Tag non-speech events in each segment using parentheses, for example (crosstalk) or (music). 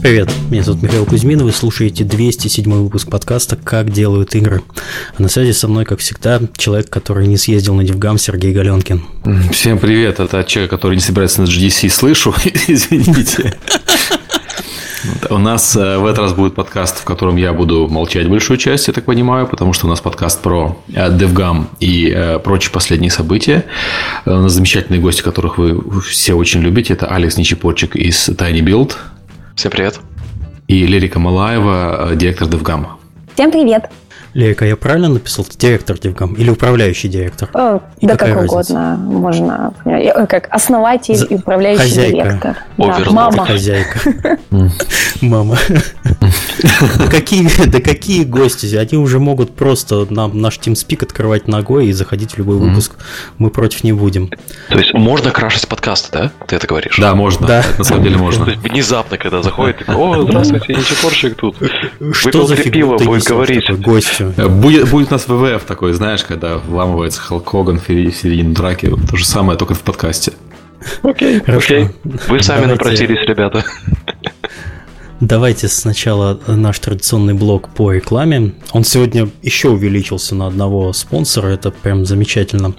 Привет, меня зовут Михаил Кузьмин, вы слушаете 207 выпуск подкаста «Как делают игры». А на связи со мной, как всегда, человек, который не съездил на Дивгам, Сергей Галенкин. Всем привет, это человек, который не собирается на GDC, слышу, (laughs) извините. У нас э, в этот раз будет подкаст, в котором я буду молчать большую часть, я так понимаю, потому что у нас подкаст про DevGam э, и э, прочие последние события. У нас замечательные гости, которых вы все очень любите. Это Алекс Нечепорчик из Tiny Build. Всем привет. И Лерика Малаева, директор DevGam. Всем привет. Лерика, я правильно написал? Ты директор Девгам или управляющий директор? О, да как разница? угодно можно. Как основатель За... и управляющий Хозяйка. директор. Да, мама. Хозяйка. (laughs) Мама. (laughs) Да какие, да какие гости? Они уже могут просто нам наш TeamSpeak открывать ногой и заходить в любой выпуск. Мы против не будем. То есть можно крашить подкасты, да? Ты это говоришь? Да, можно. Да. На самом деле (laughs) можно. Внезапно, когда заходит, о, здравствуйте, Ничепорщик тут. Что за пиво будет говорить? Гость будет, будет у нас ВВФ такой, знаешь, когда вламывается Халк Хоган в середине драки. То же самое, только в подкасте. Окей, окей. Вы сами Давайте... напросились, ребята. Давайте сначала наш традиционный блок по рекламе. Он сегодня еще увеличился на одного спонсора, это прям замечательно.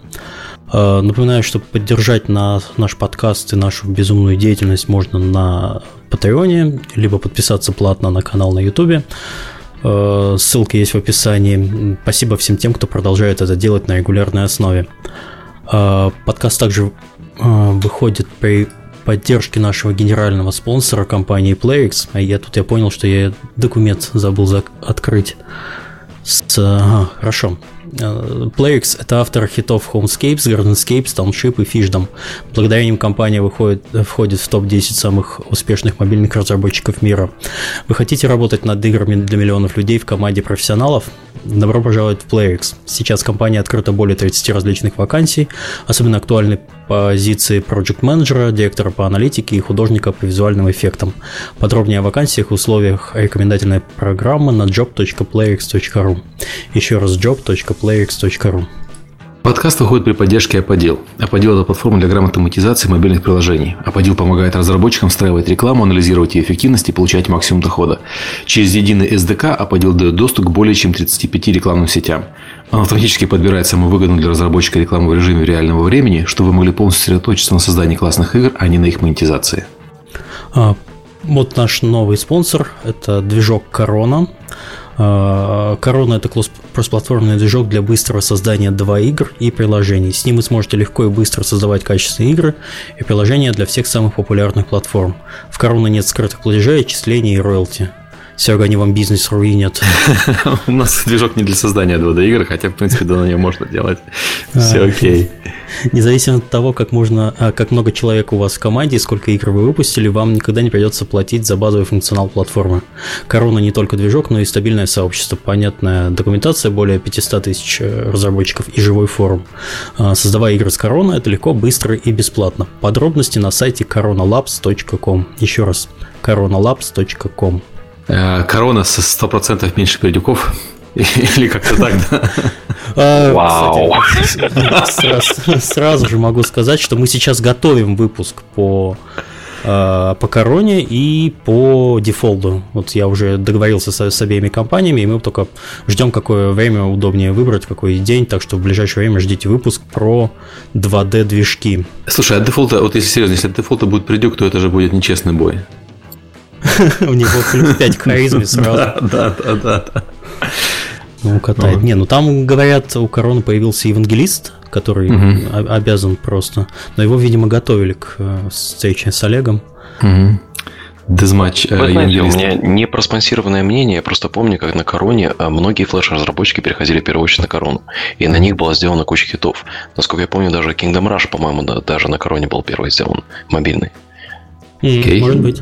Э, напоминаю, что поддержать на наш подкаст и нашу безумную деятельность можно на Патреоне, либо подписаться платно на канал на Ютубе. Э, ссылка есть в описании. Спасибо всем тем, кто продолжает это делать на регулярной основе. Э, подкаст также э, выходит при поддержке нашего генерального спонсора компании PlayX. А я тут я понял, что я документ забыл открыть. С, ага, хорошо. Playx – это автор хитов Homescapes, Gardenscapes, Township и Fishdom. Благодаря ним компания выходит, входит в топ-10 самых успешных мобильных разработчиков мира. Вы хотите работать над играми для миллионов людей в команде профессионалов? Добро пожаловать в PlayX. Сейчас компания открыта более 30 различных вакансий, особенно актуальны позиции проект менеджера директора по аналитике и художника по визуальным эффектам. Подробнее о вакансиях условиях рекомендательной программы на job.playx.ru. Еще раз job.playx.ru. Подкаст выходит при поддержке Аподил. Аподил – это платформа для грамотной монетизации мобильных приложений. Аподил помогает разработчикам встраивать рекламу, анализировать ее эффективность и получать максимум дохода. Через единый SDK Аподил дает доступ к более чем 35 рекламным сетям. Он автоматически подбирает самую выгодную для разработчика рекламу в режиме реального времени, чтобы вы могли полностью сосредоточиться на создании классных игр, а не на их монетизации. А, вот наш новый спонсор – это движок Корона. Корона – это кроссплатформенный движок для быстрого создания 2 игр и приложений. С ним вы сможете легко и быстро создавать качественные игры и приложения для всех самых популярных платформ. В Корона нет скрытых платежей, отчислений и роялти. Серега, они вам бизнес руинят. (laughs) У нас движок не для создания 2D игр, хотя, в принципе, да, на нее можно делать. Все окей. Независимо от того, как можно, а, как много человек у вас в команде и сколько игр вы выпустили, вам никогда не придется платить за базовый функционал платформы. Корона не только движок, но и стабильное сообщество, понятная документация, более 500 тысяч э, разработчиков и живой форум. А, создавая игры с Корона, это легко, быстро и бесплатно. Подробности на сайте coronalabs.com. Еще раз, coronalabs.com. Э, корона с 100% меньше пердюков. (laughs) Или как-то так, да? А, Вау! Сразу же могу сказать, что мы сейчас готовим выпуск по э, по короне и по дефолту. Вот я уже договорился с, с обеими компаниями, и мы только ждем, какое время удобнее выбрать, какой день, так что в ближайшее время ждите выпуск про 2D движки. Слушай, а дефолта, вот если серьезно, если от дефолта будет придюк, то это же будет нечестный бой. У него плюс 5 к харизме (laughs) сразу. Да, да, да, да. Ну, катает. Ну. Не, ну там, говорят, у Короны появился евангелист, который обязан просто. Но его, видимо, готовили к э, встрече с Олегом. Дезматч. Вы э, знаете, у меня не проспонсированное мнение, я просто помню, как на Короне э, многие флеш-разработчики переходили в первую очередь на Корону, и на них была сделана куча хитов. Насколько я помню, даже Kingdom Rush, по-моему, даже на Короне был первый сделан, мобильный. Mm, Может быть.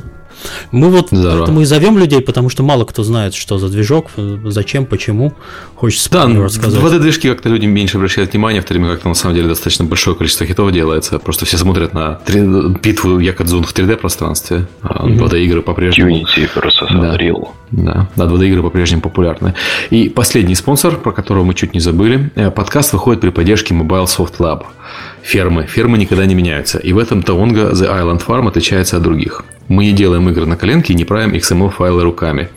Мы вот мы и зовем людей, потому что мало кто знает, что за движок, зачем, почему. Хочется да, рассказать. В этой движке как-то люди меньше обращают внимание, в то время как на самом деле достаточно большое количество хитов делается. Просто все смотрят на 3, битву Якодзун в 3D пространстве. А 2D игры по-прежнему. Unity versus Unreal. Да, да, 2D игры по-прежнему популярны. И последний спонсор, про которого мы чуть не забыли. Э, подкаст выходит при поддержке Mobile Soft Lab. Фермы. Фермы никогда не меняются. И в этом Таонга The Island Farm отличается от других. Мы не делаем игры на коленке и не правим XML-файлы руками.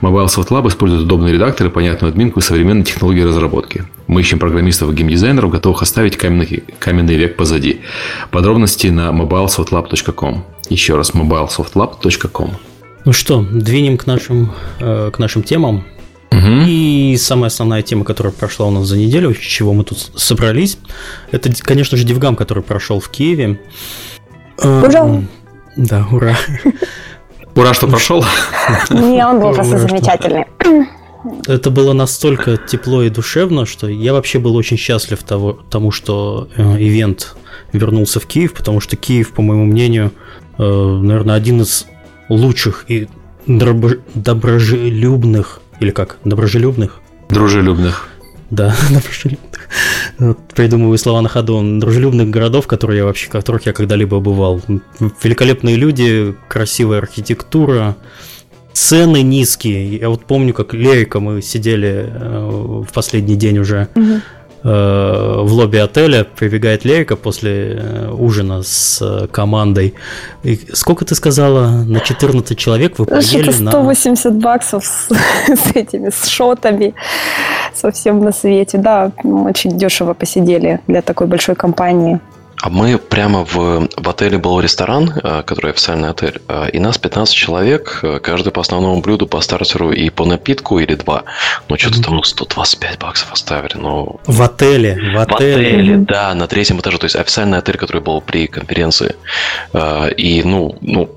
Mobile Soft Lab использует удобные редакторы, понятную админку и современные технологии разработки. Мы ищем программистов и геймдизайнеров, готовых оставить каменный, каменный век позади. Подробности на mobilesoftlab.com. Еще раз, mobilesoftlab.com. Ну что, двинем к нашим, э, к нашим темам. Угу. И самая основная тема, которая прошла у нас за неделю, с чего мы тут собрались, это, конечно же, Дивгам, который прошел в Киеве. Ура! Да, ура. Ура, что прошел? Не, он был просто замечательный. Это было настолько тепло и душевно, что я вообще был очень счастлив того, тому, что э, ивент вернулся в Киев, потому что Киев, по моему мнению, э, наверное, один из лучших и доброжелюбных, или как, доброжелюбных? Дружелюбных. Да, (laughs) дружелюбных. Вот, придумываю слова на ходу. Дружелюбных городов, которые я вообще, которых я когда-либо бывал. Великолепные люди, красивая архитектура, цены низкие. Я вот помню, как Лерика мы сидели э, в последний день уже. Угу в лобби отеля прибегает Лерика после э, ужина с э, командой. И сколько ты сказала? На 14 человек вы поели на... 180 баксов с, (laughs) с этими, с шотами совсем на свете. Да, очень дешево посидели для такой большой компании. А мы прямо в, в отеле был ресторан, э, который официальный отель, э, и нас 15 человек, э, каждый по основному блюду, по стартеру и по напитку или два. Ну, что-то там ну, 125 баксов оставили. Но... В отеле, в отеле. В отеле, да, на третьем этаже. То есть официальный отель, который был при конференции. И, ну, ну,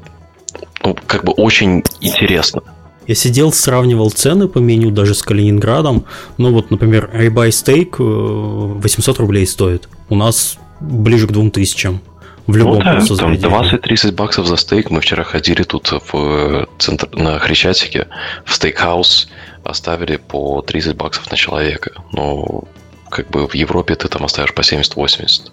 ну как бы очень интересно. Я сидел, сравнивал цены по меню даже с Калининградом. Ну вот, например, рибай стейк 800 рублей стоит. У нас ближе к 2000. В любом ну, да, там 20-30 баксов за стейк. Мы вчера ходили тут в центр, на Хрещатике, в стейкхаус, оставили по 30 баксов на человека. Но как бы в Европе ты там оставишь по 70-80.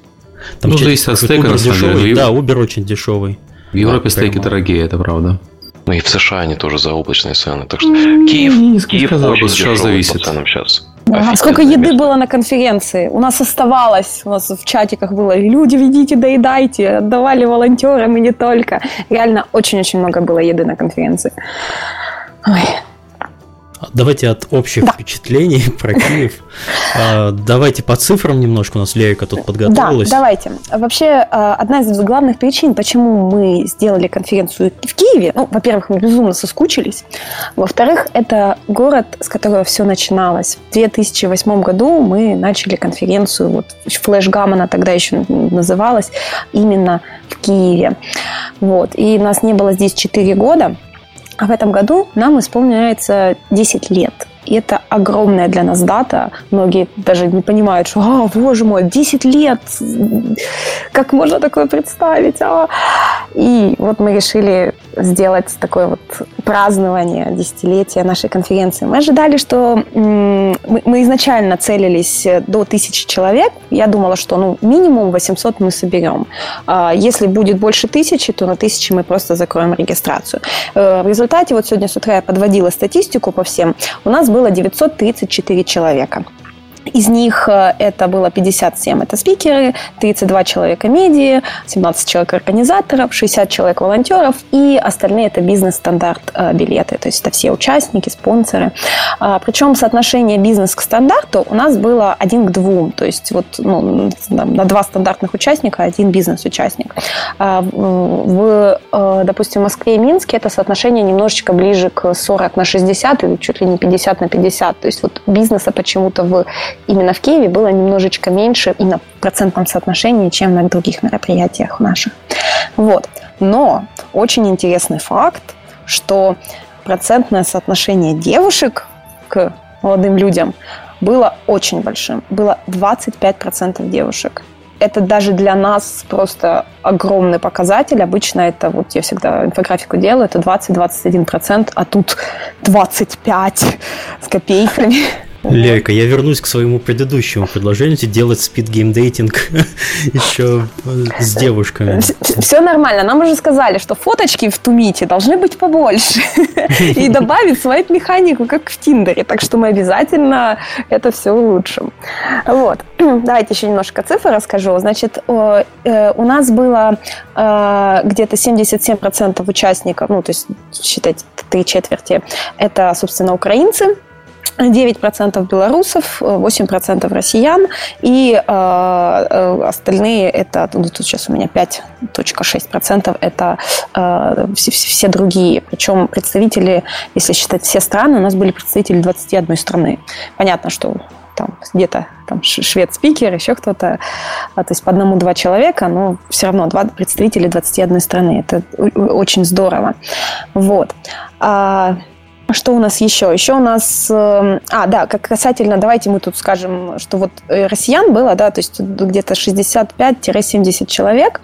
Там ну, зависит от стейка, на самом деле. Да, Uber очень дешевый. В Европе да, стейки прямо. дорогие, это правда. Ну и в США они тоже за облачные цены. Так что Киев, не Киев сказал, очень дешевый зависит. по ценам сейчас. А сколько еды было на конференции? У нас оставалось, у нас в чатиках было, люди, ведите, доедайте, отдавали волонтерам и не только. Реально очень-очень много было еды на конференции. Ой. Давайте от общих да. впечатлений (laughs) про Киев. А, давайте по цифрам немножко. У нас Лерика тут подготовилась. Да, давайте. Вообще, а, одна из главных причин, почему мы сделали конференцию в Киеве, ну, во-первых, мы безумно соскучились. Во-вторых, это город, с которого все начиналось. В 2008 году мы начали конференцию, вот Флэш Гамма тогда еще называлась, именно в Киеве. Вот. И нас не было здесь 4 года. А в этом году нам исполняется 10 лет. И это огромная для нас дата. Многие даже не понимают, что, а, боже мой, 10 лет, как можно такое представить? А? И вот мы решили сделать такое вот празднование десятилетия нашей конференции. Мы ожидали, что мы изначально целились до тысячи человек. Я думала, что ну, минимум 800 мы соберем. А если будет больше тысячи, то на тысячи мы просто закроем регистрацию. Э, в результате, вот сегодня с утра я подводила статистику по всем, у нас было 934 человека. Из них э, это было 57, это спикеры, 32 человека медиа, 17 человек организаторов, 60 человек волонтеров и остальные это бизнес-стандарт э, билеты, то есть это все участники, спонсоры. А, Причем соотношение бизнес к стандарту у нас было один к двум, то есть вот ну, на два стандартных участника один бизнес-участник. А, в, э, допустим, Москве и Минске это соотношение немножечко ближе к 40 на 60 или чуть ли не 50 на 50, то есть вот бизнеса почему-то в именно в Киеве было немножечко меньше и на процентном соотношении, чем на других мероприятиях наших. Вот. Но очень интересный факт, что процентное соотношение девушек к молодым людям было очень большим. Было 25% девушек. Это даже для нас просто огромный показатель. Обычно это, вот я всегда инфографику делаю, это 20-21%, а тут 25 с копейками. Лейка, я вернусь к своему предыдущему предложению, делать спид геймдейтинг (laughs) еще с девушками. Все нормально. Нам уже сказали, что фоточки в Тумите должны быть побольше. (laughs) И добавить свайп механику, как в Тиндере. Так что мы обязательно это все улучшим. Вот. (clears throat) Давайте еще немножко цифр расскажу. Значит, э, у нас было э, где-то 77% участников, ну, то есть, считать три четверти, это, собственно, украинцы, 9% белорусов, 8% россиян, и э, э, остальные это, ну, тут сейчас у меня 5.6% это э, все, все другие. Причем представители, если считать все страны, у нас были представители 21 страны. Понятно, что там где-то там швед-спикер, еще кто-то, а, то есть по одному-два человека, но все равно два представителя 21 страны. Это очень здорово. Вот. А, что у нас еще? Еще у нас... Эм, а, да, как касательно, давайте мы тут скажем, что вот э, россиян было, да, то есть где-то 65-70 человек.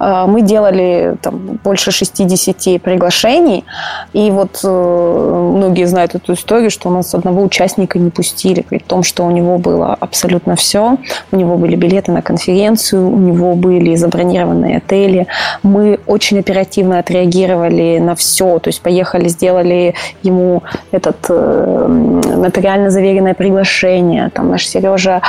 Э, мы делали там больше 60 приглашений. И вот э, многие знают эту историю, что у нас одного участника не пустили, при том, что у него было абсолютно все. У него были билеты на конференцию, у него были забронированные отели. Мы очень оперативно отреагировали на все. То есть поехали, сделали ему ему этот э, нотариально заверенное приглашение. Там наш Сережа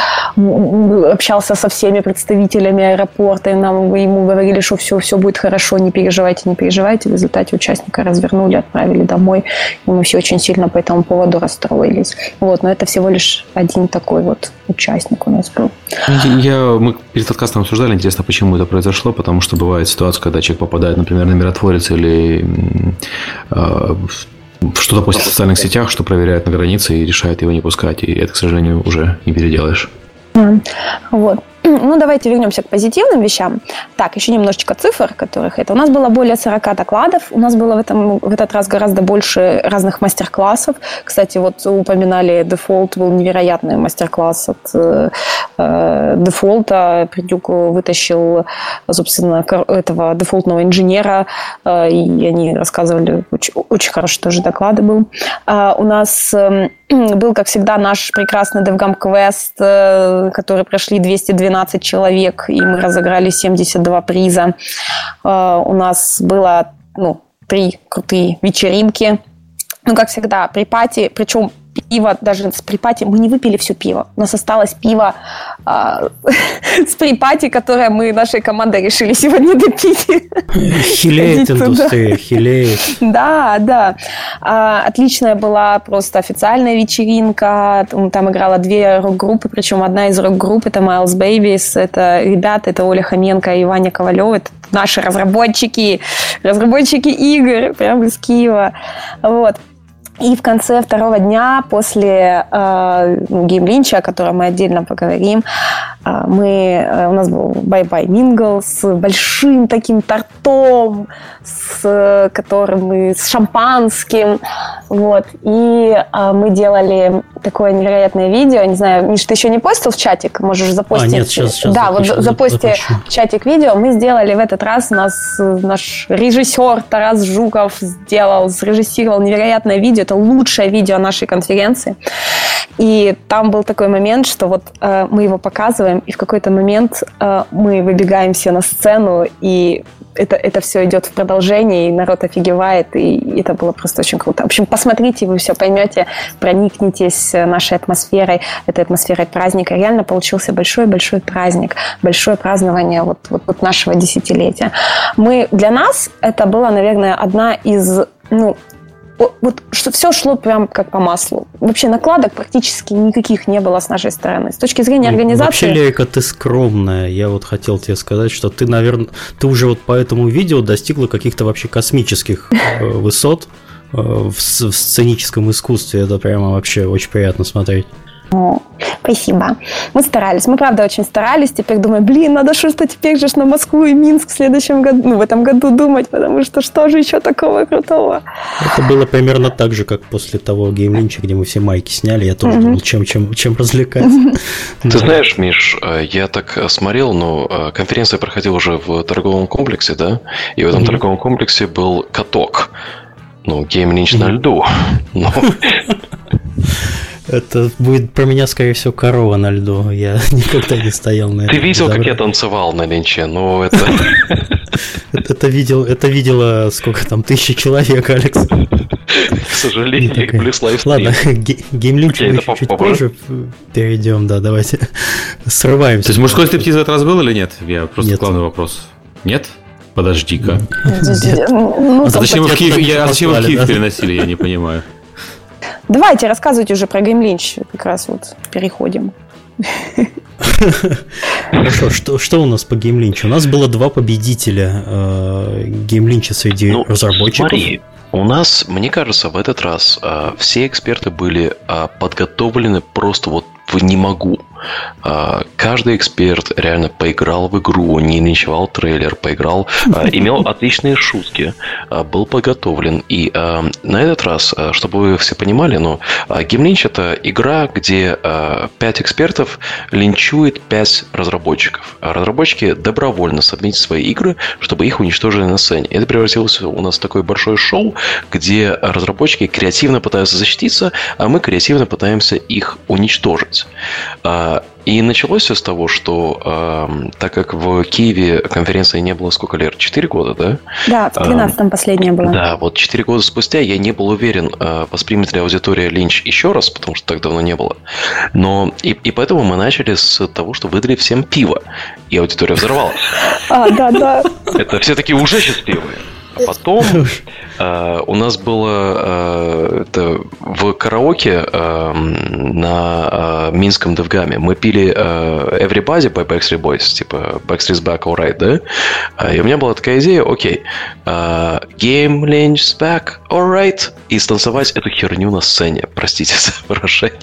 общался со всеми представителями аэропорта, и нам ему говорили, что все, все будет хорошо, не переживайте, не переживайте. В результате участника развернули, отправили домой, и мы все очень сильно по этому поводу расстроились. Вот, но это всего лишь один такой вот участник у нас был. Я, мы перед подкастом обсуждали, интересно, почему это произошло, потому что бывает ситуация, когда человек попадает, например, на миротворец или э, что-то в социальных сетях, что проверяет на границе и решает его не пускать. И это, к сожалению, уже не переделаешь. Вот. (clears throat) Ну, давайте вернемся к позитивным вещам. Так, еще немножечко цифр, которых это. У нас было более 40 докладов. У нас было в, этом, в этот раз гораздо больше разных мастер-классов. Кстати, вот упоминали Default, был невероятный мастер-класс от э, Default. Придюк вытащил, собственно, этого дефолтного инженера, э, и они рассказывали, очень, очень хороший тоже доклады был. Э, у нас э, (clears throat) был, как всегда, наш прекрасный DevGam Quest, э, который прошли 212 12 человек, и мы разыграли 72 приза. Э, у нас было ну, три крутые вечеринки. Ну, как всегда, pre-party, причем пиво, даже с pre-party, мы не выпили все пиво. У нас осталось пиво а, (laughs) с pre-party, которое мы нашей командой решили сегодня допить. Хилеет индустрия, хилеет. Да, да. А, отличная была просто официальная вечеринка. Там играла две рок-группы, причем одна из рок-групп это Miles Babies, это ребята, это Оля Хоменко и Ваня Ковалев, это наши разработчики, разработчики игр, прямо из Киева. Вот. И в конце второго дня, после э, GameLynch а, о котором мы отдельно поговорим, э, мы, э, у нас был bye-bye mingle с большим таким тортом, с которым мы, с шампанским. Вот. И э, мы делали такое невероятное видео. Не знаю, Миш, ты еще не постил в чатик? Можешь запостить. А, нет, сейчас, сейчас Да, запущу, вот запусти запущу. чатик видео. Мы сделали в этот раз, нас наш режиссер Тарас Жуков сделал, срежиссировал невероятное видео это лучшее видео нашей конференции. И там был такой момент, что вот э, мы его показываем, и в какой-то момент э, мы выбегаем все на сцену, и это, это все идет в продолжение, и народ офигевает, и это было просто очень круто. В общем, посмотрите, вы все поймете, проникнетесь нашей атмосферой, этой атмосферой праздника. Реально получился большой-большой праздник, большое празднование вот, вот, вот нашего десятилетия. Мы, для нас это была, наверное, одна из ну, вот что все шло прям как по маслу. Вообще накладок практически никаких не было с нашей стороны. С точки зрения организации... Вообще, Лейка, ты скромная. Я вот хотел тебе сказать, что ты, наверное, ты уже вот по этому видео достигла каких-то вообще космических э, высот э, в сценическом искусстве. Это прямо вообще очень приятно смотреть. О, спасибо. Мы старались. Мы, правда, очень старались. Теперь думаю, блин, надо что-то теперь же на Москву и Минск в следующем году, ну, в этом году думать, потому что что же еще такого крутого? Это было примерно так же, как после того геймлинча, где мы все майки сняли. Я тоже думал, чем, чем, чем развлекать. (laughs) Ты знаешь, Миш, э, я так смотрел, но э, конференция проходила уже в торговом комплексе, да? И в этом торговом комплексе был каток. Ну, GameLynch на льду. (laughs) (laughs) Это будет про меня, скорее всего, корова на льду. Я (laughs) никогда не стоял на Ты видел, как я танцевал на линче? Ну, это... (laughs) Это видел, это видела сколько там, тысячи человек, Алекс. К сожалению, плюс livestream. Ладно, GameLynch мы чуть позже перейдем, да, давайте (laughs) срываемся. То есть мужской стриптиз этот раз был или нет? Я просто главный вопрос. Нет? Подожди-ка. Ну, а зачем вы в Киев переносили, я не понимаю. Давайте рассказывайте уже про GameLynch, как раз вот переходим. Хорошо, что, что у нас по GameLynch у? У нас было два победителя э, GameLynch а среди ну, разработчиков. Смотри, у нас, мне кажется, в этот раз э, все эксперты были э, подготовлены просто вот не могу. А, каждый эксперт реально поиграл в игру, не ночевал трейлер, поиграл, а, (laughs) имел отличные шутки, а, был подготовлен. И на этот раз, чтобы вы все понимали, но ну, GameLynch это игра, где 5 экспертов линчует 5 разработчиков. А разработчики добровольно submit ят свои игры, чтобы их уничтожили на сцене. Это превратилось у нас в такое большое шоу, где разработчики креативно пытаются защититься, а мы креативно пытаемся их уничтожить. И началось все с того, что так как в Киеве конференции не было сколько лет? Четыре года, да? Да, в 13-м э, последняя была. Да, вот четыре года спустя я не был уверен, э, воспримет ли аудитория Линч еще раз, потому что так давно не было. Но и, и поэтому мы начали с того, что выдали всем пиво, и аудитория взорвалась. А, да, да. Это все таки уже счастливые. А потом (laughs) э, у нас было э, это, в караоке э, на э, Минском Девгаме. Мы пили э, Everybody by Backstreet Boys, типа Backstreet's Back Alright, да? Э, и у меня была такая идея, окей, э, Game Lynch's Back Alright, и станцевать эту херню на сцене, простите за выражение.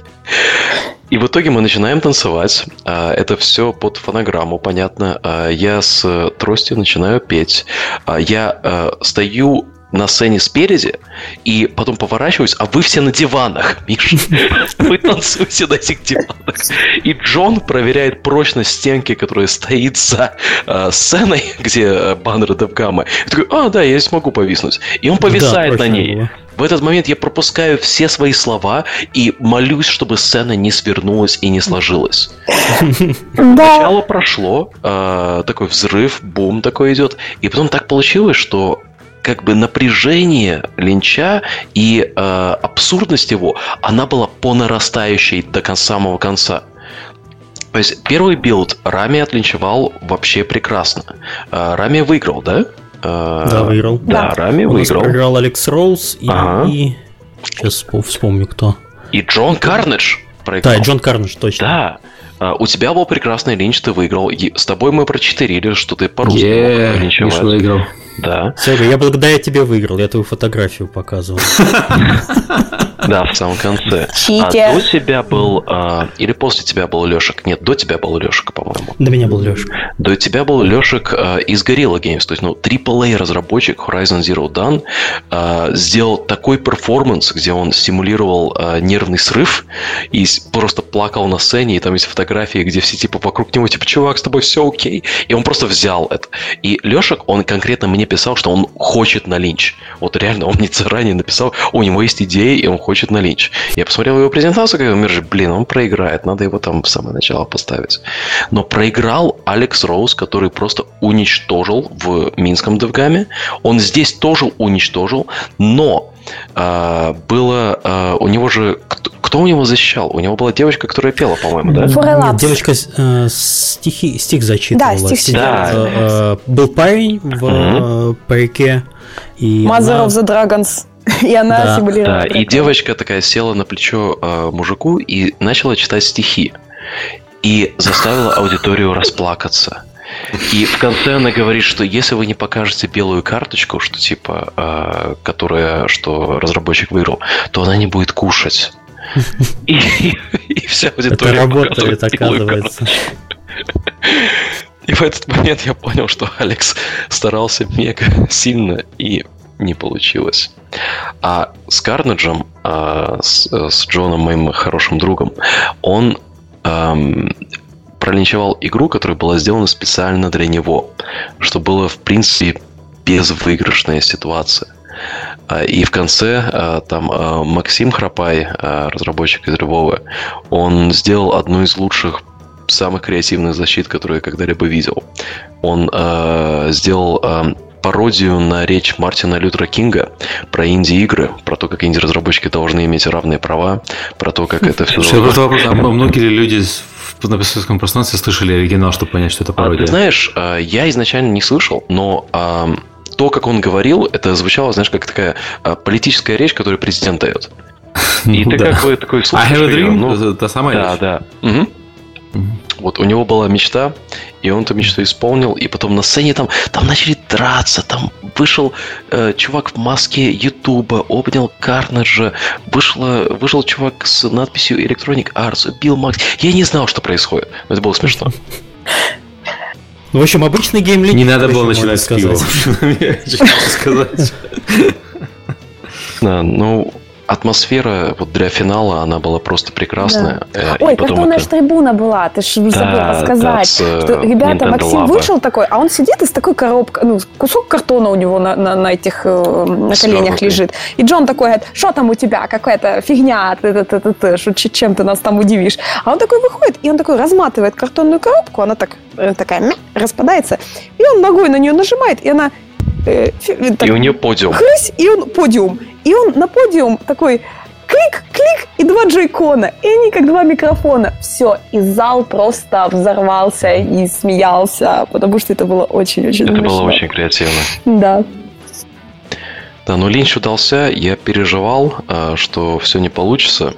И в итоге мы начинаем танцевать. А, это все под фонограмму, понятно. А, я с тростью начинаю петь. А, я стою на сцене спереди, и потом поворачиваюсь, а вы все на диванах, Миш. (laughs) Вы танцуете на этих диванах. И Джон проверяет прочность стенки, которая стоит за э, сценой, (laughs) где баннеры Девгамма. И такой, а, да, я смогу повиснуть. И он повисает да, на ней. В этот момент я пропускаю все свои слова и молюсь, чтобы сцена не свернулась и не сложилась. Начало прошло, э, такой взрыв, бум такой идет, и потом так получилось, что как бы напряжение линча и э, абсурдность его, она была по нарастающей до самого конца. То есть первый билд Рами отлинчевал вообще прекрасно. Э, Рами выиграл, да? Э, да, выиграл. Да, Рами У выиграл. Проиграл Алекс Роуз и, ага. и... Сейчас вспомню, кто. И Джон Карнедж проиграл. Да, Джон Карнедж, точно. Да. А, у тебя был прекрасный линч, ты выиграл. И с тобой мы прочитерили, что ты по-русски yeah, линчевать. выиграл. Да. Sorry, я благодаря тебе выиграл, я твою фотографию показывал. (laughs) Да, в самом конце. Читер. А до тебя был... А, или после тебя был Лешек? Нет, до тебя был Лешек, по-моему. До меня был Лешек. До тебя был Лешек а, из Guerrilla Games. То есть, ну, AAA разработчик Horizon Zero Dawn а, сделал такой перформанс, где он симулировал а, нервный срыв и просто плакал на сцене, и там есть фотографии, где все типа вокруг него, типа, чувак, с тобой все окей. И он просто взял это. И Лешек, он конкретно мне писал, что он хочет на линч. Вот реально, он мне заранее написал, у него есть идеи, и он хочет на линч. Я посмотрел его презентацию, как мир же, блин, он проиграет, надо его там в самое начало поставить. Но проиграл Алекс Роуз, который просто уничтожил в Минском DevGAMM е. Он здесь тоже уничтожил, но а, было а, у него же кто, кто у него защищал? У него была девочка, которая пела, по-моему, да? Нет, девочка э, стихи, стих зачитывала. Да, стих да. Э, э, был парень в mm-hmm. парике. И Mother она... of the Dragons. (laughs) И она да, симулировала. Да, и девочка такая села на плечо э, мужику и начала читать стихи. И заставила аудиторию расплакаться. И в конце она говорит, что если вы не покажете белую карточку, что типа, э, которая, что разработчик выиграл, то она не будет кушать. И, и, и вся аудитория Это работает, оказывается. И в этот момент я понял, что Алекс старался мега сильно и не получилось. А с Карнеджем, а, с, с Джоном, моим хорошим другом, он эм, пролинчевал игру, которая была сделана специально для него, что было, в принципе, безвыигрышная ситуация. А, и в конце а, там а, Максим Храпай, разработчик из Львова, он сделал одну из лучших самых креативных защит, которые я когда-либо видел. Он сделал пародию на речь Мартина Лютера Кинга про инди-игры, про то, как инди-разработчики должны иметь равные права, про то, как это все... Просто вопрос, а многие ли люди на постсоветском пространстве слышали оригинал, чтобы понять, что это пародия? А, ты знаешь, я изначально не слышал, но то, как он говорил, это звучало, знаешь, как такая а, политическая речь, которую президент дает. (laughs) И ну, ты да. как бы такой слушаешь... I have a dream? Ну, та самая да, речь? Да, да. Угу. Вот у него была мечта, и он эту мечту исполнил, и потом на сцене там, там начали драться, там вышел э, чувак в маске Ютуба, обнял Карнеджа, вышло, вышел чувак с надписью Electronic Arts, Билл Макс. Я не знал, что происходит, но это было смешно. Ну, в общем, обычный геймлинк. Не надо было начинать с пива. (laughs) сказать. Да, ну, атмосфера вот для финала, она была просто прекрасная. Да. Э, Ой, картонная это... трибуна была, ты же забыла да, сказать. Да, что, ребята, Nintendo Максим Lava. вышел такой, а он сидит из такой коробки, ну, кусок картона у него на, на, на этих, э, на коленях лежит. И Джон такой говорит, что там у тебя, какая-то фигня, ты, ты, ты, ты, ты, чем ты нас там удивишь. А он такой выходит, и он такой разматывает картонную коробку, она так, э, такая распадается, и он ногой на нее нажимает, и она Э, так, и у нее подиум. Хрысь, и он подиум. И он на подиум такой клик, клик, и два джойкона. И они как два микрофона. Все, и зал просто взорвался и смеялся, потому что это было очень-очень Это смешно. было очень креативно. Да. Да, но Линч удался, я переживал, э, что все не получится.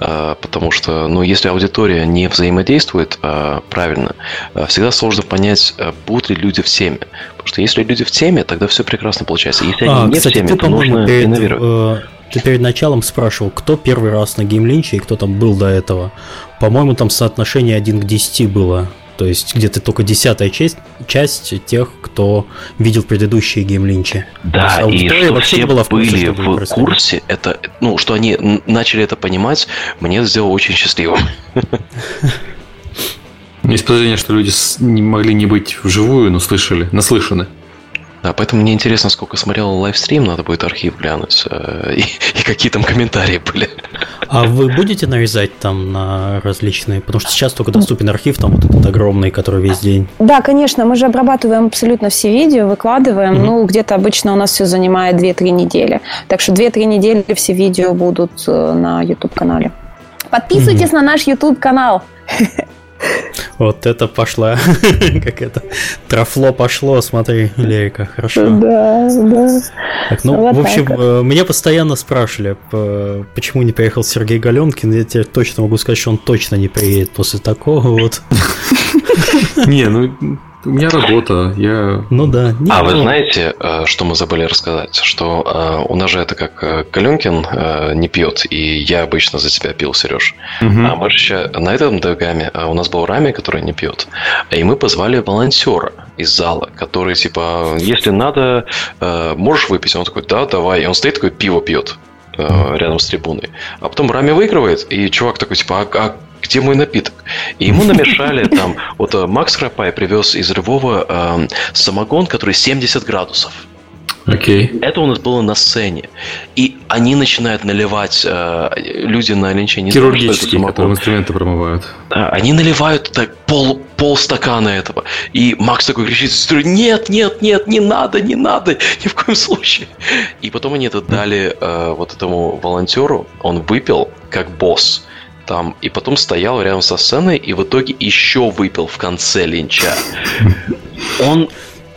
А, потому что, ну, если аудитория не взаимодействует а, правильно, а, всегда сложно понять, будут ли люди в теме. Потому что если люди в теме, тогда все прекрасно получается. Если они а, не кстати, в теме, ты, то нужно перед, инновировать. Э, ты перед началом спрашивал, кто первый раз на геймлинче и кто там был до этого. По-моему, там соотношение 1 к 10 было. То есть где-то только десятая часть, часть тех, кто видел предыдущие геймлинчи. Да, и что все была в курсе, были в курсе, это, ну, что они начали это понимать, мне сделало очень счастливым. Есть подозрение, что люди не могли не быть вживую, но слышали, наслышаны. Да, поэтому мне интересно, сколько смотрел лайвстрим, надо будет архив глянуть, э, и, и какие там комментарии были. А вы будете нарезать там на различные? Потому что сейчас только доступен архив, там вот этот огромный, который весь день. Да, конечно, мы же обрабатываем абсолютно все видео, выкладываем. Mm-hmm. Ну, где-то обычно у нас все занимает 2-3 недели. Так что 2-3 недели все видео будут э, на YouTube-канале. Подписывайтесь mm-hmm. на наш YouTube-канал. (laughs) Вот это пошла, (laughs) как это, трафло пошло, смотри, Лерика, хорошо. Да, да. Так, ну, вот в общем, так. Э, меня постоянно спрашивали, почему не приехал Сергей Галенкин, я тебе точно могу сказать, что он точно не приедет после такого вот. Не, ну, у меня работа, я... Ну да. Не, а вы знаете, э, что мы забыли рассказать? Что э, у нас же это как э, Каленкин не пьет, и я обычно за тебя пил, Сереж. Угу. А мы же еще на этом догаме у нас был Рами, который не пьет. И мы позвали волонтера из зала, который типа, если надо, можешь выпить? Он такой, да, давай. И он стоит такой, пиво пьет рядом с трибуной. А потом Рами выигрывает, и чувак такой, типа, а, а где мой напиток? И ему намешали (laughs) там, вот э, Макс Храпай привез из Львова э, самогон, который 70 градусов. Окей. Okay. Это у нас было на сцене. И они начинают наливать, э, люди на линче не Хирургические, которые инструменты промывают. Да, они наливают так пол, пол стакана этого. И Макс такой кричит, нет, нет, нет, не надо, не надо, ни в коем случае. И потом они это дали э, вот этому волонтеру, он выпил как босс там, и потом стоял рядом со сценой, и в итоге еще выпил в конце линча. Он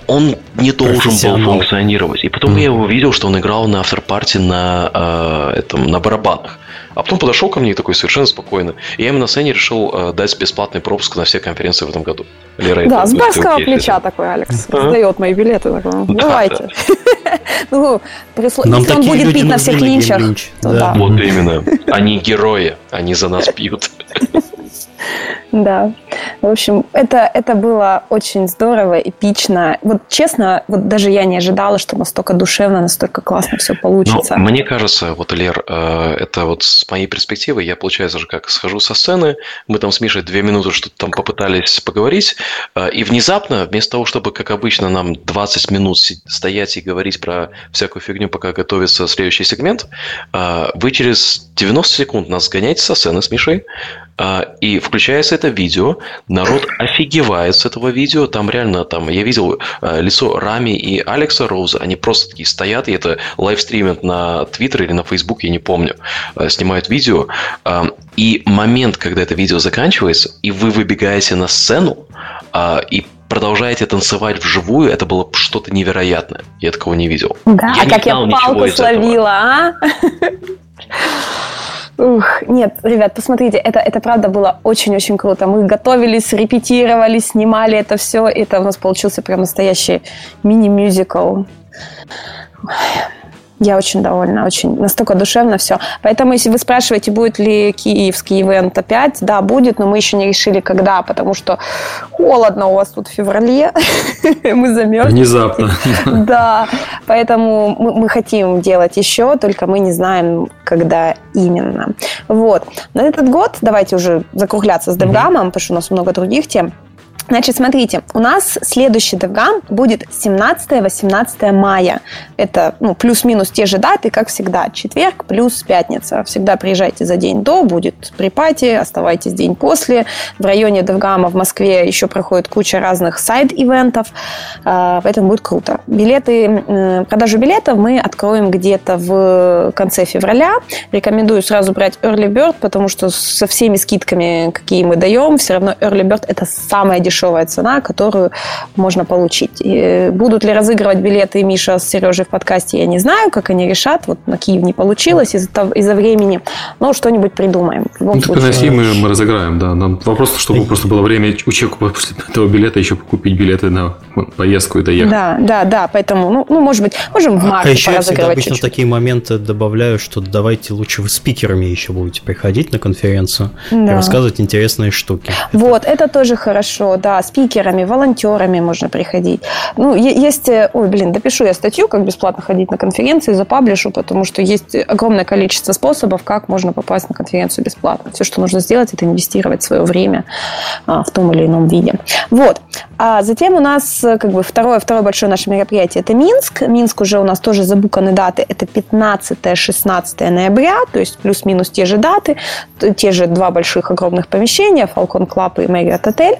он не должен был функционировать. И потом mm. я его увидел, что он играл на автор-парте на, э, этом, на барабанах. А потом подошел ко мне такой совершенно спокойно. И я ему на сцене решил э, дать бесплатный пропуск на все конференции в этом году. Лера, да, с барского плеча такой Алекс. Сдает мои билеты. Давайте. (laughs) Ну, если он будет пить на всех линчах. Вот именно. Они герои. Они за нас пьют. (laughs) Да. В общем, это, это было очень здорово, эпично. Вот честно, вот даже я не ожидала, что настолько душевно, настолько классно все получится. Но мне кажется, вот, Лер, э, это вот с моей перспективы, я, получается же, как схожу со сцены, мы там с Мишей две минуты что-то там попытались поговорить, э, и внезапно, вместо того, чтобы, как обычно, нам 20 минут стоять и говорить про всякую фигню, пока готовится следующий сегмент, э, вы через 90 секунд нас гоняете со сцены с Мишей, и включается это видео, народ офигевает с этого видео, там реально, там, я видел а, лицо Рами и Алекса Роуза, они просто такие стоят, и это лайвстримят на Твиттер или на Фейсбук, я не помню, а, снимают видео, и момент, когда это видео заканчивается, и вы выбегаете на сцену, и продолжаете танцевать вживую, это было что-то невероятное. Я такого не видел. Да, я как я палку словила, а? Ух, нет, ребят, посмотрите, это, это правда было очень-очень круто. Мы готовились, репетировали, снимали это все. Это у нас получился прям настоящий мини-мюзикл. Я очень довольна, очень настолько душевно все. Поэтому, если вы спрашиваете, будет ли киевский ивент опять, да, будет, но мы еще не решили, когда, потому что холодно у вас тут в феврале, (laughs) мы замерзли. Внезапно. (laughs) Да, поэтому мы, хотим делать еще, только мы не знаем, когда именно. Вот. На этот год, давайте уже закругляться с DevGAMM ом, потому что у нас много других тем. Значит, смотрите, у нас следующий DevGAMM будет 17-18 мая. Это ну, плюс-минус те же даты, как всегда. Четверг плюс пятница. Всегда приезжайте за день до, будет pre-party, оставайтесь день после. В районе DevGAMM в Москве еще проходит куча разных side event ов, а, поэтому будет круто. Билеты, продажу билетов мы откроем где-то в конце февраля. Рекомендую сразу брать Early Bird, потому что со всеми скидками, какие мы даем, все равно Early Bird это самое дешевое дешевая цена, которую можно получить. И э, будут ли разыгрывать билеты Миша с Сережей в подкасте, я не знаю, как они решат. Вот на Киев не получилось из-за, из времени, но что-нибудь придумаем. Ну, так на мы, мы разыграем, да. Нам вопрос, чтобы просто было время у человека (laughs) после этого билета еще купить билеты на поездку и доехать. Да, да, да, поэтому, ну, ну может быть, можем в а марте а еще я всегда обычно чуть-чуть. такие моменты добавляю, что давайте лучше вы спикерами еще будете приходить на конференцию да. и рассказывать интересные штуки. Вот, это, это тоже хорошо, да, спикерами, волонтерами можно приходить. Ну, есть, э, ой, блин, допишу я статью, как бесплатно ходить на конференции, запаблишу, потому что есть огромное количество способов, как можно попасть на конференцию бесплатно. Все, что нужно сделать, это инвестировать свое время а, в том или ином виде. Вот. А затем у нас э, как бы второе, второе большое наше мероприятие – это Минск. Минск уже у нас тоже забуканы даты. Это 15-16 ноября, то есть плюс-минус те же даты, те же два больших огромных помещения, Falcon Club и Marriott Hotel.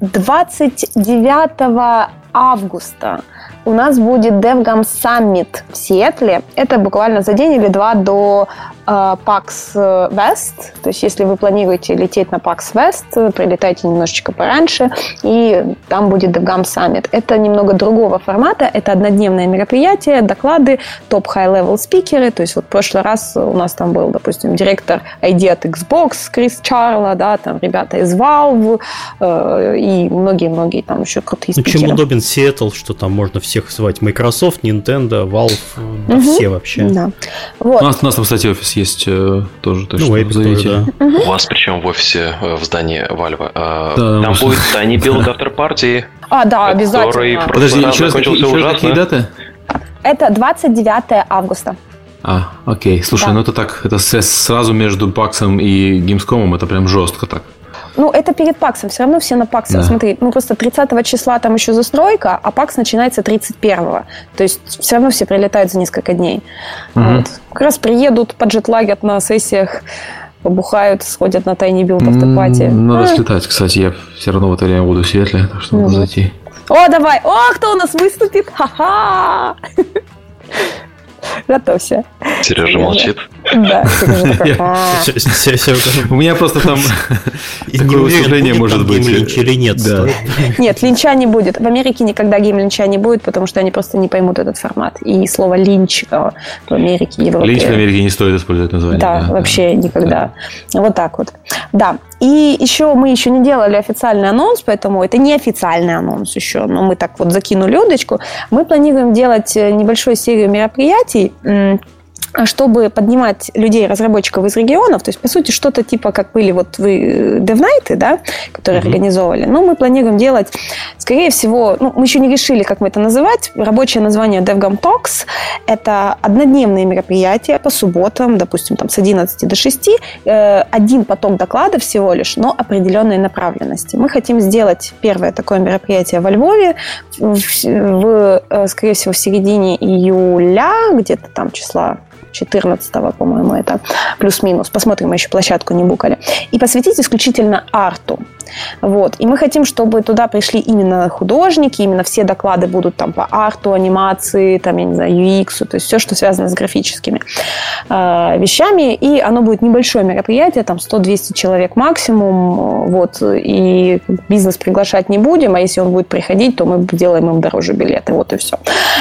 29 августа у нас будет DevGam Summit в Сиэтле. Это буквально за день или два до PAX West. То есть, если вы планируете лететь на PAX West, прилетайте немножечко пораньше, и там будет DevGam Summit. Это немного другого формата. Это однодневное мероприятие, доклады, топ high-level спикеры. То есть, вот в прошлый раз у нас там был, допустим, директор ID от Xbox Крис Чарла, да, там ребята из Valve э, и многие-многие там еще крутые спикеры. Ну, чем удобен Сиэтл, что там можно все всех звать. Microsoft, Nintendo, Valve, да, угу. все вообще. Да. Вот. У, нас, у нас там, кстати, офис есть э, тоже, так ну, что зовите. Тоже, да. У вас причем в офисе, э, в здании Valve. Э, да, там будет Tiny Build After Party. А, да, обязательно. Подожди, еще раз, какие, еще раз какие даты? Это 29 августа. А, окей. Слушай, да. ну это так, это сразу между Паксом и Гимскомом, это прям жестко так. Ну, это перед ПАКСом. Все равно все на ПАКСе. Да. Смотри, ну просто 30 числа там еще застройка, а ПАКС начинается 31-го. То есть все равно все прилетают за несколько дней. Угу. Вот. Как раз приедут, поджетлагят на сессиях, побухают, сходят на tinyBuild afterparty. Надо а. слетать, кстати. Я все равно в это время буду в Сиэтле, так что надо угу. зайти. О, давай! О, кто у нас выступит? Ха-ха! Готовься. Сережа молчит. Да, (laughs) У меня просто там (laughs) такое выступление может быть. Линч или нет. (laughs) Нет, линча не будет. В Америке никогда гейм-линча не будет, потому что они просто не поймут этот формат. И слово линч э, в Америке, Европе... Линч в Америке не стоит использовать название. Да, вообще никогда. Вот так вот. Да. И еще мы еще не делали официальный анонс, поэтому это не официальный анонс еще, но мы так вот закинули удочку. Мы планируем делать э, небольшую серию мероприятий чтобы поднимать людей, разработчиков из регионов, то есть, по сути, что-то типа, как были вот вы DevNight, да, которые mm-hmm. организовывали, но мы планируем делать, скорее всего, ну, мы еще не решили, как мы это называть, рабочее название DevGam Talks, это однодневные мероприятия по субботам, допустим, там с 11 до 6, э, один поток докладов всего лишь, но определенной направленности. Мы хотим сделать первое такое мероприятие во Львове, в, в, э, скорее всего, в середине июля, где-то там числа 14 по-моему, это плюс-минус. Посмотрим, мы еще площадку не букали. И посвятить исключительно арту. Вот. И мы хотим, чтобы туда пришли именно художники, именно все доклады будут там по арту, анимации, там, я не знаю, UX, то есть все, что связано с графическими э, вещами. И оно будет небольшое мероприятие, там 100-200 человек максимум. Вот. И бизнес приглашать не будем, а если он будет приходить, то мы делаем им дороже билеты. Вот и все.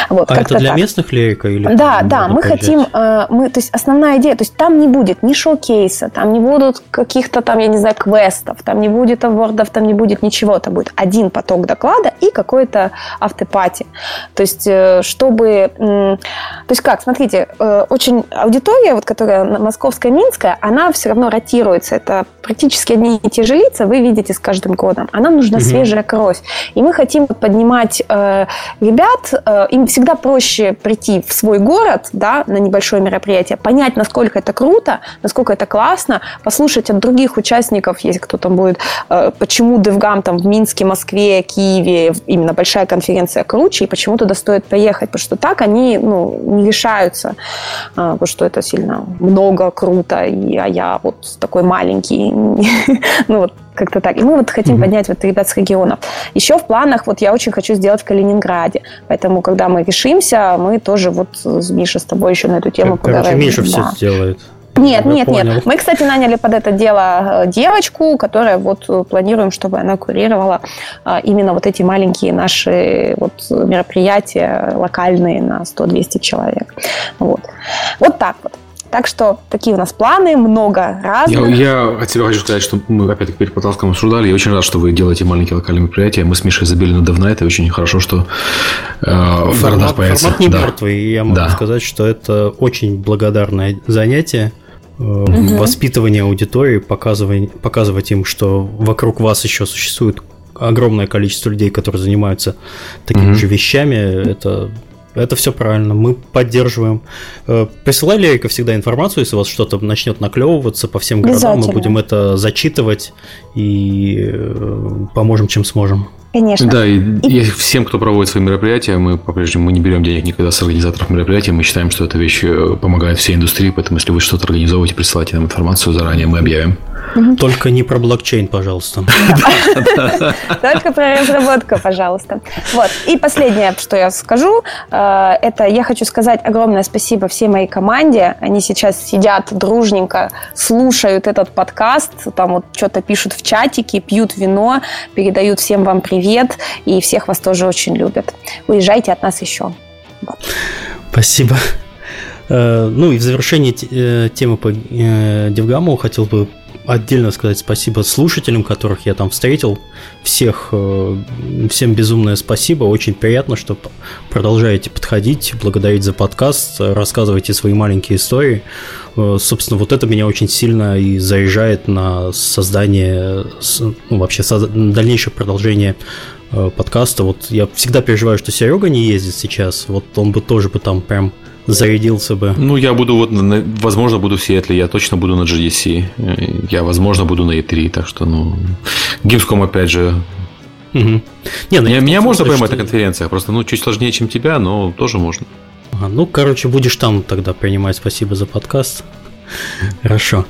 Вот, а это для так. местных лейка? Или да, да, мы поезжать? хотим, э, мы, то есть основная идея, то есть там не будет ни шоу-кейса, там не будут каких-то там, я не знаю, квестов, там не будет вордов там не будет ничего, там будет один поток доклада и какой-то автопати. То есть, э, чтобы... То есть как, смотрите, э, очень аудитория, вот, которая московская, минская, она все равно ротируется. Это практически одни и те же лица, вы видите с каждым годом. А нам нужна угу. свежая кровь. И мы хотим поднимать э, ребят, э, им всегда проще прийти в свой город, да, на небольшое мероприятие, понять, насколько это круто, насколько это классно, послушать от других участников, если кто там будет э, почему DevGam там в Минске, Москве, Киеве, именно большая конференция круче, и почему туда стоит поехать, потому что так они ну, не решаются, а, потому что это сильно много, круто, и, а я вот такой маленький, (laughs) ну вот как-то так. И мы вот хотим mm-hmm. поднять вот ребят с регионов. Еще в планах, вот я очень хочу сделать в Калининграде. Поэтому, когда мы решимся, мы тоже вот с Мишей с тобой еще на эту тему Короче, поговорим. Миша да. все сделает. Нет, нет, понял. нет. Мы, кстати, наняли под это дело э, девочку, которая вот э, планируем, чтобы она курировала э, именно вот эти маленькие наши вот мероприятия локальные на 100-200 человек. Вот. Вот так вот. Так что такие у нас планы, много разных. Я, я от себя хочу сказать, что мы опять-таки перед подкастом обсуждали. Я очень рад, что вы делаете маленькие локальные мероприятия. Мы с Мишей забили на DevNight, и очень хорошо, что э, в формат, появится. Формат не да. мертвый, и я могу да. сказать, что это очень благодарное занятие угу. воспитывание аудитории, показывать, показывать им, что вокруг вас еще существует огромное количество людей, которые занимаются такими угу. же вещами, это это все правильно, мы поддерживаем. Э, присылай Лерика всегда информацию, если у вас что-то начнет наклевываться по всем городам, мы будем это зачитывать и э, поможем, чем сможем. Конечно. Да, и, и всем, кто проводит свои мероприятия, мы по-прежнему мы не берем денег никогда с организаторов мероприятий. Мы считаем, что эта вещь э, помогает всей индустрии, поэтому если вы что-то организовываете, присылайте нам информацию заранее, мы объявим. Только не про блокчейн, пожалуйста. (laughs) Только про разработку, пожалуйста. Вот. И последнее, что я скажу, э, это я хочу сказать огромное спасибо всей моей команде. Они сейчас сидят дружненько, слушают этот подкаст, там вот что-то пишут в чатике, пьют вино, передают всем вам привет, и всех вас тоже очень любят. Уезжайте от нас еще. Спасибо. Э, ну и в завершении э, темы по Девгаму хотел бы отдельно сказать спасибо слушателям, которых я там встретил. Всех, э, всем безумное спасибо. Очень приятно, что продолжаете подходить, благодарить за подкаст, рассказывайте свои маленькие истории. Э, собственно, вот это меня очень сильно и заряжает на создание, ну, вообще дальнейшее продолжение э, подкаста. Вот я всегда переживаю, что Серега не ездит сейчас. Вот он бы тоже бы там прям зарядился бы. Ну, я буду вот, возможно, буду в Сиэтле, я точно буду на GDC, я, возможно, буду на E3, так что, ну, Gamescom, опять же, Угу. Не, ну, меня, меня можно поймать что... на конференциях, просто ну чуть сложнее, чем тебя, но тоже можно. Ага, ну, короче, будешь там тогда принимать. Спасибо за подкаст. Хорошо.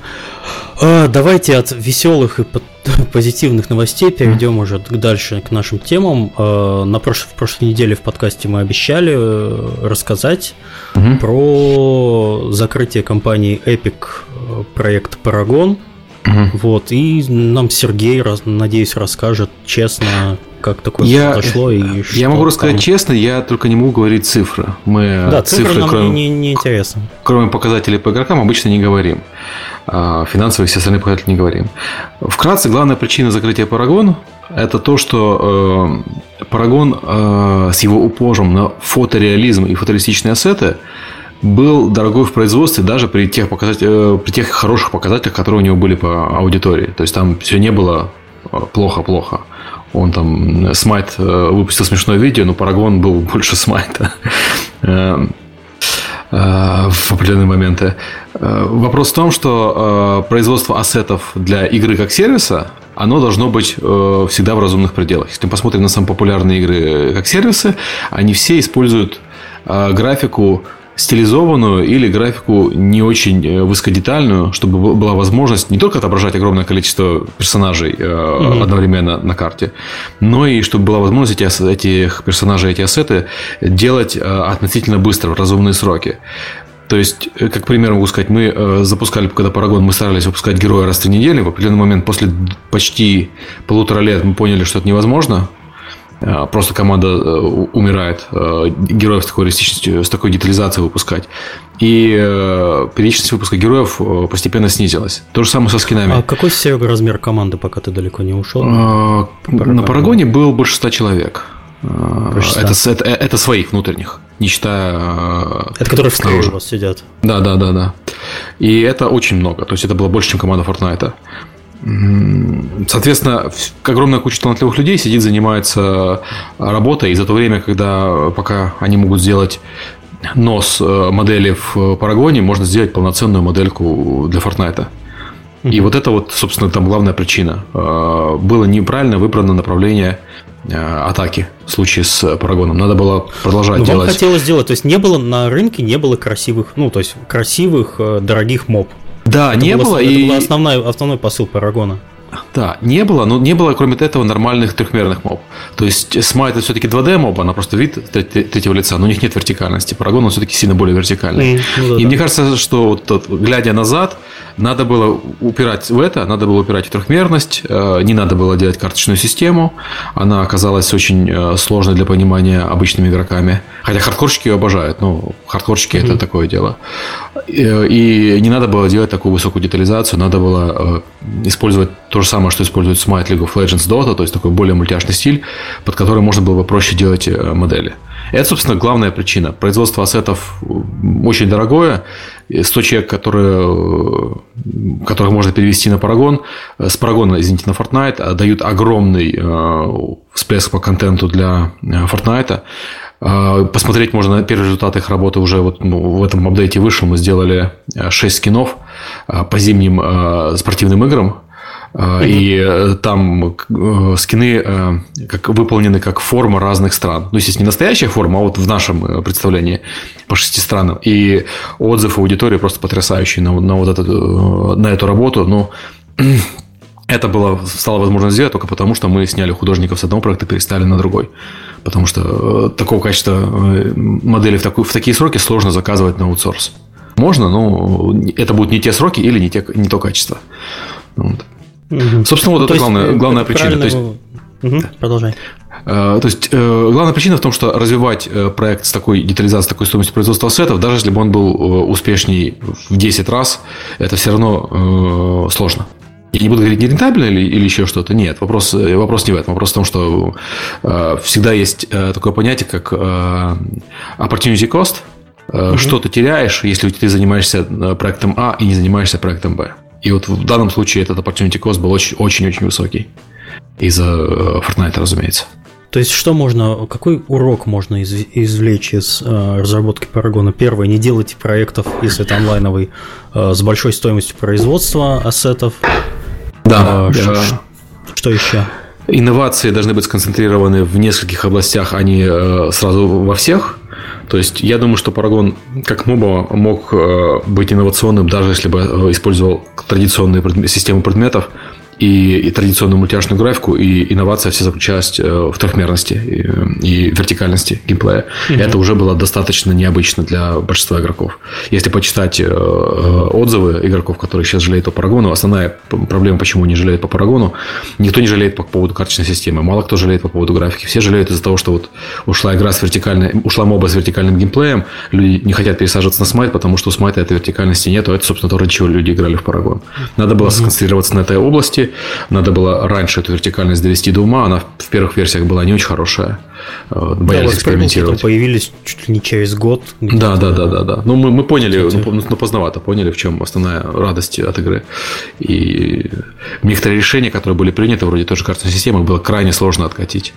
А, давайте от веселых и (laughs) позитивных новостей перейдем уже дальше к нашим темам. А, на прош... В прошлой неделе в подкасте мы обещали э, рассказать угу. про закрытие компании Epic э, проект Paragon. Угу. Вот, и нам Сергей, надеюсь, расскажет честно, как такое я, произошло и что Я могу рассказать там... честно, я только не могу говорить цифры. Мы да, цифры, цифры нам кроме, не, не интересно. Кроме показателей по игрокам обычно не говорим. А финансовые все остальные показатели не говорим. Вкратце, главная причина закрытия Парагон это то, что э, Парагон э, с его упором на фотореализм и фотореалистичные ассеты был дорогой в производстве даже при тех, показатель, при тех хороших показателях, которые у него были по аудитории. То есть там все не было плохо-плохо. Он там Смайт выпустил смешное видео, но Парагон был (laughs) больше Смайта. Э, в определенные моменты. Э, вопрос в том, что э, производство ассетов для игры как сервиса, оно должно быть всегда в разумных пределах. Если мы посмотрим на самые популярные игры как сервисы, они все используют графику стилизованную или графику не очень э, высокодетальную, чтобы была возможность не только отображать огромное количество персонажей mm одновременно на карте, но и чтобы была возможность эти, этих персонажей, эти ассеты делать э, относительно быстро, в разумные сроки. То есть, как пример могу сказать, мы запускали, когда Парагон, мы старались выпускать героя раз в три недели. В определенный момент, после почти полутора лет, мы поняли, что это невозможно. Э, просто команда э, умирает, э, героев с такой реалистичностью, с такой детализацией выпускать. И периодичность выпуска героев постепенно снизилась. То же самое со скинами. А какой Серега размер команды, пока ты далеко не ушел? На Парагоне был больше ста человек. Это, это, это своих внутренних, не считая... Это которые снаружи у вас сидят. Да, да, да, да. И это очень много. То есть это было больше, чем команда Fortnite. Соответственно, огромная куча талантливых людей сидит, занимается работой, и за то время, когда пока они могут сделать нос э, модели в Парагоне, можно сделать полноценную модельку для Fortnite. И вот это вот, собственно, там главная причина. Э, было неправильно выбрано направление э, атаки в случае с Парагоном. Надо было продолжать Но делать. Вам хотелось сделать, то есть не было на рынке, не было красивых, ну, то есть красивых, дорогих моб. Да, это не было. было и... Это был основной, основной посыл Парагона. Да, не было, но не было, кроме этого, нормальных трехмерных моб. То есть Smite это все-таки 2D моб, она просто вид третьего лица, но у них нет вертикальности. Парагон он все-таки сильно более вертикальный. Mm, ну, да, и да. мне кажется, что вот, вот, глядя назад, надо было упирать в это, надо было упирать в трехмерность, э, не надо было делать карточную систему. Она оказалась очень э, сложной для понимания обычными игроками. Хотя хардкорщики ее обожают, но хардкорщики mm-hmm. это такое дело. Э, и не надо было делать такую высокую детализацию, надо было использовать то же самое, что использует Smite League of Legends Dota, то есть такой более мультяшный стиль, под который можно было бы проще делать модели. Это, собственно, главная причина. Производство ассетов очень дорогое. 100 человек, которые, которых можно перевести на Парагон, с Парагона, извините, на Fortnite, дают огромный э, всплеск по контенту для э, Fortnite. Э, посмотреть можно на первые результаты их работы уже вот ну, в этом апдейте вышел. Мы сделали 6 скинов по зимним спортивным играм. Mm-hmm. И э, там э, скины э, как выполнены как форма разных стран. Ну, естественно, не настоящая форма, а вот в нашем представлении по шести странам. И отзыв аудитории просто потрясающий на, на, вот эту, на эту работу. Ну, (clears throat) это было, стало возможно сделать только потому, что мы сняли художников с одного проекта и переставили на другой. Потому что такого качества модели в, такой, в такие сроки сложно заказывать на аутсорс. Можно, но это будут не те сроки или не, те, не то качество. Вот. Угу. Собственно, вот ну, это главная, есть, главная причина. То есть, угу. Продолжай. Э, то есть, э, главная причина в том, что развивать э, проект с такой детализацией, с такой стоимостью производства ассетов, даже если бы он был успешней в 10 раз, это все равно сложно. Я не буду говорить не рентабельно или, или еще что-то. Нет, вопрос, вопрос не в этом. Вопрос в том, что э, всегда есть э, такое понятие, как э, opportunity cost. Э, угу. Что ты теряешь, если ты занимаешься проектом А и не занимаешься проектом Б. И вот в данном случае этот opportunity cost был очень-очень высокий. Из-за э, Fortnite, разумеется. То есть, что можно, какой урок можно из, извлечь из э, разработки Парагона? Первое, не делайте проектов, если это онлайновый, э, с большой стоимостью производства ассетов. Да. Э, да. Что, что еще? Инновации должны быть сконцентрированы в нескольких областях, а не э, сразу во всех. То есть я думаю, что Paragon как моба мог э, быть инновационным, даже если бы э, использовал традиционные системы предметов, и, и традиционную мультяшную графику, и инновация все заключалась э, в трехмерности и, и вертикальности геймплея. Mm-hmm. Это уже было достаточно необычно для большинства игроков. Если почитать э, отзывы игроков, которые сейчас жалеют по Парагону, основная проблема, почему они жалеют по Парагону, никто не жалеет по поводу карточной системы, мало кто жалеет по поводу графики. Все жалеют из-за того, что вот ушла игра с вертикальной, ушла моба с вертикальным геймплеем, люди не хотят пересаживаться на смайт, потому что у смайта этой вертикальности нет, а это, собственно, то, ради чего люди играли в Парагон. Надо было mm-hmm. сконцентрироваться на этой области, графики. Надо было раньше эту вертикальность довести до ума. Она в первых версиях была не очень хорошая. Э, боялись да, экспериментировать. появились чуть ли не через год. Да, да, да, да, да. Ну, мы, мы поняли, ну, ну, поздновато поняли, в чем основная радость от игры. И некоторые решения, которые были приняты, вроде той же карточной системы, было крайне сложно откатить.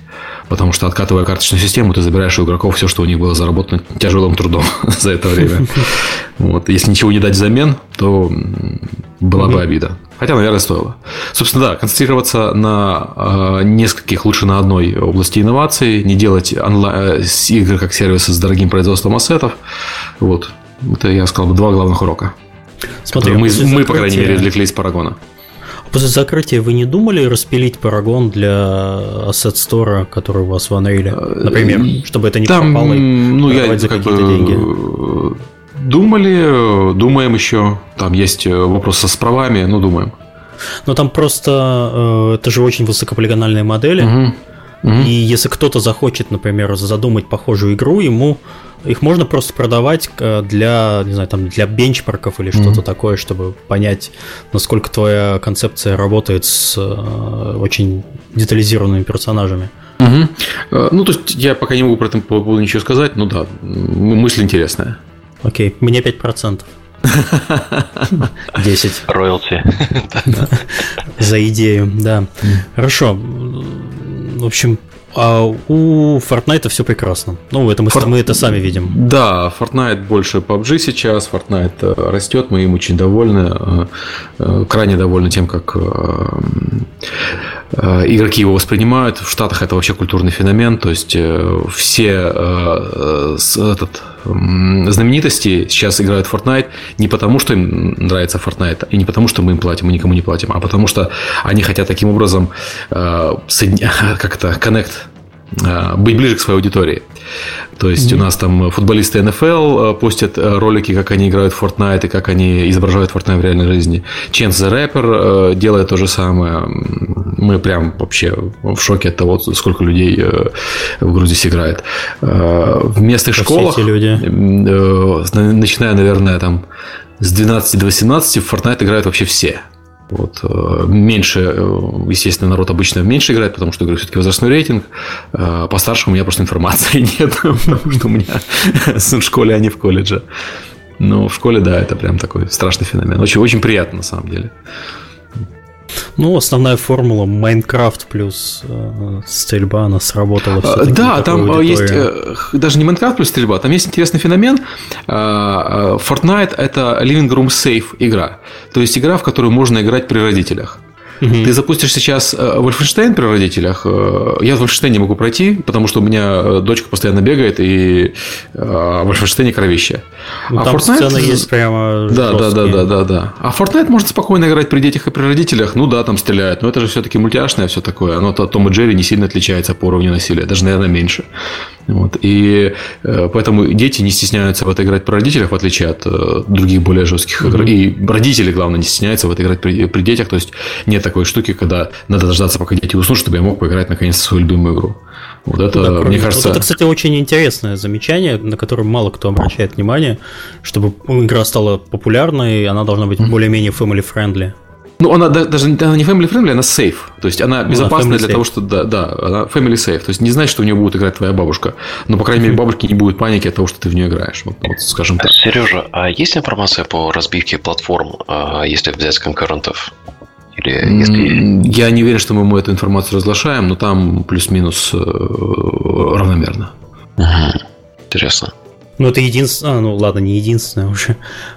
Потому что, откатывая карточную систему, ты забираешь у игроков все, что у них было заработано тяжелым трудом (laughs) за это время. (laughs) Вот. Если ничего не дать взамен, то была бы обида. Хотя, наверное, стоило. Собственно, да, концентрироваться на э, нескольких, лучше на одной области инноваций, не делать онлайн, э, игры как сервисы с дорогим производством ассетов. Вот. Это, я сказал, два главных урока. Смотри, мы, мы, по крайней мере, извлекли из Парагона. После закрытия вы не думали распилить Парагон для Asset Store, который у вас в Unreal? Например, э, чтобы это не Там, пропало и ну, я, за какие-то деньги? Думали, думаем еще. Там есть вопросы с правами, ну, думаем. Но там просто э, это же очень высокополигональные модели. Угу. Угу. И если кто-то захочет, например, задумать похожую игру, ему их можно просто продавать э, для, не знаю, там, для бенчмарков или что-то mm-hmm. такое, чтобы понять, насколько твоя концепция работает с э, очень детализированными персонажами. Угу. Ну, то есть я пока не могу про это ничего сказать, но да, мысль интересная. Окей, мне 5%. 10. Роялти. За идею, да. Хорошо. В общем, а у Fortnite все прекрасно. Ну, это мы, Fort... мы это сами видим. Да, Fortnite больше PUBG сейчас, Fortnite э, растет, мы им очень довольны, э, э, крайне довольны тем, как игроки его воспринимают. В Штатах это вообще культурный феномен, то есть все этот, знаменитости сейчас играют в Fortnite не потому, что им нравится Fortnite, и не потому, что мы им платим, мы никому не платим, а потому что они хотят таким образом (laughs) как-то connect быть ближе к своей аудитории. То есть mm-hmm. у нас там футболисты НФЛ э, постят э, ролики, как они играют в Fortnite и как они изображают Fortnite в реальной жизни. Ченс the Rapper делает то же самое. Мы прям вообще в шоке от того, сколько людей э, в Грузии играет. В местных школах, люди. начиная, наверное, там с 12 до 18, в Fortnite играют вообще все. Вот. Э, меньше, э, естественно, народ обычно меньше играет, потому что, говорю, все-таки возрастной рейтинг. Э, по старшему у меня просто информации (laughs) нет, потому что у меня сын (laughs) в школе, а не в колледже. Но в школе, да, это прям такой страшный феномен. Очень, очень приятно, на самом деле. Ну, основная формула Майнкрафт плюс э, стрельба, она сработала. Да, там аудитория. есть э, даже не Майнкрафт плюс стрельба, там есть интересный феномен. Fortnite – это Living Room Safe игра. То есть игра, в которую можно играть при родителях. Угу. Ты запустишь сейчас Wolfenstein при родителях. Э, я в Wolfenstein не могу пройти, потому что у меня э, дочка постоянно бегает, и э, в Wolfenstein кровище. Ну, а там Fortnite... сцена есть прямо да, да, да, да, да, да. А Fortnite можно спокойно играть при детях и при родителях. Ну да, там стреляют, но это же все-таки мультяшное все такое. Оно от Том и Джерри не сильно отличается по уровню насилия, даже, наверное, меньше. Вот. И э, поэтому дети не стесняются в это играть при родителях, в отличие от э, других более жестких игр. Mm-hmm. И родители, главное, не стесняются в это играть при, при детях. То есть нет такой штуки, когда надо дождаться, пока дети уснут, чтобы я мог поиграть наконец свою любимую игру. Вот это, да, мне кажется... Вот это, кстати, очень интересное замечание, на которое мало кто обращает внимание, чтобы игра стала популярной, она должна быть mm-hmm. более-менее family-friendly. Ну, она даже она не family friendly, она safe. То есть она безопасная она для safe. того, что да, да, она family safe. То есть не значит, что в нее будет играть твоя бабушка. Но, по крайней мере, бабушке не будет паники от того, что ты в нее играешь. Вот, вот скажем так. Сережа, а есть информация по разбивке платформ, а, если взять конкурентов? Или если... Я не уверен, что мы ему эту информацию разглашаем, но там плюс-минус э, равномерно. Угу. Интересно. Ну, это единственное, а, ну ладно, не единственное уже.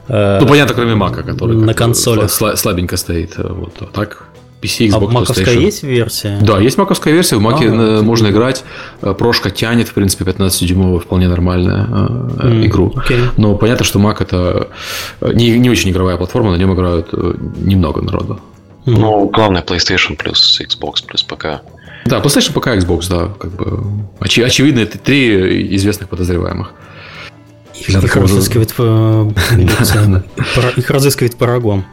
Э, ну, понятно, кроме Мака, который на консолях слабенько стоит. Э, вот так. PC, Xbox, а маковская есть версия? Да, есть маковская версия, в маке а, можно это... играть. Прошка тянет, в принципе, 15-дюймовую вполне нормальная mm, игру. Okay. Но понятно, что Mac это не, не очень игровая платформа, на нем играют немного народу. Ну, главное PlayStation плюс Xbox плюс ПК. Да, PlayStation, ПК, Xbox, да, как бы очи- очевидно, это три известных подозреваемых. Их, их, разыскивает, (laughs) их разыскивает Парагон.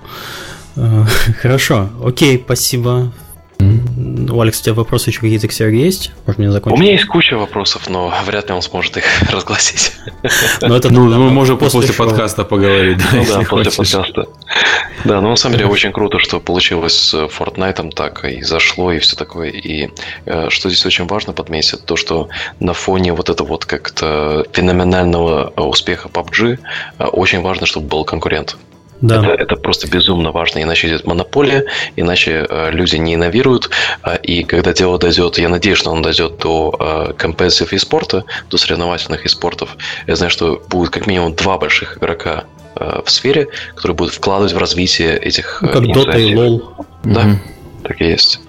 Э, (laughs) хорошо, окей, спасибо. У Алекса, у тебя вопросы еще какие-то к Сереге есть? Может, мне закончить? У меня есть куча вопросов, но вряд ли он сможет их (laughs) разгласить. Ну, это, ну, мы можем после, после подкаста поговорить. Да, ну, да после подкаста. Да, ну, на самом деле, очень круто, что получилось с Fortnite так, и зашло, и все такое. И э, что здесь очень важно подметить, то, что на фоне вот этого вот как-то феноменального успеха PUBG э, очень важно, чтобы был конкурент. Да. Это, это просто безумно важно, иначе идет монополия, иначе э, люди не инновируют, э, и когда дело дойдет, я надеюсь, что он дойдет до э, competitive и спорта, до соревновательных и спортов, я знаю, что будет как минимум два больших игрока э, в сфере, которые будут вкладывать в развитие этих ну, Как Dota и LoL. Да, mm-hmm. так и есть.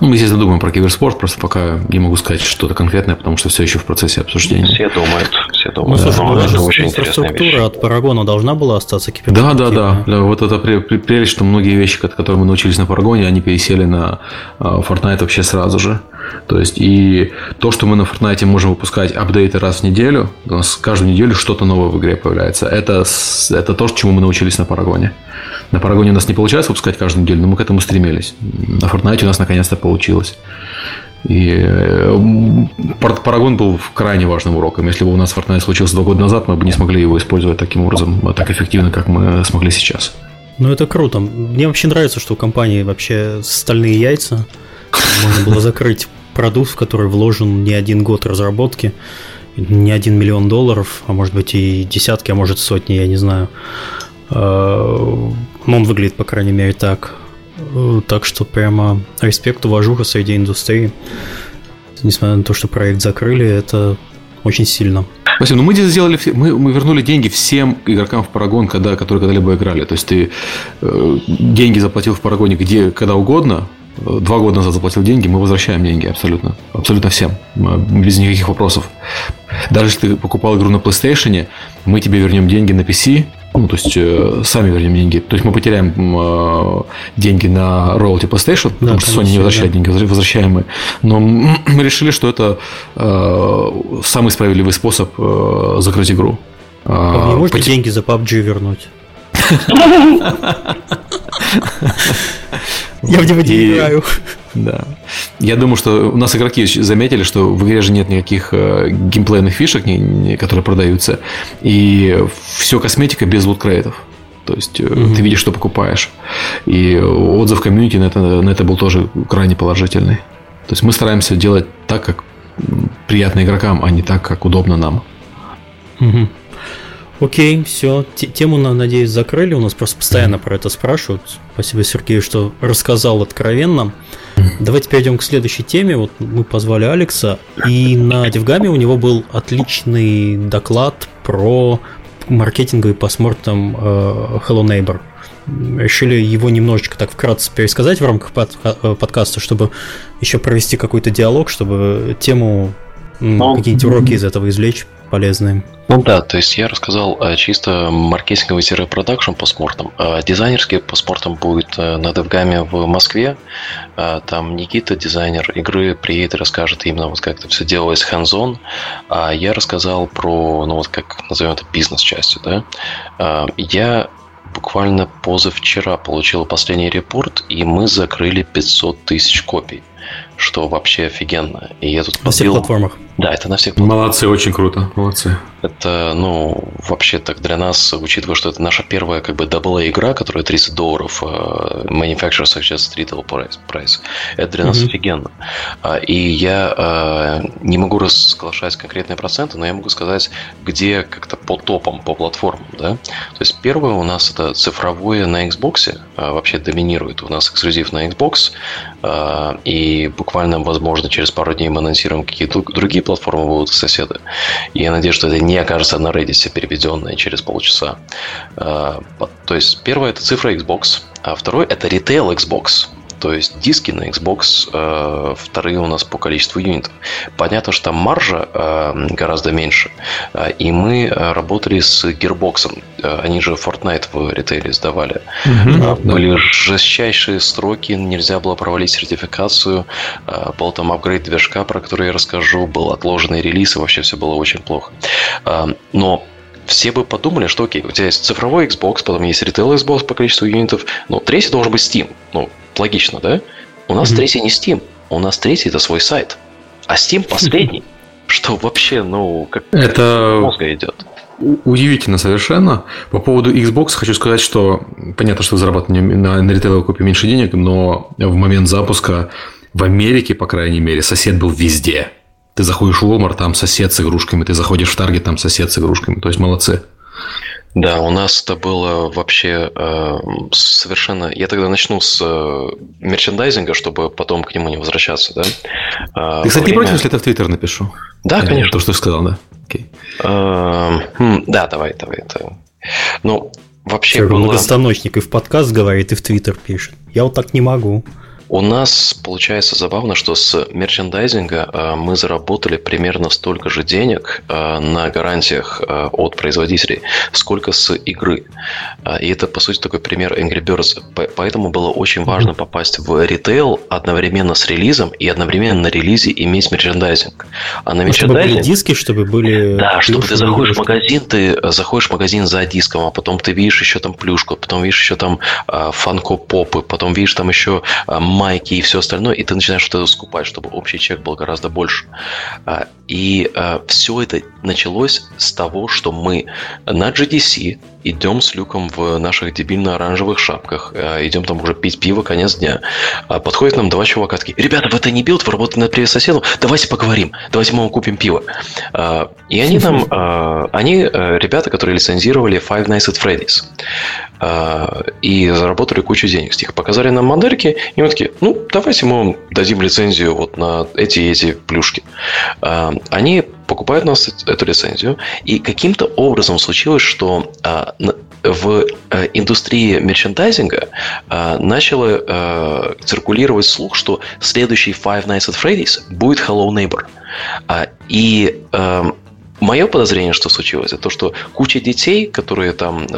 Ну, мы здесь думаем про киберспорт, просто пока не могу сказать что-то конкретное, потому что все еще в процессе обсуждения. Все думают, все думают. Ну, слушай, да, это очень инфраструктура от Парагона должна была остаться киберспортивной. Да, да, да, да. Вот это прелесть, что многие вещи, которые мы научились на Парагоне, они пересели на а, Fortnite вообще сразу же. То есть, и то, что мы на Fortnite можем выпускать апдейты раз в неделю, у нас каждую неделю что-то новое в игре появляется. Это, это то, чему мы научились на Парагоне. На Парагоне у нас не получается выпускать каждую неделю, но мы к этому стремились. На Fortnite у нас наконец-то получилось. И э, Парагон был крайне важным уроком. Если бы у нас Fortnite случился два года назад, мы бы не смогли его использовать таким образом, так эффективно, как мы смогли сейчас. Ну, это круто. Мне вообще нравится, что у компании вообще стальные яйца. Можно было закрыть продукт, в который вложен не один год разработки, не один миллион долларов, а может быть и десятки, а может сотни, я не знаю. А, ну, он выглядит, по крайней мере, так. Так что прямо респект, уважуха среди индустрии. Несмотря на то, что проект закрыли, это очень сильно. Спасибо. Ну, мы сделали, мы, мы вернули деньги всем игрокам в Парагон, когда, которые когда-либо играли. То есть ты э, деньги заплатил в Парагоне где, когда угодно, два года назад заплатил деньги, мы возвращаем деньги абсолютно. Абсолютно всем. Без никаких вопросов. Даже если ты покупал игру на PlayStation, мы тебе вернем деньги на PC, ну, то есть э, сами вернем деньги. То есть мы потеряем э, деньги на royalty PlayStation, да, потому что Sony не возвращает да. деньги, возвращаем мы. Но (clears throat) мы решили, что это э, самый справедливый способ э, закрыть игру. А вы не можете Пот... деньги за PUBG вернуть? (laughs) Я в него не играю. Да. Я думаю, что у нас игроки заметили, что в игре же нет никаких э, геймплейных фишек, которые продаются. И все косметика без луткрейтов. То есть mm-hmm. ты видишь, что покупаешь. И отзыв комьюнити на это, на это был тоже крайне положительный. То есть мы стараемся делать так, как приятно игрокам, а не так, как удобно нам. Угу. Окей, все. Тему, надеюсь, закрыли. У нас просто постоянно про это спрашивают. Спасибо, Сергею, что рассказал откровенно. Давайте перейдем к следующей теме. Вот мы позвали Алекса, и на Девгаме у него был отличный доклад про маркетинговый посмотрим э, Hello Neighbor. Решили его немножечко так вкратце пересказать в рамках э, подкаста, чтобы еще провести какой-то диалог, чтобы тему, ну, какие-нибудь уроки из этого извлечь полезные. Ну да, то есть я рассказал э, чисто маркетинговый-продакшн постмортом. А дизайнерский постмортом будет э, на DevGAM в Москве. Там Никита, дизайнер игры, приедет и расскажет именно вот как это все делалось hands-on. А я рассказал про, ну вот как назовем это бизнес-частью, да. Я буквально позавчера получил последний репорт, и мы закрыли 500 тысяч копий что вообще офигенно. И я тут На всех платформах. Да, это на всех. Молодцы, очень круто, молодцы. Это, ну, вообще так для нас, учитывая, что это наша первая как бы AA игра, которая 30 долларов, uh, Manufacturer Success Retail Price, это для нас mm-hmm. офигенно. Uh, и я uh, не могу разглашать конкретные проценты, но я могу сказать, где как-то по топам, по платформам, да. То есть первое у нас это цифровое на Xbox, вообще доминирует. У нас эксклюзив на Xbox, и буквально, возможно, через пару дней мы анонсируем какие-то другие платформы будут соседы. Я надеюсь, что это не окажется на Redis переведенное через полчаса. А, то есть, первое это цифра Xbox, а второе это retail Xbox то есть диски на Xbox э, вторые у нас по количеству юнитов. Понятно, что там маржа э, гораздо меньше, э, и мы э, работали с Gearbox, э, они же Fortnite в ритейле сдавали. Mm-hmm, э, были жестчайшие строки, нельзя было провалить сертификацию, э, был там апгрейд движка, про который я расскажу, был отложенный релиз, и вообще все было очень плохо. Э, но все бы подумали, что окей, у тебя есть цифровой Xbox, потом есть ритейл Xbox по количеству юнитов, но третий должен быть Steam. Ну, логично, да? у нас mm-hmm. третий не Steam, у нас третий это свой сайт, а Steam (laughs) последний. Что вообще, ну, как это мозга идет. Удивительно совершенно. По поводу Xbox хочу сказать, что понятно, что зарабатывание на, на ритейловой копии меньше денег, но в момент запуска в Америке, по крайней мере, сосед был везде. Ты заходишь в Walmart, там сосед с игрушками, ты заходишь в Target, там сосед с игрушками. То есть молодцы. Да, у нас это было вообще э, совершенно... Я тогда начну с э, мерчендайзинга, чтобы потом к нему не возвращаться, да? Э, Ты, кстати, время... не против, если это в Твиттер напишу? Да, Или конечно. То, что ты сказал, да? Okay. Э, хм, да, давай, давай. Это... Ну, вообще Все, было... Многостаночник и в подкаст говорит, и в Твиттер пишет. Я вот так не могу. У нас получается забавно, что с мерчендайзинга э, мы заработали примерно столько же денег э, на гарантиях э, от производителей, сколько с игры. И это, по сути, такой пример Angry Birds. Поэтому было очень важно попасть в ритейл одновременно с релизом и одновременно на релизе иметь мерчендайзинг. А на мерчендайзинг... Чтобы были диски, чтобы были... Да, чтобы ты заходишь в магазин, ты заходишь в магазин за диском, а потом ты видишь еще там плюшку, потом видишь еще там Funko Pop'ы, потом видишь там еще майки и все остальное, и ты начинаешь что-то скупать, чтобы общий чек был гораздо больше. А, и а, все это началось с того, что мы на GDC идем с Люком в наших дебильно-оранжевых шапках, а, идем там уже пить пиво, конец дня. Подходят нам два чувака такие, ребята, в это tinyBuild, вы работаете над привет соседом, давайте поговорим, давайте мы вам купим пиво. И они нам, (laughs) они ребята, которые лицензировали Five Nights at Freddy's и заработали кучу денег с них. Показали нам модельки, и мы такие, ну, давайте мы вам дадим лицензию вот на эти и эти плюшки. А, они покупают у нас эту лицензию, и каким-то образом случилось, что а, в э, индустрии мерчендайзинга а, начало циркулировать слух, что следующий Five Nights at Freddy's будет Hello Neighbor. И Мое подозрение, что случилось, это то, что куча детей, которые там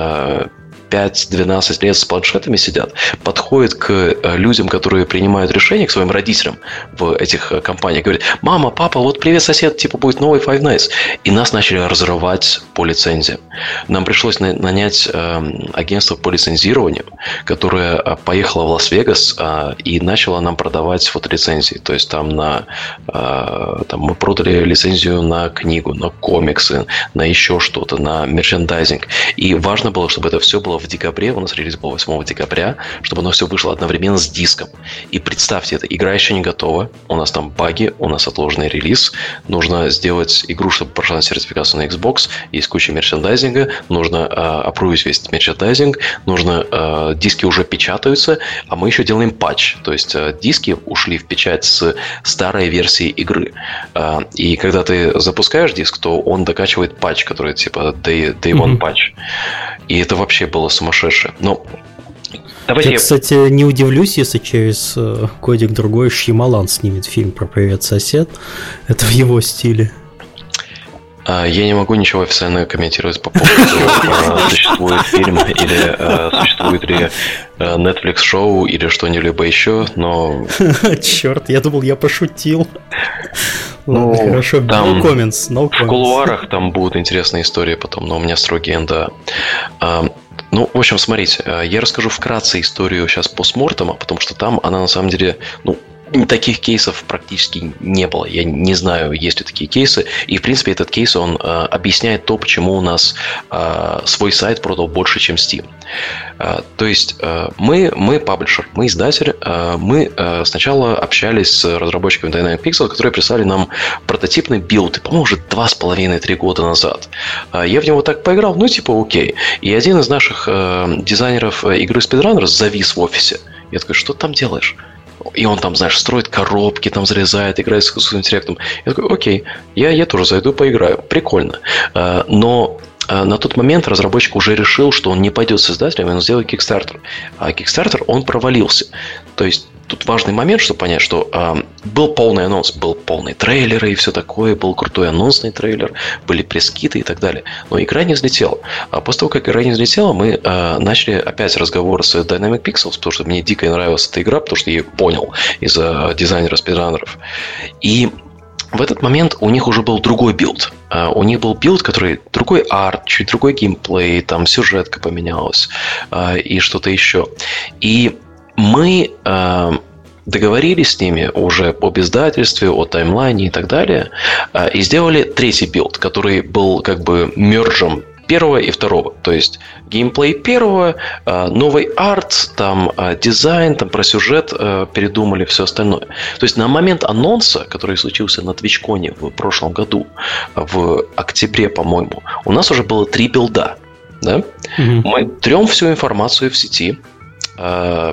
5-12 лет с планшетами сидят, подходит к э, людям, которые принимают решения, к своим родителям в этих э, компаниях, говорит, мама, папа, вот привет, сосед, типа будет новый Five Nights. И нас начали разрывать по лицензиям. Нам пришлось нанять эм, агентство по лицензированию, которое э, поехало в Лас-Вегас и начало нам продавать фотолицензии. То есть там на там мы продали лицензию на книгу, на комиксы, на еще что-то, на мерчендайзинг. И важно было, чтобы это все было в декабре, у нас релиз был 8 декабря, чтобы оно все вышло одновременно с диском. И представьте, эта игра еще не готова, у нас там баги, у нас отложенный релиз, нужно сделать игру, чтобы прошла сертификацию на Xbox, есть куча мерчендайзинга, нужно э, весь мерчендайзинг, нужно э, диски уже печатаются, а мы еще делаем патч, то есть э, диски ушли в печать с старой версии игры. Э, и когда ты запускаешь диск, то он докачивает патч, который типа day, day one mm-hmm. патч. И это вообще было сумасшедшее. Но Давайте я, кстати, не удивлюсь, если через э, годик другой Шьямалан снимет фильм про «Привет, сосед». Это в его стиле. А, я не могу ничего официально комментировать по поводу, а, существует фильм или а, существует ли Netflix шоу или что-нибудь еще, но... (laughs) Черт, я думал, я пошутил. Ну, Ладно, хорошо, там no comments, no comments. В кулуарах там будут интересные истории потом, но у меня строгие НДА. Ну, в общем, смотрите, я расскажу вкратце историю сейчас постмортема, потому что там она на самом деле, ну, таких кейсов практически не было. Я не знаю, есть ли такие кейсы. И, в принципе, этот кейс, он э, объясняет то, почему у нас э, свой сайт продал больше, чем Steam. Э, то есть э, мы, мы publisher, мы издатель. Э, мы э, сначала общались с разработчиками Dynamic Pixel, которые прислали нам прототипный билд, по-моему, уже два с половиной-три года назад. Э, я в него так поиграл, ну, типа, окей. И один из наших э, дизайнеров э, игры Speedrunners завис в офисе. Я такой, что там делаешь? И он там, знаешь, строит коробки, там зарезает, играет с искусственным интеллектом. Я такой, окей, я, я тоже зайду, поиграю. Прикольно. А, но а, на тот момент разработчик уже решил, что он не пойдет с издателем, он сделает Kickstarter. А Kickstarter, он провалился. То есть тут важный момент, чтобы понять, что э, был полный анонс, был полный трейлер и все такое, был крутой анонсный трейлер, были прескиты и так далее. Но игра не взлетела. А после того, как игра не взлетела, мы э, начали опять разговор с Dynamic Pixels, потому что мне дико нравилась эта игра, потому что я ее понял из-за дизайнера спидранеров. И в этот момент у них уже был другой билд. У них был билд, который другой арт, чуть другой геймплей, там сюжетка поменялась и что-то еще. И мы договорились с ними уже об издательстве, о таймлайне и так далее, и сделали третий билд, который был как бы мержем первого и второго. То есть геймплей первого, а, новый арт, там а, дизайн, там про сюжет а, передумали, все остальное. То есть на момент анонса, который случился на TwitchCon в прошлом году, в октябре, по-моему, у нас уже было три билда. Да? Угу. Мы трем всю информацию в сети,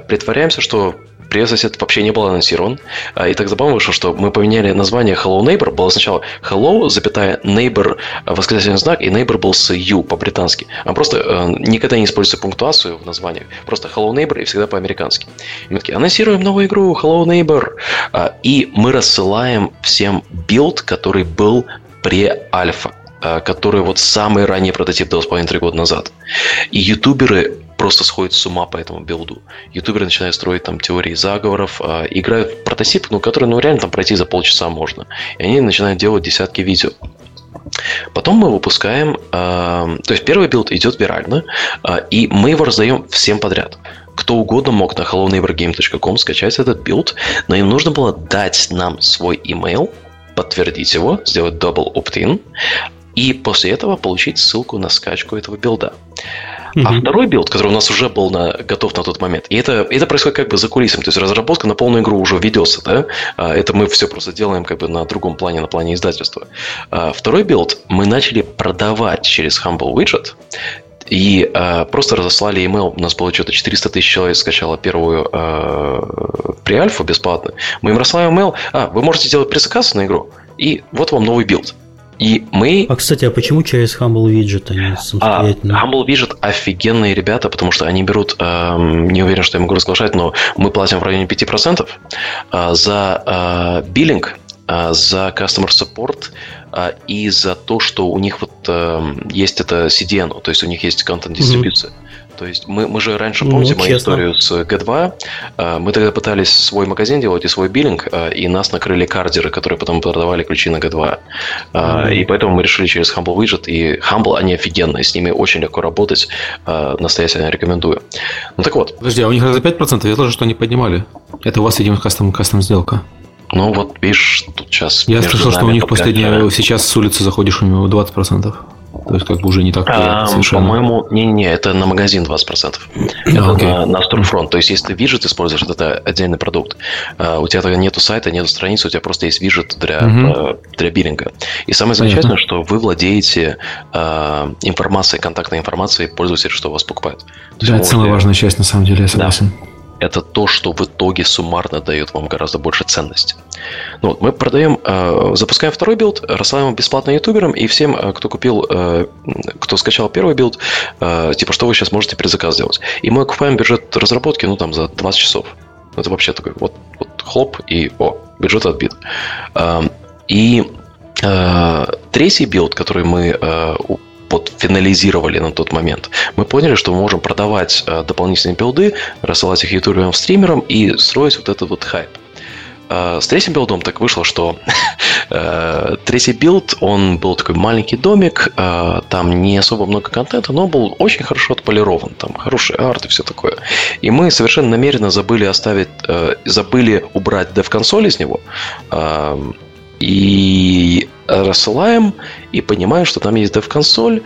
притворяемся, что Привет, сосед вообще не был анонсирован. А, и так забавно вышло, что мы поменяли название Hello Neighbor. Было сначала Hello, запятая Neighbor, а, восклицательный знак, и Neighbor был с U по-британски. А просто э, никогда не используется пунктуацию в названиях. Просто Hello Neighbor и всегда по-американски. И мы такие, анонсируем новую игру Hello Neighbor. А, и мы рассылаем всем билд, который был пре-альфа который вот самый ранний прототип 2,5-3 года назад. И ютуберы просто сходит с ума по этому билду. Ютуберы начинают строить там теории заговоров, э, играют в прототип, ну, который ну, реально там пройти за полчаса можно. И они начинают делать десятки видео. Потом мы выпускаем, э, то есть первый билд идет вирально, э, и мы его раздаем всем подряд. Кто угодно мог на helloNeighborGame.com скачать этот билд, но им нужно было дать нам свой email, подтвердить его, сделать double opt-in, и после этого получить ссылку на скачку этого билда. Mm-hmm. А второй билд, который у нас уже был на, готов на тот момент, и это, это происходит как бы за кулисами, то есть разработка на полную игру уже ведется, да? А, это мы все просто делаем как бы на другом плане, на плане издательства. А, второй билд мы начали продавать через Humble Widget, и э, просто разослали email. У нас было что-то 400 тысяч человек скачало первую э, при-альфу бесплатно. Мы им рассылаем email. А, вы можете сделать предзаказ на игру. И вот вам новый билд. И мы... А, кстати, а почему через Humble Widget они а, самостоятельно? А, Humble Widget офигенные ребята, потому что они берут, эм, не уверен, что я могу разглашать, но мы платим в районе 5% э, за э, биллинг, э, за Customer Support э, и за то, что у них вот э, есть это CDN, то есть у них есть контент-дистрибьюция. Mm-hmm. То есть мы, мы же раньше, помните ну, мою историю с G2, э, мы тогда пытались свой магазин делать и свой биллинг, э, и нас накрыли кардеры, которые потом продавали ключи на G2. Mm-hmm. И поэтому мы решили через Humble Widget, и Humble, они офигенные, с ними очень легко работать, настоятельно рекомендую. Ну так вот. Подожди, а у них за 5%? Я тоже что они поднимали. Это у вас, видимо, кастом, кастом сделка. Ну вот, видишь, тут сейчас... Я слышал, что у них последнее... Сейчас с улицы заходишь, у него 20%. То есть как бы уже не так а, совершенно. По-моему, не-не, это на магазин 20%. А, это окей. на, на Stormfront. То есть, если ты виджет используешь, это отдельный продукт. Uh, у тебя тогда нету сайта, нету страницы, у тебя просто есть виджет для, угу. для биллинга. И самое замечательное, Понятно. что вы владеете э, информацией, контактной информацией пользователя, что вас покупают. да, это самая важная часть, на самом деле, я согласен. Да это то, что в итоге суммарно дает вам гораздо больше ценности. Ну, вот, мы продаем, э, запускаем второй билд, рассылаем бесплатно ютуберам и всем, э, кто купил, э, кто скачал первый билд, э, типа, что вы сейчас можете предзаказ сделать. И мы окупаем бюджет разработки, ну, там, за 20 часов. Это вообще такой вот, вот хлоп и о, бюджет отбит. Э, и э, третий билд, который мы э, вот финализировали на тот момент, мы поняли, что мы можем продавать э, дополнительные билды, рассылать их ютуберам, стримерам и строить вот этот вот хайп. Э, с третьим билдом так вышло, что (laughs) э, третий билд, он был такой маленький домик, там не особо много контента, но был очень хорошо отполирован, там хороший арт и все такое. И мы совершенно намеренно забыли оставить, забыли убрать dev-консоль из него, и рассылаем, и понимаем, что там есть dev-консоль,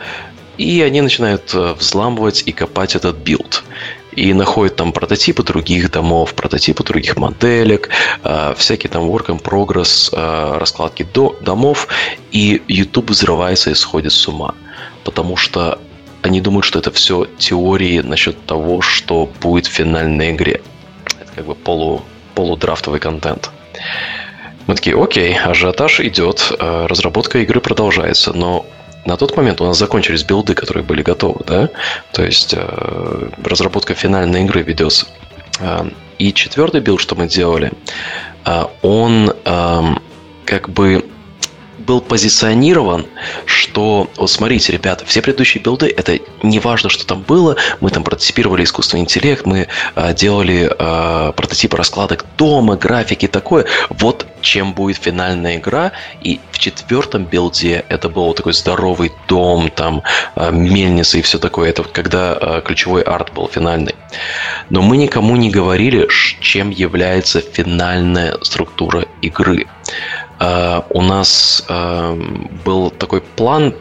и они начинают э, взламывать и копать этот билд. И находят там прототипы других домов, прототипы других моделек, э, всякие там work in progress, э, раскладки до, домов, и YouTube взрывается и сходит с ума. Потому что они думают, что это все теории насчет того, что будет в финальной игре. Это как бы полу, полудрафтовый контент. Мы такие, окей, ажиотаж идет, э, разработка игры продолжается, но на тот момент у нас закончились билды, которые были готовы, да, то есть э, разработка финальной игры ведется. Э, и четвертый билд, что мы делали, он эм, как бы был позиционирован, что, вот смотрите, ребята, все предыдущие билды, это не важно, что там было, мы там прототипировали искусственный интеллект, мы э, делали э, прототипы раскладок дома, графики, такое. Вот чем будет финальная игра. И в четвертом билде это был такой здоровый дом, там э, мельница и все такое. Это когда э, ключевой арт был финальный. Но мы никому не говорили, чем является финальная структура игры. Э, у нас был такой план,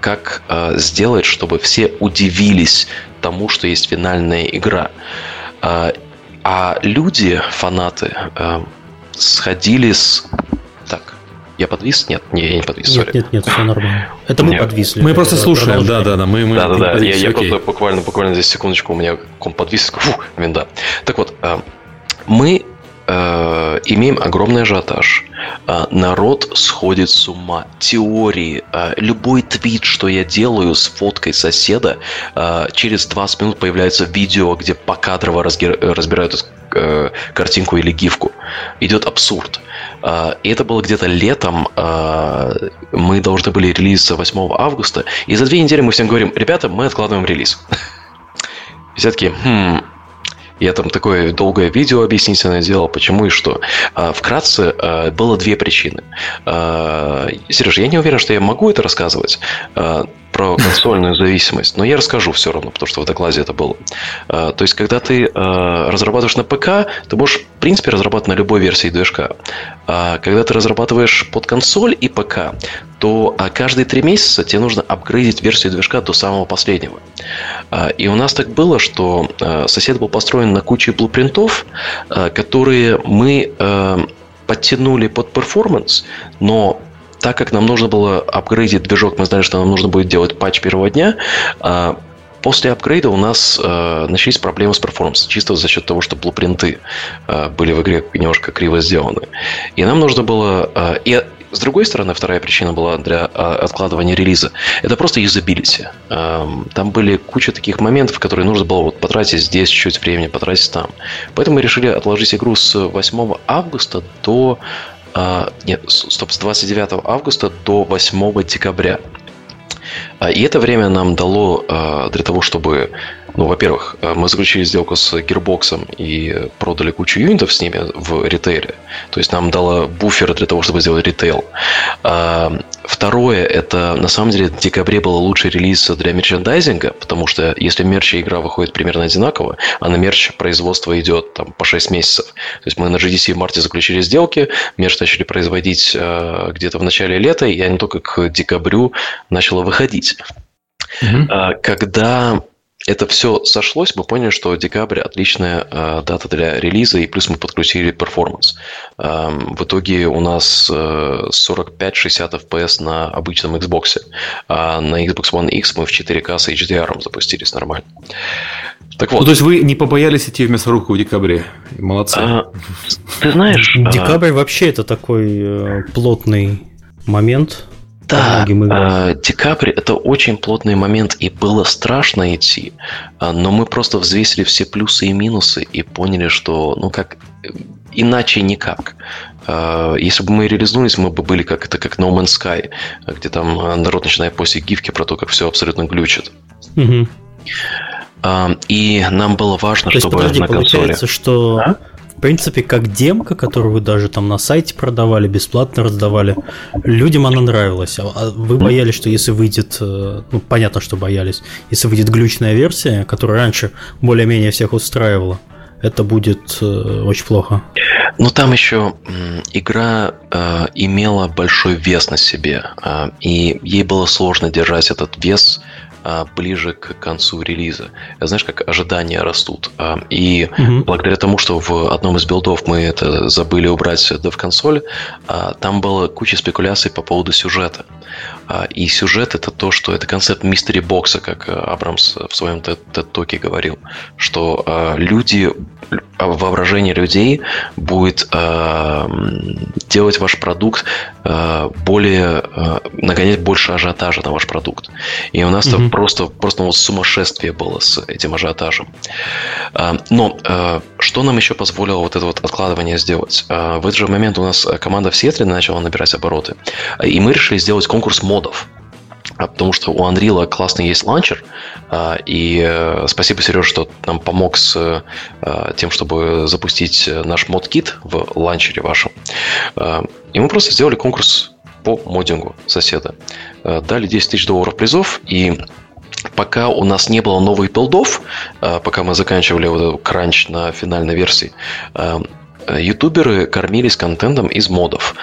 как сделать, чтобы все удивились тому, что есть финальная игра. А люди, фанаты, сходили с... Так, я подвис? Нет, не, я не подвис, Нет, sorry. нет, нет, все нормально. Это мы нет. подвисли. Мы просто слушаем, да, да, да. Мы, мы, да, да, да. Я, я просто буквально, буквально здесь секундочку, у меня комп подвис, фу, винда. Так вот, мы имеем огромный ажиотаж. Э, народ сходит с ума. Теории, любой твит, что я делаю с фоткой соседа, через 20 минут появляется видео, где покадрово разбирают картинку или гифку идет абсурд. И это было где-то летом. Мы должны были релизиться 8 августа. И за две недели мы всем говорим, ребята, мы откладываем релиз. (laughs) Все таки хм, я там такое долгое видео объяснительное делал, почему и что. А, вкратце, было две причины. Сереж, я не уверен, что я могу это рассказывать про консольную зависимость, но я расскажу все равно, потому что в докладе это было. А, то есть, когда ты а, разрабатываешь на ПК, ты можешь, в принципе, разрабатывать на любой версии движка. А когда ты разрабатываешь под консоль и ПК, то каждые три месяца тебе нужно апгрейдить версию движка до самого последнего. И у нас так было, что сосед был построен на куче блупринтов, которые мы подтянули под performance, но так как нам нужно было апгрейдить движок, мы знали, что нам нужно будет делать патч первого дня, а, После апгрейда у нас э, начались проблемы с перформансом, чисто за счет того, что блупринты э, были в игре немножко криво сделаны. И нам нужно было... Э, и с другой стороны, вторая причина была для откладывания релиза. Это просто юзабилити. Э, там были куча таких моментов, которые нужно было вот потратить здесь чуть времени, потратить там. Поэтому мы решили отложить игру с 8 августа до а, нет, стоп, с 29 августа до 8 декабря. А, и это время нам дало а, для того, чтобы ну, во-первых, э, мы заключили сделку с Gearbox и продали кучу юнитов с ними в ритейле. То есть нам дало буфер для того, чтобы сделать ритейл. А, второе, это на самом деле в декабре был лучший релиз для мерчендайзинга, потому что если мерч и игра выходит примерно одинаково, а на мерч производство идет там, по 6 месяцев. То есть мы на GDC в марте заключили сделки, мерч начали производить э, где-то в начале лета, и они только к декабрю начало выходить. Mm-hmm. Когда это все сошлось, мы поняли, что декабрь отличная э, дата для релиза, и плюс мы подкрутили перформанс. Э, в итоге у нас э, 45-60 FPS на обычном Xbox, а на Xbox One X мы в 4К с HDR запустились нормально. Так вот. Ну, то есть вы не побоялись идти в мясорубку в декабре? Молодцы. А, ты знаешь... Декабрь а... вообще это такой э, плотный момент да, э, декабрь это очень плотный момент, и было страшно идти, а, но мы просто взвесили все плюсы и минусы и поняли, что, ну как, иначе никак. А, если бы мы релизнулись, мы бы были как это как No Man's Sky, где там народ начинает постить гифки про то, как все абсолютно глючит. Угу. И нам было важно, то чтобы есть, подожди, на консоли. Получается, что а? В принципе, как демка, которую даже там на сайте продавали, бесплатно раздавали, людям она нравилась. А, а вы боялись, что если выйдет, э, ну, понятно, что боялись, если выйдет глючная версия, которая раньше более-менее всех устраивала, это будет э, очень плохо. Ну, там еще игра э, имела большой вес на себе, э, и ей было сложно держать этот вес а, ближе к концу релиза. Знаешь, как ожидания растут. А, и угу. благодаря тому, что в одном из билдов мы это забыли убрать в консоль, а, там было куча спекуляций по поводу сюжета. И сюжет это то, что это концепт мистери бокса, как Абрамс в своем TED-токе говорил, что люди, воображение людей будет делать ваш продукт более, нагонять больше ажиотажа на ваш продукт. И у нас угу просто, просто вот сумасшествие было с этим ажиотажем. А, но а, что нам еще позволило вот это вот откладывание сделать? А, в этот же момент у нас команда в Сиэтле начала набирать обороты, и мы решили сделать конкурс модов. Потому что у Unreal классный есть ланчер, и э, спасибо, Сереж, что нам помог с тем, чтобы запустить наш mod kit в ланчере вашем. И мы просто сделали конкурс по моддингу соседа. Э, дали 10 тысяч долларов призов, и пока у нас не было новых билдов, э, пока мы заканчивали вот этот кранч на финальной версии, э, ютуберы кормились контентом из модов.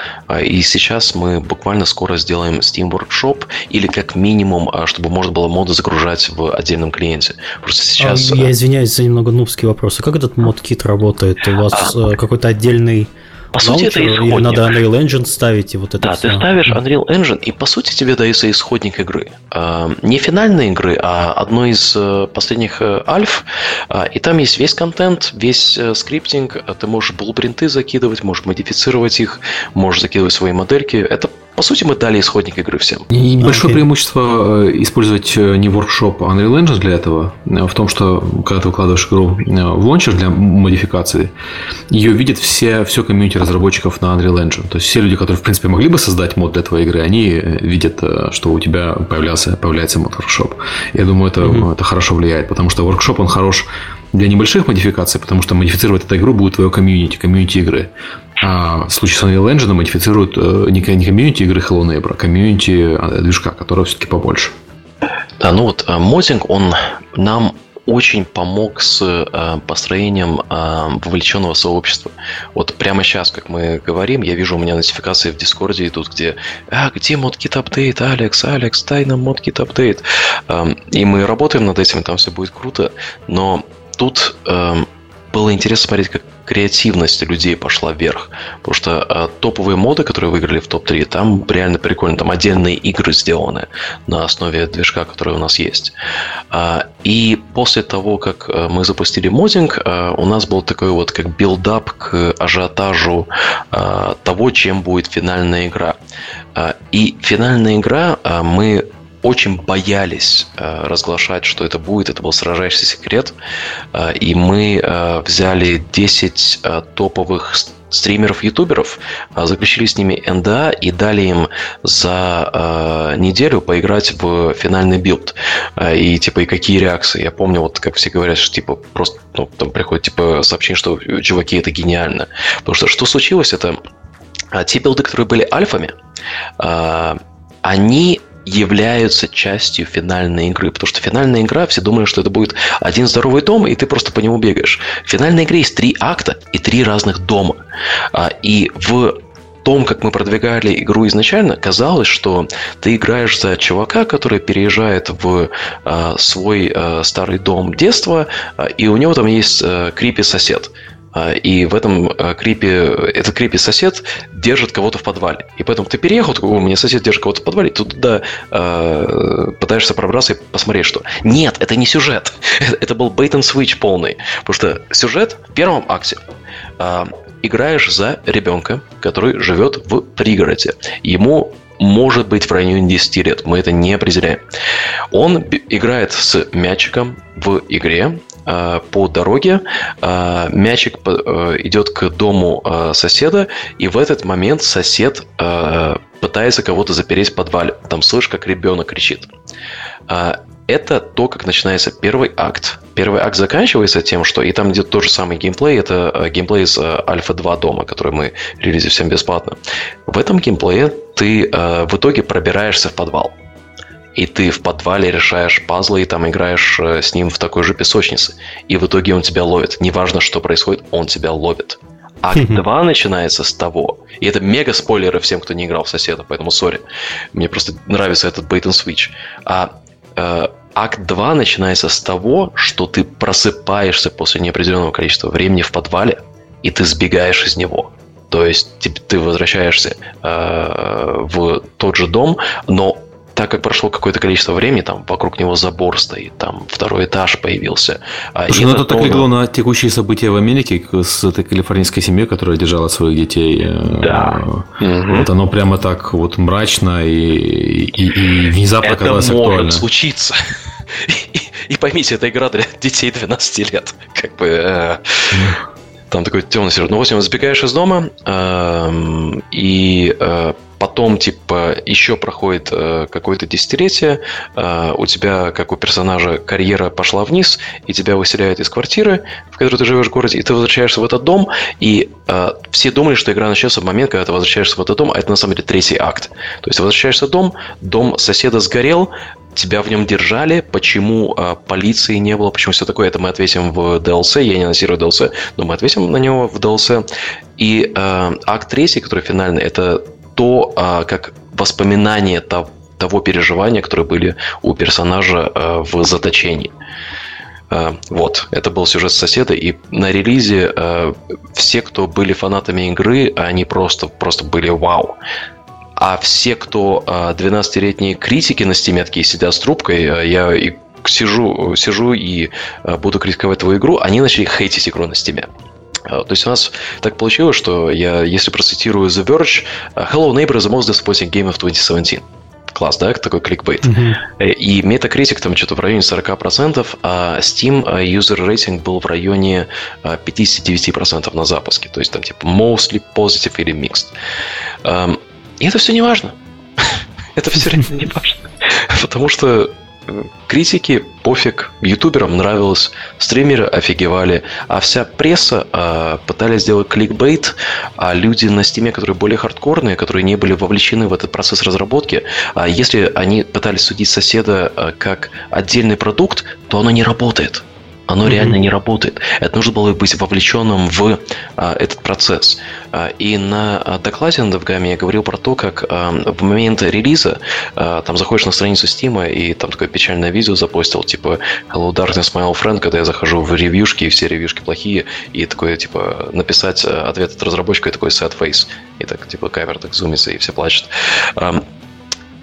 И сейчас мы буквально скоро сделаем Steam Workshop или как минимум, чтобы можно было моды загружать в отдельном клиенте. Просто сейчас... Я извиняюсь за немного нубский вопрос. А как этот мод-кит работает? У вас а... какой-то отдельный по сути, это исходник. Надо Unreal Engine ставить и вот это Да, все. ты ставишь Unreal Engine, и по сути тебе дается исходник игры. А, не финальной игры, а одной из э, последних э, альф. И там есть весь контент, весь э, скриптинг. Ты можешь блупринты закидывать, можешь модифицировать их, можешь закидывать свои модельки. Это по сути, мы дали исходник игры всем. И большое okay. преимущество использовать не Workshop, а Unreal Engine для этого в том, что когда ты выкладываешь игру в лончер для модификации, ее видит все, все комьюнити разработчиков на Unreal Engine. То есть все люди, которые, в принципе, могли бы создать мод для твоей игры, они видят, что у тебя появлялся, появляется мод Workshop. Я думаю, это, mm-hmm. это хорошо влияет, потому что Workshop, он хорош для небольших модификаций, потому что модифицировать эту игру будет твое комьюнити, комьюнити игры. А в случае с Unreal Engine модифицируют э, не комьюнити игры Hello Neighbor, а комьюнити э, движка, которого все-таки побольше. Да, ну вот э, моддинг, он нам очень помог с э, построением э, вовлеченного сообщества. Вот прямо сейчас, как мы говорим, я вижу у меня нотификации в Дискорде идут, где «А, где ModKit апдейт, Алекс, Алекс, дай нам ModKit апдейт». Э, и мы работаем над этим, там все будет круто, но тут э, было интересно смотреть, как креативность людей пошла вверх. Потому что э, топовые моды, которые выиграли в топ-3, там реально прикольно. Там отдельные игры сделаны на основе движка, который у нас есть. Э, и после того, как э, мы запустили моддинг, э, у нас был такой вот как build-up к ажиотажу того, чем будет финальная игра. Э, и финальная игра мы очень боялись э, разглашать, что это будет. Это был строжайший секрет. Э, и мы э, взяли 10 э, топовых стримеров, ютуберов, э, заключили с ними NDA и дали им за э, неделю поиграть в финальный билд. И типа, и какие реакции. Я помню, вот как все говорят, что типа просто ну, там приходит типа сообщение, что чуваки, это гениально. Потому что что случилось, это те билды, которые были альфами, они являются частью финальной игры. Потому что финальная игра, все думают, что это будет один здоровый дом, и ты просто по нему бегаешь. В финальной игре есть три акта и три разных дома. А, и в том, как мы продвигали игру изначально, казалось, что ты играешь за чувака, который переезжает в э, свой э, старый дом детства, э, и у него там есть э, крипи сосед. А, и в этом а, крипе, этот крипи сосед держит кого-то в подвале. И поэтому ты переехал, такой, у меня сосед держит кого-то в подвале, ты туда э, пытаешься пробраться и посмотреть, что. Нет, это не сюжет. (laughs) это был bait and switch полный. Потому что сюжет в первом акте э, играешь за ребенка, который живет в пригороде. Ему может быть в районе 10 лет, мы это не определяем. Он играет с мячиком в игре, по дороге, э, мячик э, идет к дому соседа, и в этот момент сосед пытается кого-то запереть в подвале. Там слышишь, как ребенок кричит. Это то, как начинается первый акт. Первый акт заканчивается тем, что и там идет тот же самый геймплей. Это геймплей из Альфа 2 дома, который мы релизим всем бесплатно. В этом геймплее ты в итоге пробираешься в подвал и ты в подвале решаешь пазлы и там играешь э, с ним в такой же песочнице. И в итоге он тебя ловит. Неважно, что происходит, он тебя ловит. Акт 2 начинается с того, и это мега спойлеры всем, кто не играл в соседа, поэтому сори. Мне просто нравится этот bait and switch. А э, акт 2 начинается с того, что ты просыпаешься после неопределенного количества времени в подвале, и ты сбегаешь из него. То есть ты, ты возвращаешься э, в тот же дом, но так как прошло какое-то количество времени, там вокруг него забор стоит, там второй этаж появился. А Слушай, ну это так легло на текущие события в Америке с этой калифорнийской семьей, которая держала своих детей. Э, да. Вот оно прямо так вот мрачно и, и, и внезапно это оказалось может актуально. случиться. (laughs) И, и поймите, это игра для детей 12 лет. Как бы... Э, там такой темный сервер. Ну, в общем, забегаешь из дома, э, и э, потом, типа, еще проходит э, какое-то десятилетие, э, у тебя, как у персонажа, карьера пошла вниз, и тебя выселяют из квартиры, в которой ты живешь в городе, и ты возвращаешься в этот дом, и все думали, что игра начнется в момент, когда ты возвращаешься в этот дом, а это на самом деле третий акт. То есть ты возвращаешься в дом, дом соседа сгорел, тебя в нем держали, почему э, полиции не было, почему все такое, это мы ответим в DLC, я не анонсирую DLC, но мы ответим на него в DLC. И э, акт третий, который финальный, это то, э, как воспоминания того, того переживания, которые были у персонажа э, в заточении. Вот, это был сюжет соседа, и на релизе uh, все, кто были фанатами игры, они просто, просто были вау. А все, кто 12-летние а, критики на Steam е такие сидят с трубкой, а, я и сижу, сижу и а, буду критиковать твою игру, они начали хейтить игру на Steam е. То есть у нас так получилось, что я, если процитирую The Verge, Hello Neighbor is the most disappointing game of 2017 класс, да, такой кликбейт. Uh-huh. И Metacritic там что-то в районе 40%, а Steam user rating был в районе 59% на запуске. То есть там типа mostly positive или mixed. И это все не важно. (laughs) это все реально не важно. Потому что критики пофиг, ютуберам нравилось, стримеры офигевали, а вся пресса э, пытались сделать кликбейт, а люди на Steam е, которые более хардкорные, которые не были вовлечены в этот процесс разработки, а если они пытались судить соседа э, как отдельный продукт, то оно не работает. Оно mm-hmm. реально не работает. Это нужно было быть вовлеченным в а, этот процесс. А, и на а, докладе на DevGAM я говорил про то, как а, в момент релиза а, там заходишь на страницу Steam, и там такое печальное видео запостил, типа Hello Darkness, my old friend, когда я захожу в ревьюшки, и все ревьюшки плохие, и такое, типа, написать а, ответ от разработчика, и такой sad face. И так, типа, камера так зумится, и все плачут. А,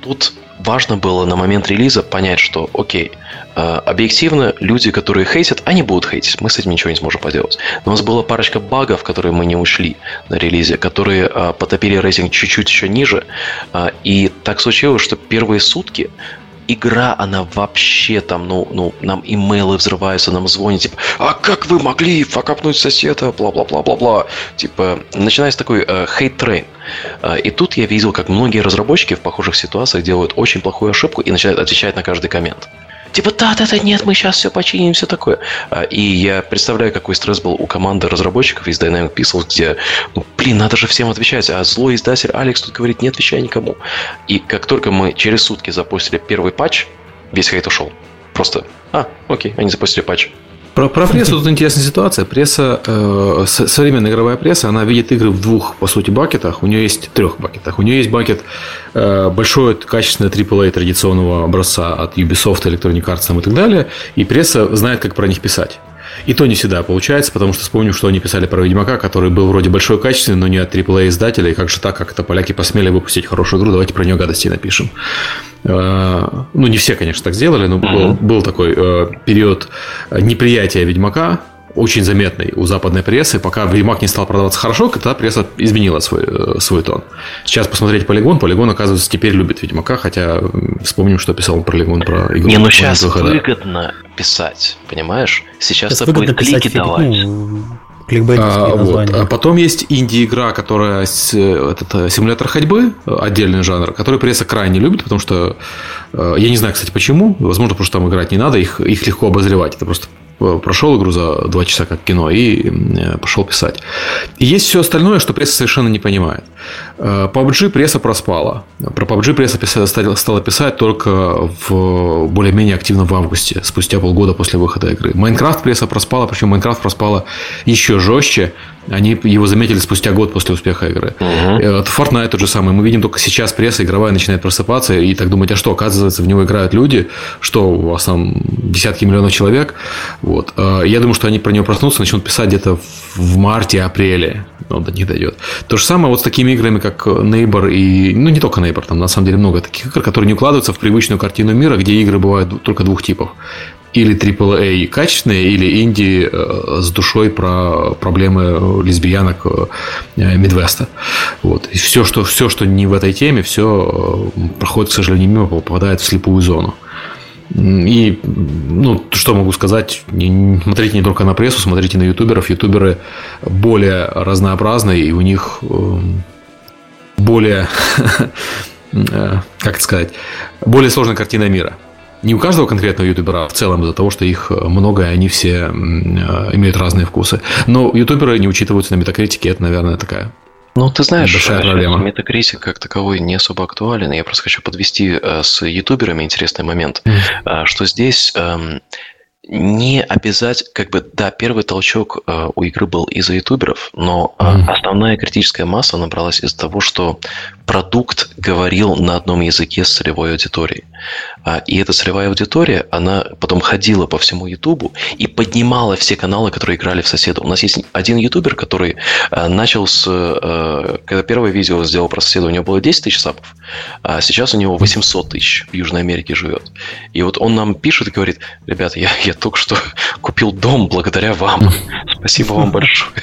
тут важно было на момент релиза понять, что, окей, э, объективно люди, которые хейтят, они будут хейтить, мы с этим ничего не сможем поделать. Но у нас была парочка багов, которые мы не учли на релизе, которые э, потопили рейтинг чуть-чуть еще ниже. Э, и так случилось, что первые сутки игра, она вообще там, ну, ну, нам имейлы взрываются, нам звонят, типа, а как вы могли факапнуть соседа, бла-бла-бла-бла-бла. Типа, начинается такой hate train. Э, и тут я видел, как многие разработчики в похожих ситуациях делают очень плохую ошибку и начинают отвечать на каждый коммент типа, да, да, да, нет, мы сейчас все починим, все такое. А, и я представляю, какой стресс был у команды разработчиков из Dynamic Pixels, где, ну, блин, надо же всем отвечать, а злой издатель Алекс тут говорит, не отвечай никому. И как только мы через сутки запустили первый патч, весь хейт ушел. Просто, а, окей, они запустили патч. Про, про прессу тут интересная ситуация. Пресса, э, современная игровая пресса, она видит игры в двух, по сути, бакетах. У нее есть трех бакетах. У нее есть бакет э, большой, качественный AAA традиционного образца от Ubisoft, Electronic Arts и так далее. И пресса знает, как про них писать. И то не всегда получается, потому что вспомним, что они писали про Ведьмака, который был вроде большой качественный, но не от AAA издателя. И как же так, как это поляки посмели выпустить хорошую игру, давайте про нее гадости напишем. Э, ну, не все, конечно, так сделали, но был, был такой э, период неприятия Ведьмака, очень заметный у западной прессы. Пока Ведьмак не стал продаваться хорошо, тогда пресса изменила свой, э, свой тон. Сейчас посмотреть Полигон. Полигон, оказывается, теперь любит Ведьмака, хотя вспомним, что писал Полигон про игру. Не, ну сейчас выгодно писать, понимаешь? Сейчас, сейчас такой клики давать. А, вот. а потом есть инди-игра, которая этот, э, симулятор ходьбы, отдельный жанр, который пресса крайне любит, потому что э, я не знаю, кстати, почему. Возможно, потому что там играть не надо, их, их легко обозревать. Это просто Э, прошел игру за два часа как кино и э, пошел писать. И есть все остальное, что пресса совершенно не понимает. Э, PUBG пресса проспала. Про PUBG пресса стала писать только в более-менее активно в августе, спустя полгода после выхода игры. Майнкрафт пресса проспала, причем Майнкрафт проспала еще жестче, они его заметили спустя год после успеха игры. Угу. Fortnite тот же самый. Мы видим только сейчас пресса игровая начинает просыпаться и так думать, а что, оказывается, в него играют люди, что у вас там десятки миллионов человек. Вот. Э, я думаю, что они про него проснутся, начнут писать где-то в марте-апреле. он до них дойдет. То же самое вот с такими играми, как Neighbor и... Ну, не только Neighbor, там на самом деле много таких игр, которые не укладываются в привычную картину мира, где игры бывают только двух типов. Или AAA качественные, или инди э, с душой про проблемы лесбиянок э, Мидвеста. Вот. И все что, все, что не в этой теме, все э, проходит, к сожалению, мимо, попадает в слепую зону. И, ну, что могу сказать, не, смотрите не только на прессу, смотрите на ютуберов. Ютуберы более разнообразные, и у них э, более, (laughs) э, как сказать, более сложная картина мира. Не у каждого конкретного ютубера, а в целом из-за того, что их много, и они все э, имеют разные вкусы. Но ютуберы не учитываются на метакритике, это, наверное, такая ну, ты знаешь, большая проблема. метакритик как таковой не особо актуален. Я просто хочу подвести э, с ютуберами интересный момент, mm. что здесь эм, не обязать, как бы, да, первый толчок э, у игры был из-за ютуберов, но э, mm. основная критическая масса набралась из-за того, что продукт говорил на одном языке с целевой аудиторией. А, и эта целевая аудитория, она потом ходила по всему Ютубу и поднимала все каналы, которые играли в соседа. У нас есть один ютубер, который а, начал с... А, когда первое видео сделал про соседа, у него было 10 тысяч сапов, а сейчас у него 800 тысяч в Южной Америке живет. И вот он нам пишет и говорит, ребята, я, я только что (laughs) купил дом благодаря вам. (laughs) Спасибо вам большое.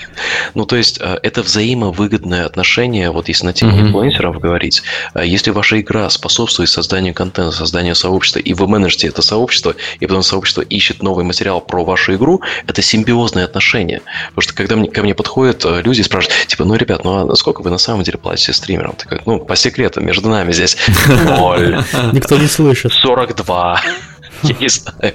Ну, то есть, это взаимовыгодное отношение, вот если на теме инфлюенсеров говорить, если ваша игра способствует созданию контента, созданию сообщества, и вы менеджете это сообщество, и потом сообщество ищет новый материал про вашу игру, это симбиозные отношения. Потому что когда мне, ко мне подходят э, люди и спрашивают, типа, ну, ребят, ну а сколько вы на самом деле платите стримерам? Ты говоришь, ну, по секрету, между нами здесь. (laughs) Никто не слышит. 42. (laughs) Я не знаю.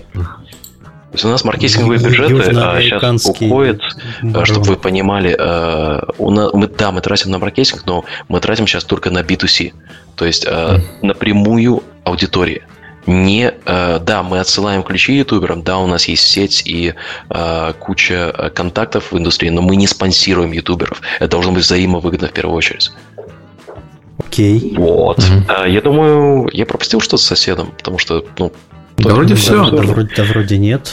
То есть у нас маркетинговые бюджеты сейчас уходят, э, чтобы вы понимали, э, у нас, мы, да, мы тратим на маркетинг, но мы тратим сейчас только на B2C, то есть напрямую аудитории не, да, мы отсылаем ключи ютуберам, да, у нас есть сеть и куча контактов в индустрии, но мы не спонсируем ютуберов. Это должно быть взаимовыгодно в первую очередь. Окей. Вот. Mm-hmm. Я думаю, я пропустил что-то с соседом, потому что, ну, да вроде все. Да, вроде, да, вроде нет.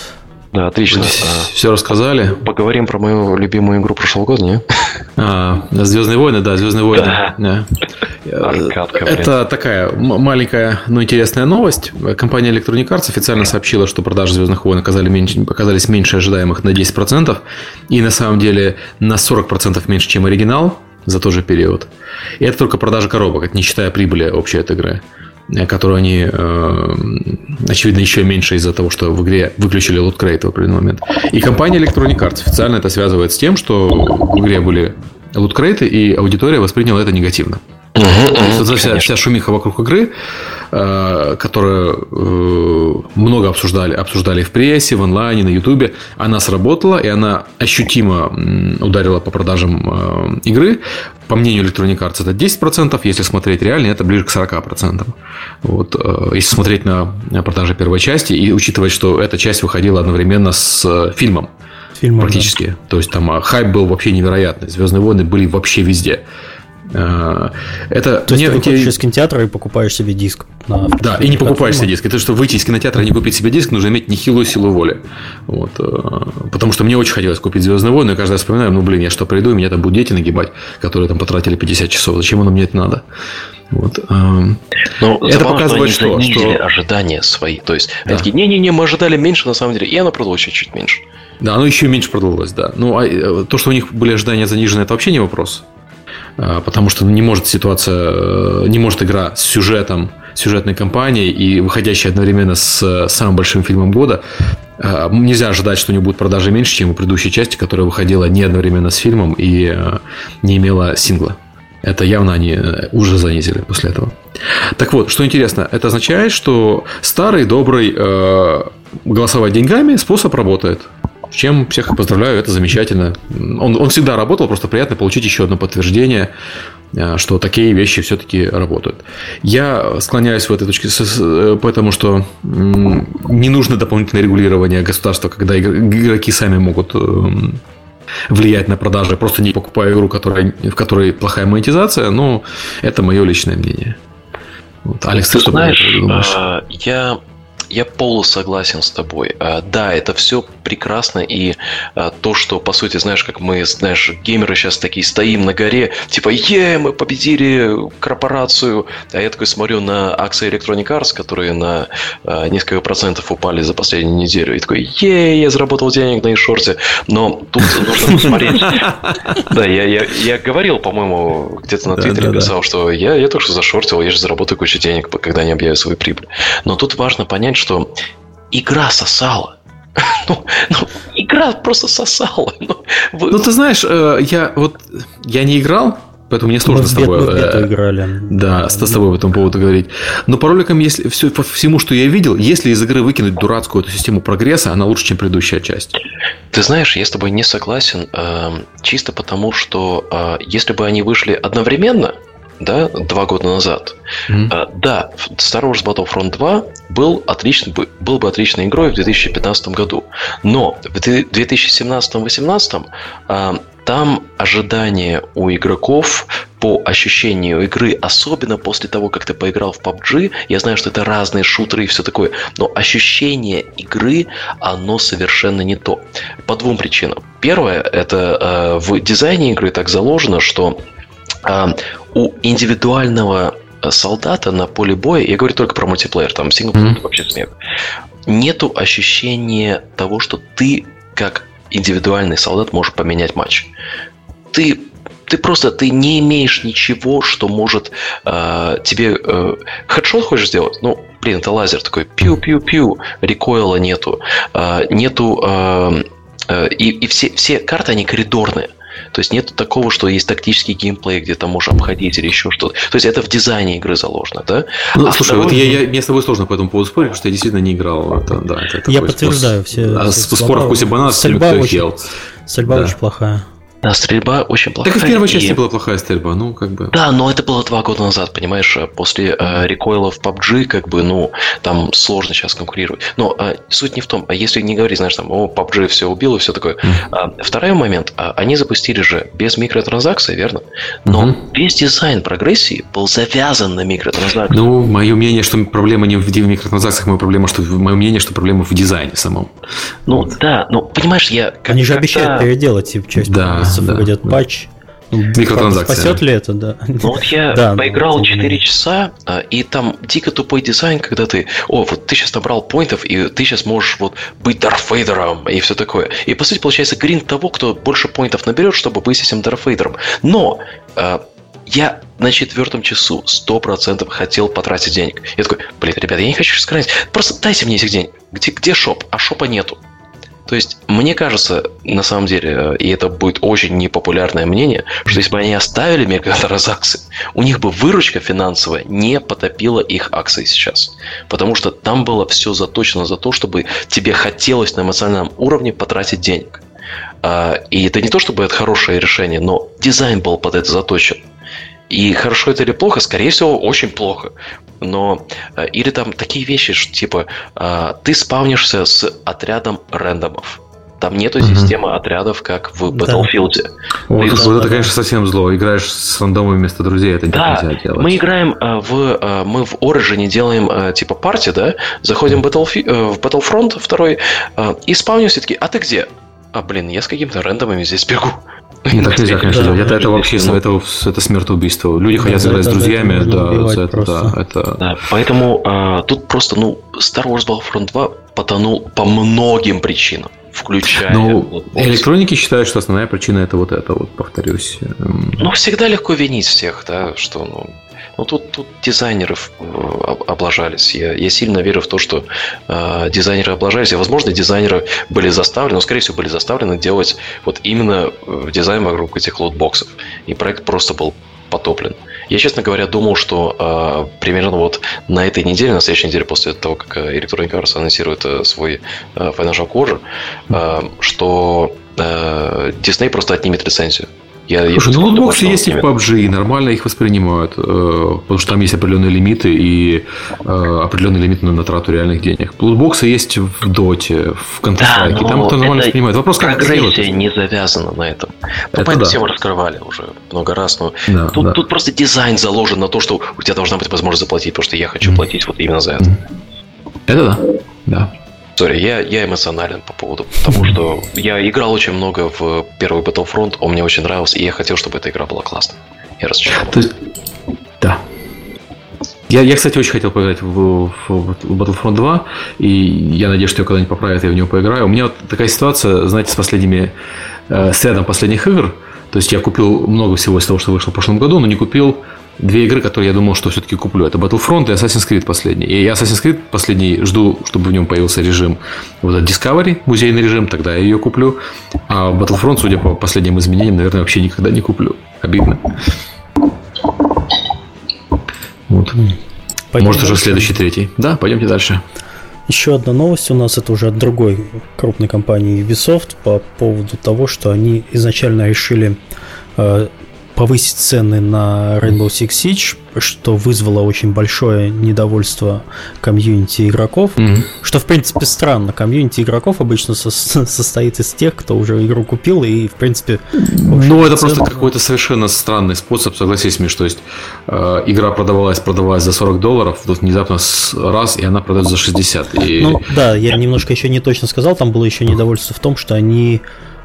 Да, отлично. Все рассказали. Поговорим про мою любимую игру прошлого года, не? А, Звездные войны, да, Звездные войны. Да. Аркадка, Это такая маленькая, но интересная новость. Компания Electronic Arts официально сообщила, что продажи Звездных войн оказались меньше, оказались меньше ожидаемых на 10%, и на самом деле на 40% меньше, чем оригинал за тот же период. И это только продажа коробок, это не считая прибыли общей от игры. Э, которую они, э, очевидно, еще меньше из-за того, что в игре выключили луткрейт в определенный момент. И компания Electronic Arts официально это связывает с тем, что в игре были луткрейты, и аудитория восприняла это негативно. Угу, угу, вся, вся шумиха вокруг игры, э, которую э, много обсуждали, обсуждали в прессе, в онлайне, на ютубе, она сработала, и она ощутимо ударила по продажам э, игры. По мнению Electronic Arts это 10%, если смотреть реально, это ближе к 40%. Вот, если смотреть на продажи первой части и учитывать, что эта часть выходила одновременно с фильмом. Фильмом, практически. Да. То есть там хайп был вообще невероятный. Звездные войны были вообще везде. Э, это То есть ты выходишь из кинотеатра и покупаешь себе диск. На да, и не покупаешь себе диск. Это что выйти из кинотеатра и не купить себе диск, нужно иметь нехилую силу воли. Вот. Э, потому что мне очень хотелось купить Звездные войны, и каждый раз вспоминаю, ну блин, я что приду, и меня там будут дети нагибать, которые там потратили 50 часов. Зачем оно мне это надо? Вот. Эм, Но ну, это показывает, что, что, что... ожидания свои. То есть, да. они такие, не-не-не, мы ожидали меньше, на самом деле, и оно продалось чуть-чуть меньше. Да, оно еще меньше продалось, да. Ну, а э, то, что у них были ожидания занижены, это вообще не вопрос. А, потому что не может ситуация, э, не может игра с сюжетом, сюжетной кампанией и выходящей одновременно с самым большим фильмом года, а, нельзя ожидать, что у него будет продажи меньше, чем у предыдущей части, которая выходила не одновременно с фильмом и э, не имела сингла. Это явно они э, уже занизили после этого. Так вот, что интересно, это означает, что старый добрый э, голосовать деньгами способ работает. С чем всех поздравляю, это замечательно. Он, он всегда работал, просто приятно получить еще одно подтверждение, э, что такие вещи все-таки работают. Я склоняюсь в этой точке, э, потому что не нужно дополнительное регулирование государства, когда игроки сами могут э, влиять на продажи, просто не покупая игру, которая, в которой плохая монетизация, но это мое личное мнение. Вот. Алекс, ты, ты что знаешь, думаешь? Я, я полусогласен с тобой. Да, это все прекрасно, и а, то, что, по сути, знаешь, как мы, знаешь, геймеры сейчас такие стоим на горе, типа, е, мы победили корпорацию, а я такой смотрю на акции Electronic Arts, которые на а, несколько процентов упали за последнюю неделю, и такой, е, я заработал денег на шорте, но тут нужно посмотреть. (laughs) Да, я, говорил, по-моему, где-то на Твиттере писал, что я, я только что зашортил, я же заработаю кучу денег, когда они объявят свою прибыль. Но тут важно понять, что игра сосала. (laughs) Ну, ну, игра просто сосала. Ну, вы... ну, ты знаешь, э, я вот я не играл, поэтому мне сложно мы с тобой. Мы э, играли. Да, с, с тобой по этому поводу говорить. Но по роликам, если все, по всему, что я видел, если из игры выкинуть дурацкую эту систему прогресса, она лучше, чем предыдущая часть. Ты знаешь, я с тобой не согласен, э, чисто потому, что э, если бы они вышли одновременно, да, два года назад. Mm-hmm. Да, Star Wars Battlefront 2 был, отличный, был бы отличной игрой в 2015 году. Но в 2017-2018 а, там ожидания у игроков по ощущению игры, особенно после того, как ты поиграл в PUBG, я знаю, что это разные шутеры и все такое, но ощущение игры, оно совершенно не то. По двум причинам. Первое, это э, в дизайне игры так заложено, что а, у индивидуального э, солдата на поле боя, я говорю только про мультиплеер, там синглплеер mm-hmm. вообще смех, нету ощущения того, что ты как индивидуальный солдат можешь поменять матч. Ты ты просто ты не имеешь ничего, что может э, тебе э, хедшот хочешь сделать? Ну, блин, это лазер такой пиу-пиу-пиу, рекойла нету, э, нету э, э, и, и все все карты они коридорные. То есть нет такого, что есть тактический геймплей, где ты можешь обходить или еще что-то. То есть это в дизайне игры заложено, да? Ну, а слушай, второй... вот я, я, мне с тобой сложно по этому поводу спорить, потому что я действительно не играл. Это, да, это я подтверждаю спор... все. А спор в вкусе банана, очень, стрельба да. очень плохая. Да, стрельба очень плохая. Так и в первой и... части была плохая стрельба, ну, как бы. Да, но это было два года назад, понимаешь, э, после э, рекойла в PUBG, как бы, ну, там сложно сейчас конкурировать. Но э, суть не в том, а если не говорить, знаешь, там, о, PUBG все убил и все такое. Mm. А, второй момент, а, они запустили же без микротранзакций, верно? Но mm-hmm. весь дизайн прогрессии был завязан на микротранзакции. Ну, мое мнение, что проблема не в микротранзакциях, мое проблема, что мое мнение, что проблема в дизайне самом. Ну, вот. да, ну, понимаешь, я... Они же обещают переделать типа, часть да месяцев да, выйдет да. патч. Ну, Микротранзакции. Спасет ли это, да? Ну вот я да, поиграл ну, 4 часа, а, и там дико тупой дизайн, когда ты, о, вот ты сейчас набрал поинтов, и ты сейчас можешь вот быть Дарфейдером и все такое. И по сути получается грин того, кто больше поинтов наберет, чтобы быть этим Дарфейдером. Но а, я на четвертом часу сто процентов хотел потратить денег. Я такой, блин, ребят, я не хочу сохранять. Просто дайте мне этих денег. Где, где шоп? А шопа нету. То есть, мне кажется, на самом деле, и это будет очень непопулярное мнение, что если бы они оставили микротранзакции, у них бы выручка финансовая не потопила их акции сейчас. Потому что там было все заточено за то, чтобы тебе хотелось на эмоциональном уровне потратить денег. А, и это не то, чтобы это хорошее решение, но дизайн был под это заточен. И хорошо это или плохо, скорее всего, очень плохо. Но э, или там такие вещи, что типа э, ты спавнишься с отрядом рандомов. Там нету угу. системы отрядов, как в Battlefield. Да. Вот, это, это, конечно, совсем зло. Играешь с рандомами вместо друзей, это да, нельзя делать. Мы играем э, в мы в Origin делаем типа парти, да? Заходим в, Battlefield, в Battlefront 2 и спавнимся такие, а ты где? А блин, я с какими-то рандомами здесь бегу. Нет, так нельзя, конечно, делать. Это, это вообще это, это смертоубийство. Люди хотят сыграть с друзьями, да, это, да, это... Да, поэтому а, тут просто, ну, Star Wars Battlefront 2 потонул по многим причинам включая... Ну, вот, электроники считают, что основная причина это вот это, вот повторюсь. Ну, всегда легко винить всех, да, что, ну, ну, тут, тут дизайнеров э, облажались. Я, я сильно верю в то, что э, дизайнеры облажались. И, возможно, дизайнеры были заставлены, но, скорее всего, были заставлены делать вот именно э, дизайн вокруг этих лотбоксов. И проект просто был потоплен. Я, честно говоря, думал, что э, примерно вот на этой неделе, на следующей неделе, после того, как э, Electronic Arts анонсирует э, свой э, Financial Quarter, э, что э, Disney просто отнимет лицензию. Я, Слушай, я ну лутбоксы есть и в PUBG, и нормально их воспринимают, э, потому что там есть определенные лимиты и э, определенные лимиты на, на трату реальных денег. Лутбоксы есть в Доте, в Counter-Strike, да, там это нормально это воспринимают. Вопрос, как прогрессия не завязана на этом. Ну, это да. тему раскрывали уже много раз, но да, тут, да. тут просто дизайн заложен на то, что у тебя должна быть возможность заплатить, потому что я хочу платить вот именно за это. Это да, да. Sorry, я, я эмоционален по поводу того, что я играл очень много в первый Battlefront, он мне очень нравился, и я хотел, чтобы эта игра была классной. Я разочарован. То есть, да. Я, я, кстати, очень хотел поиграть в, в, Battlefront 2, и я надеюсь, что ее когда-нибудь поправят, я в него поиграю. У меня вот такая ситуация, знаете, с последними, э, с рядом последних игр. То есть я купил много всего из того, что вышло в прошлом году, но не купил две игры, которые я думал, что все-таки куплю. Это Battlefront и Assassin's Creed последний. И я Assassin's Creed последний жду, чтобы в нем появился режим вот этот Discovery, музейный режим, тогда я ее куплю. А Battlefront, судя по последним изменениям, наверное, вообще никогда не куплю. Обидно. Вот. Пойдем Может, дальше. уже следующий третий. Да, пойдемте дальше. Еще одна новость у нас, это уже от другой крупной компании Ubisoft по поводу того, что они изначально решили э, повысить цены на Rainbow Six Siege, что вызвало очень большое недовольство комьюнити игроков, mm-hmm. что в принципе странно. Комьюнити игроков обычно со- состоит из тех, кто уже игру купил и в принципе. Ну это цену... просто какой-то совершенно странный способ, согласись, Миш, то есть э, игра продавалась, продавалась за 40 долларов, тут внезапно раз и она продается за 60. И... Ну да, я немножко еще не точно сказал, там было еще недовольство в том, что они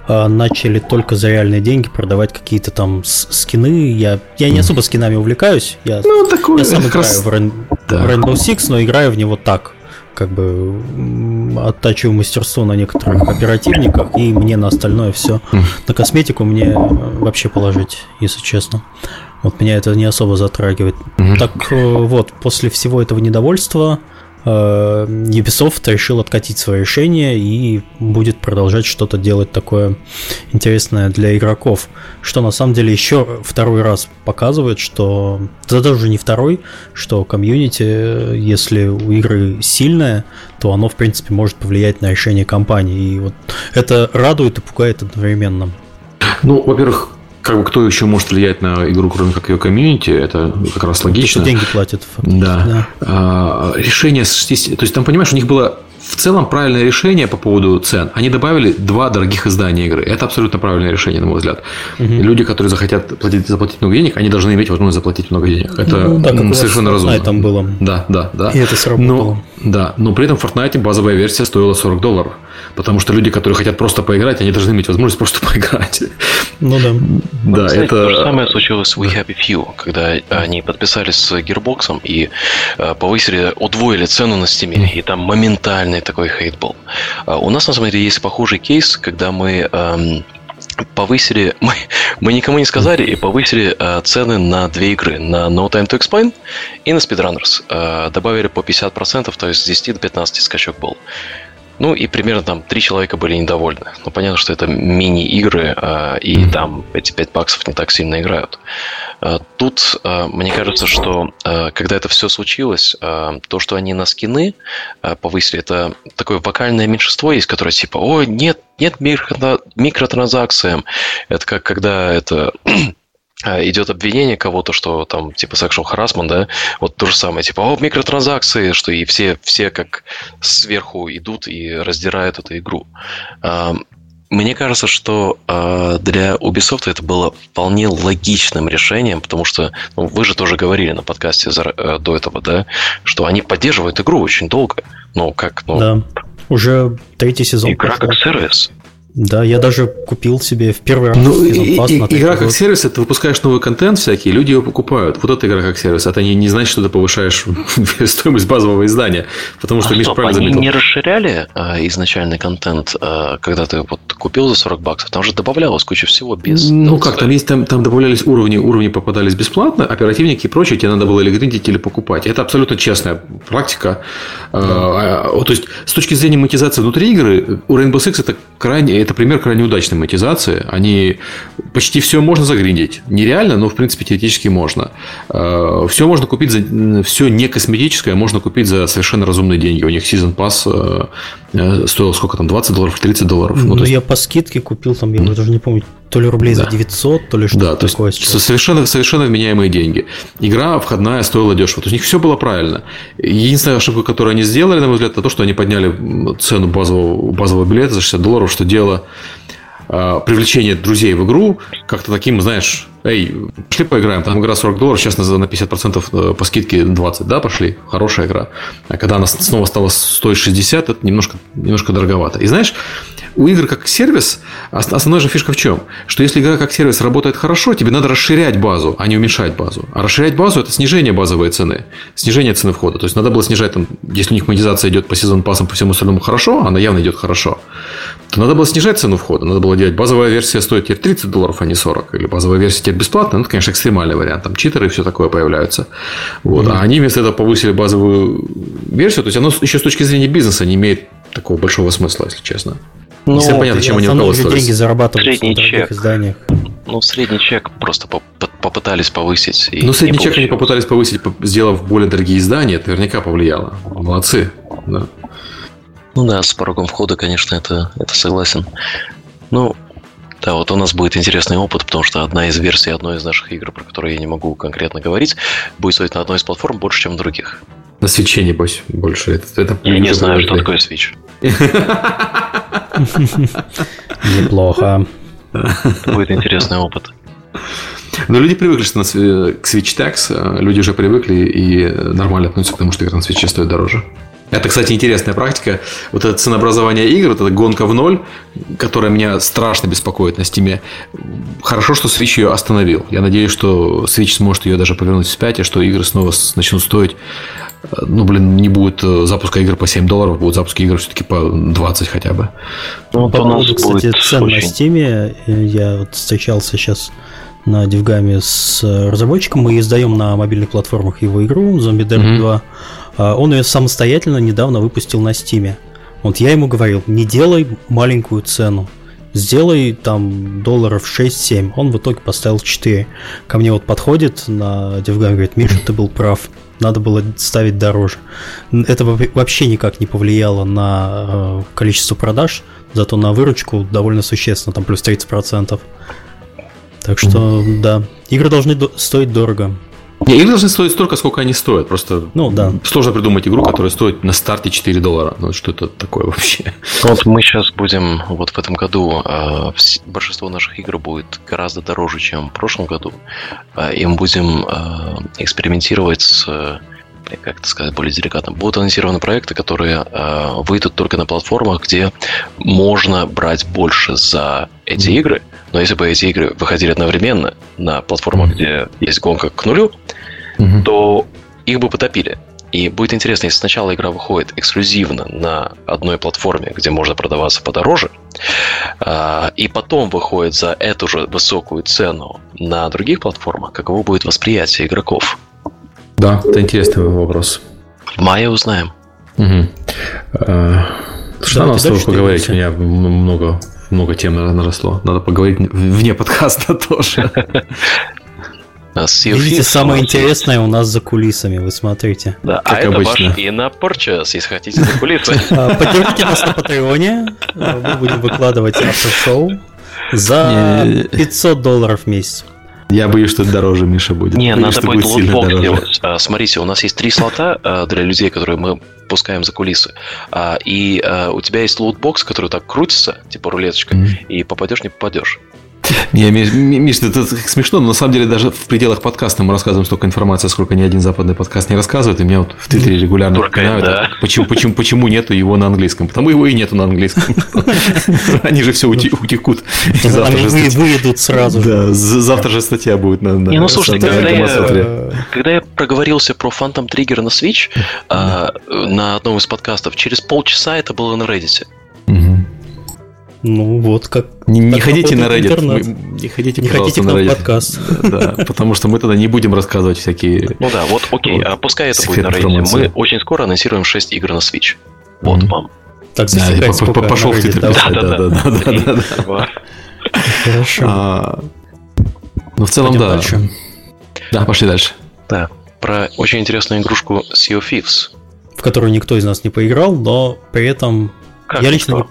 начали только за реальные деньги продавать какие-то там скины. Я, я не особо скинами увлекаюсь. Я, ну, такое, я сам играю раз... в, Rain, да. Rainbow Six, но играю в него так. Как бы оттачиваю мастерство на некоторых оперативниках, и мне на остальное все. На косметику мне вообще положить, если честно. Вот меня это не особо затрагивает. Так э, вот, после всего этого недовольства Ubisoft решил откатить свое решение и будет продолжать что-то делать такое интересное для игроков, что на самом деле еще второй раз показывает, что это даже не второй, что комьюнити, если у игры сильное, то оно в принципе может повлиять на решение компании, и вот это радует и пугает одновременно. Ну, во-первых, как бы кто еще может влиять на игру, кроме как ее комьюнити, это как раз логично. деньги платят. Да. да. А, решение, то есть там, понимаешь, у них было в целом правильное решение по поводу цен. Они добавили два дорогих издания игры. Это абсолютно правильное решение, на мой взгляд. Угу. Люди, которые захотят платить, заплатить много денег, они должны иметь возможность заплатить много денег. Это ну, да, как совершенно разумно. там было. Да, да, да. И это сработало. Но, да, но при этом в Fortnite базовая версия стоила 40 долларов. Потому что люди, которые хотят просто поиграть, они должны иметь возможность просто (laughs) поиграть. Ну да. Да, Знаете, это... То же самое случилось с We Happy Few, когда они подписались с Gearbox и э, повысили, удвоили цену на Steam, и там моментальный такой хейт был. А у нас, на самом деле, есть похожий кейс, когда мы эм, повысили, (laughs) мы, мы никому не сказали и повысили э, цены на две игры, на No Time to Explain и на Speedrunners. Э, добавили по 50%, то есть с 10 до 15 скачок был. Ну и примерно там три человека были недовольны. Ну понятно, что это мини-игры, э, и там эти 5 баксов не так сильно играют. Э, тут э, мне кажется, что когда это все случилось, то, что они на скины повысили, это такое вокальное меньшинство есть, которое типа, ой, нет, нет микро- микротранзакциям. Это как когда это А, идет обвинение кого-то, что там типа sexual harassment, да, вот то же самое, типа, о, микротранзакции, что и все, все как сверху идут и раздирают эту игру. А, мне кажется, что э, для Ubisoft это было вполне логичным решением, потому что ну, вы же тоже говорили на подкасте за, э, до этого, да, что они поддерживают игру очень долго. Ну, как, ну... Да, уже третий сезон. Игра как сервис. Да, я даже купил себе в первый раз ну, и, пас и, на Игра как сервис, это выпускаешь новый контент всякий, люди его покупают. Вот это игра как сервис. Это не, не значит, что ты повышаешь (laughs) стоимость базового издания. Потому что а стоп, правильно они заметил. не расширяли а, изначальный контент, а, когда ты вот купил за 40 баксов? Там же добавлялось куча всего без... Ну как, там, есть, там, там добавлялись уровни, уровни попадались бесплатно, оперативники и прочее, тебе надо было или гриндить, или покупать. Это абсолютно честная практика. Да. А, то есть, с точки зрения монетизации внутри игры, у Rainbow Six это крайне это пример крайне удачной монетизации. Они почти все можно загриндить. Нереально, но в принципе теоретически можно. Э, все можно купить за все не косметическое, можно купить за совершенно разумные деньги. У них Season Pass э, э, стоил сколько там, 20 долларов, 30 долларов. Ну, ну есть... я по скидке купил там, я даже не помню, то ли рублей да. за 900, то ли что-то да, то такое. Есть совершенно, совершенно вменяемые деньги. Игра входная стоила дешево. То есть у них все было правильно. Единственная ошибка, которую они сделали, на мой взгляд, это то, что они подняли цену базового, базового билета за 60 долларов, что дело э, привлечение друзей в игру как-то таким, знаешь, эй, пошли поиграем, там игра 40 долларов, сейчас на 50% по скидке 20, да, пошли, хорошая игра. А когда она снова стала стоить 60, это немножко, немножко дороговато. И знаешь, у игр как сервис основная же фишка в чем? Что если игра как сервис работает хорошо, тебе надо расширять базу, а не уменьшать базу. А расширять базу – это снижение базовой цены, снижение цены входа. То есть надо было снижать, там, если у них монетизация идет по сезон пассам, по всему остальному хорошо, она явно идет хорошо, то надо было снижать цену входа. Надо было делать базовая версия стоит теперь 30 долларов, а не 40. Или базовая версия теперь бесплатная. Ну, это, конечно, экстремальный вариант. Там читеры и все такое появляются. Вот. Mm-hmm. А они вместо этого повысили базовую версию. То есть оно еще с точки зрения бизнеса не имеет такого большого смысла, если честно. Ну, не понятно, чем они руководствовались. деньги зарабатывают средний в чек. изданиях. Ну, средний чек просто попытались повысить. ну, средний чек они попытались повысить, сделав более дорогие издания, это наверняка повлияло. Молодцы. Да. Ну да, с порогом входа, конечно, это, это согласен. Ну, да, вот у нас будет интересный опыт, потому что одна из версий одной из наших игр, про которые я не могу конкретно говорить, будет стоить на одной из платформ больше, чем на других. На свече, небось, больше. Это, это я не знаю, что такое свич. (laughs) Неплохо. Будет интересный опыт. Но люди привыкли что на, к Switch Tax, люди уже привыкли и нормально относятся к тому, что игра на свече стоит дороже. Это, кстати, интересная практика. Вот это ценообразование игр, вот эта гонка в ноль, которая меня страшно беспокоит на стиме. Хорошо, что Switch ее остановил. Я надеюсь, что Switch сможет ее даже повернуть вспять, и что игры снова начнут стоить ну, блин, не будет э, запуска игр по 7 долларов, будут запуски игр все-таки по 20 хотя бы. Ну, по поводу, кстати, цен очень... на Steam, э, я вот встречался сейчас на Дивгаме с разработчиком, мы издаем на мобильных платформах его игру Zombie Dead mm-hmm. 2. А, он ее самостоятельно недавно выпустил на Steam. Вот я ему говорил, не делай маленькую цену, сделай там долларов 6-7. Он в итоге поставил 4. Ко мне вот подходит на Девгам, говорит, Миша, ты был прав надо было ставить дороже. Это вообще никак не повлияло на э, количество продаж, зато на выручку довольно существенно, там плюс 30%. Так что, да, игры должны до- стоить дорого. Не, игры должны стоить столько, сколько они стоят. Просто ну, да. сложно придумать игру, которая стоит на старте 4 доллара. Ну, что это такое вообще? Вот мы сейчас будем, вот в этом году, э, большинство наших игр будет гораздо дороже, чем в прошлом году. Э, и мы будем э, экспериментировать с как это сказать более деликатно, будут анонсированы проекты, которые э, выйдут только на платформах, где можно брать больше за эти mm-hmm. игры. Но если бы эти игры выходили одновременно на платформах, mm-hmm. где есть гонка к нулю, mm-hmm. то их бы потопили. И будет интересно, если сначала игра выходит эксклюзивно на одной платформе, где можно продаваться подороже, э, и потом выходит за эту же высокую цену на других платформах, каково будет восприятие игроков? Да, это интересный вопрос. В мае узнаем. Угу. Что надо с тобой поговорить? У меня много, много тем наросло. Надо поговорить вне подкаста (laughs) тоже. Видите, самое интересное у нас за кулисами, вы смотрите. Да, а это обычно. ваш и на Purchase, если хотите за кулисы. (laughs) А, поддержите нас на Патреоне, мы будем выкладывать автошоу за 500 долларов в месяц. Я боюсь, что это дороже, Миша, будет. Не, боюсь, надо будет лутбокс делать. А, смотрите, у нас есть три слота а, для людей, которые мы пускаем за кулисы. А, и у тебя есть лутбокс, который так крутится, типа рулеточка, mm-hmm. и попадешь, не попадешь. Не, Миш, это смешно, но на самом деле даже в пределах подкаста мы рассказываем столько информации, сколько ни один западный подкаст не рассказывает, и меня вот в Твиттере регулярно Туркает, да. почему, почему, почему нету его на английском. Потому его и нету на английском. (laughs) Они же все утекут. Они выйдут сразу Да, завтра же статья будет на Не, ну слушай, когда я проговорился про Phantom Trigger на Switch а, на одном из подкастов, через полчаса это было на Reddit. Ну вот как. Не, не ходите на Reddit. Интернет. Не ходите, не хотите на Reddit. подкаст. (laughs) Да, потому что мы тогда не будем рассказывать всякие. Ну да, вот окей, а пускай это будет на Reddit. Мы очень скоро анонсируем 6 игр на Switch. Вот вам. Так, пошел в Твиттер. Да, да, да, да. (laughs) Хорошо. А, ну, в целом, да. Да, пошли дальше. Да, про очень интересную игрушку Sea of Thieves. В которую никто из нас не поиграл, но при этом я лично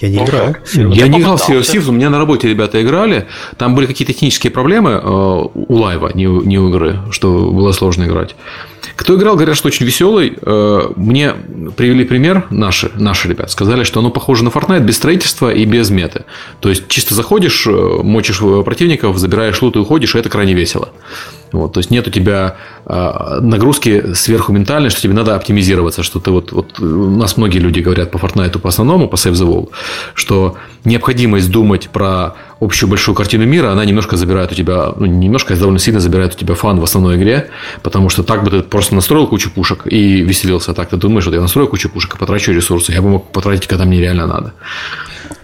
Я не Ну, играю. как? Я Я не играл в Sea of у меня на работе ребята играли. Там были какие-то технические проблемы э, у лайва, не у, не у игры, что было сложно играть. Кто играл, говорят, что очень веселый. Э, Мне привели пример наши, наши ребят. Сказали, что оно похоже на Fortnite без строительства и без меты. То есть, чисто заходишь, э, мочишь противников, забираешь лут и уходишь, и это крайне весело. Вот, то есть нет у тебя э, нагрузки сверху ментальной, что тебе надо оптимизироваться, что ты вот, вот у нас многие люди говорят по Fortnite по основному, по Save the World, что необходимость думать про общую большую картину мира, она немножко забирает у тебя, ну, не немножко, а довольно сильно забирает у тебя фан в основной игре, потому что так бы ты просто настроил кучу пушек и веселился. А Так ты думаешь, вот я настрою кучу пушек и потрачу ресурсы, я бы мог потратить, когда мне реально надо.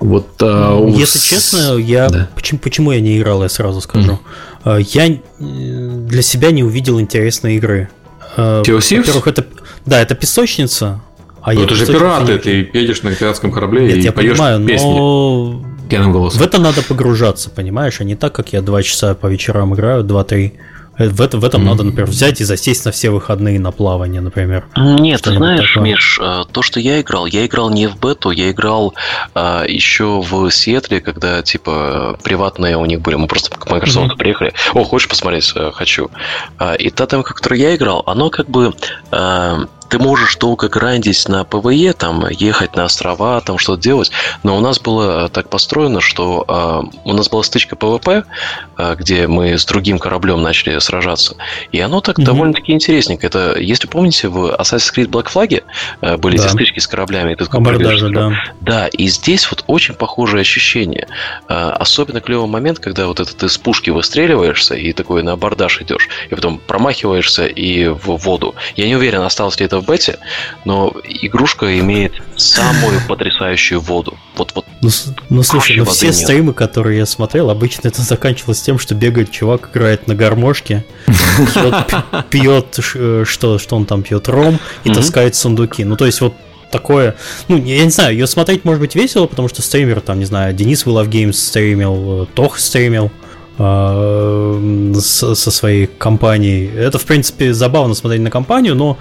Вот, у Если с- честно, я Да. почему, почему я не играл, я сразу скажу. Э, Я э, для себя не увидел интересной игры. Э? Во-первых, это да, это песочница. А Ну, я это же пираты, не- ты едешь на пиратском корабле Нет, и я поешь понимаю, песни но пьяным голосом. в это надо погружаться, понимаешь, а не так, как я два часа по вечерам играю, два-три. Э, В, это, в этом надо, например, взять и засесть на все выходные на плавание, например. Нет, ты знаешь, такое. Миш, э, то, что я играл, я играл не в бету, я играл а, еще в Сиэтле, когда, типа, э, приватные у них были. Мы просто к Microsoft приехали. О, хочешь посмотреть? Э, Хочу. А, И та темка, в которой я играл, оно как бы... э, Ты можешь долго гриндить на PvE, там, ехать на острова, там, что-то делать, но у нас было э, так построено, что э, у нас была стычка PvP, э, где мы с другим кораблем начали сражаться, и оно так Мгм. довольно-таки интересненько. Это, если помните, в Assassin's Creed Black Flag э, были Да. эти стычки с кораблями. и ты Абордажи, да. Да, и здесь вот очень похожее ощущение. Э, Особенно клевый момент, когда вот это ты с пушки выстреливаешься и такой на абордаж идешь, и потом промахиваешься и в воду. Я не уверен, осталось ли это в бете, но игрушка имеет самую потрясающую воду. Вот, вот Ну, ну, слушай, ну все нет. стримы, которые я смотрел, обычно это заканчивалось тем, что бегает чувак, играет на гармошке, пьет, (laughs) э, что, что он там пьет, ром и таскает сундуки. Ну, то есть вот такое, ну, я не знаю, ее смотреть может быть весело, потому что стример, там, не знаю, Денис Вилов Геймс стримил, э, Тох стримил со своей компанией. Это, в принципе, забавно смотреть на компанию, но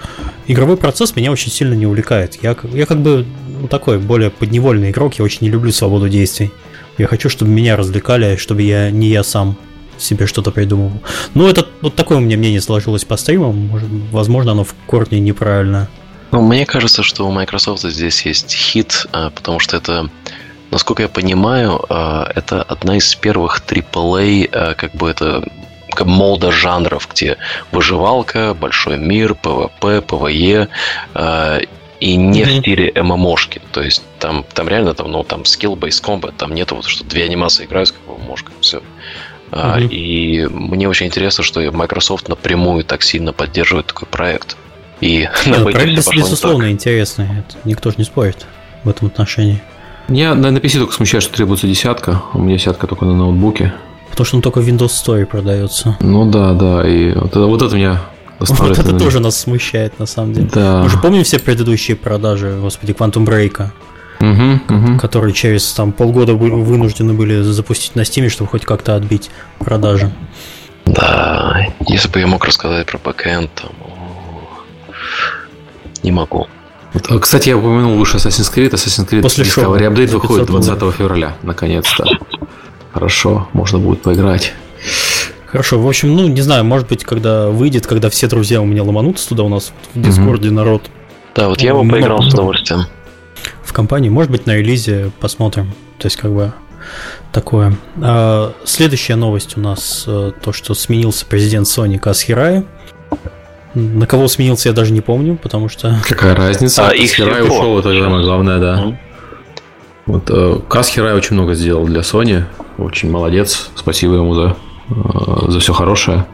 игровой процесс меня очень сильно не увлекает. Я, я как бы ну, такой более подневольный игрок, я очень не люблю свободу действий. Я хочу, чтобы меня развлекали, чтобы я не я сам себе что-то придумывал. Ну, это вот такое у меня мнение сложилось по стримам. Может, возможно, оно в корне неправильно. Ну, мне кажется, что у Microsoft здесь есть хит, а, потому что это, насколько я понимаю, а, это одна из первых AAA, а, как бы это молда жанров, где выживалка, большой мир, PvP, PvE, а, и не в Мгм. стиле MMO шки. То есть там, там реально там, ну, там skill-based combat, там нету вот, что две анимации играют, как в MMO шках, все. Мгм. И мне очень интересно, что Microsoft напрямую так сильно поддерживает такой проект. И Нет, ну, проект, так. безусловно, интересный. Это никто же не спорит в этом отношении. Меня на, на PC только смущает, что требуется десятка. У меня десятка только на ноутбуке. Потому что он только в Windows Store продается. Ну да, да. И вот это, вот это меня (laughs) Вот это на- тоже нас смущает, на самом деле. Да. Мы же помним все предыдущие продажи, господи, Quantum Break, Мгм, мгм. которые через там полгода вы- вынуждены были запустить на Steam, чтобы хоть как-то отбить продажи. Да, если бы я мог рассказать про бэкэнд, там, не могу. А, Кстати, я упомянул выше Assassin's Creed. Assassin's Creed После шоу Discovery Update за выходит 500 20 февраля, наконец-то. Хорошо, можно будет поиграть. Хорошо, в общем, ну, не знаю, может быть, когда выйдет, когда все друзья у меня ломанутся туда у нас в Дискорде народ Да, вот я Ну, бы поиграл с удовольствием. в компании, может быть, на релизе посмотрим. То есть, как бы, такое. А, следующая новость у нас э, то, что сменился президент Sony Каз Хирай. На кого сменился, я даже не помню, потому что... Какая разница? А, их Хирай ушел, это самое главное, да. Мгм. Вот э, Хирай очень много сделал для Sony. Очень молодец. Спасибо ему за, э, за все хорошее.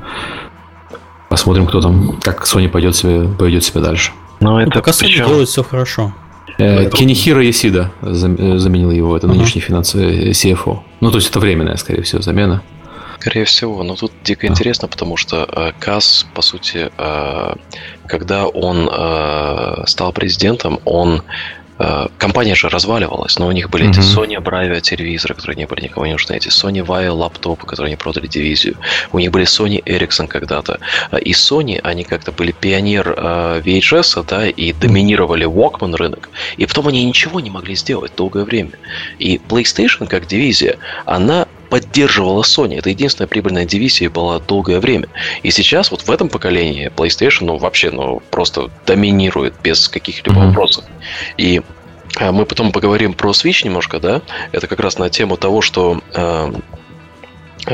Посмотрим, кто там, как Sony пойдет себе, поведет себя дальше. Но Ну, это пока Sony причем- делает все хорошо. Э, Кинихира Ясида зам- э, заменил его, это Ага. нынешний финансовый CFO. Ну, то есть это временная, скорее всего, замена. Скорее всего, но тут дико интересно, потому что э, Касс, по сути, э, когда он э, стал президентом, он э, компания же разваливалась, но у них были эти Sony Bravia телевизоры, которые не были никому не нужны, эти Sony Vaio лаптопы, которые они продали дивизию. У них были Sony Ericsson когда-то. И Sony, они как-то были пионер VHS, да, и доминировали Walkman рынок. И потом они ничего не могли сделать долгое время. И PlayStation, как дивизия, она поддерживала Sony. Это единственная прибыльная дивизия была долгое время. И сейчас вот в этом поколении PlayStation ну, вообще ну, просто доминирует без каких-либо mm-hmm. вопросов. И а, мы потом поговорим про Switch немножко, да? Это как раз на тему того, что э,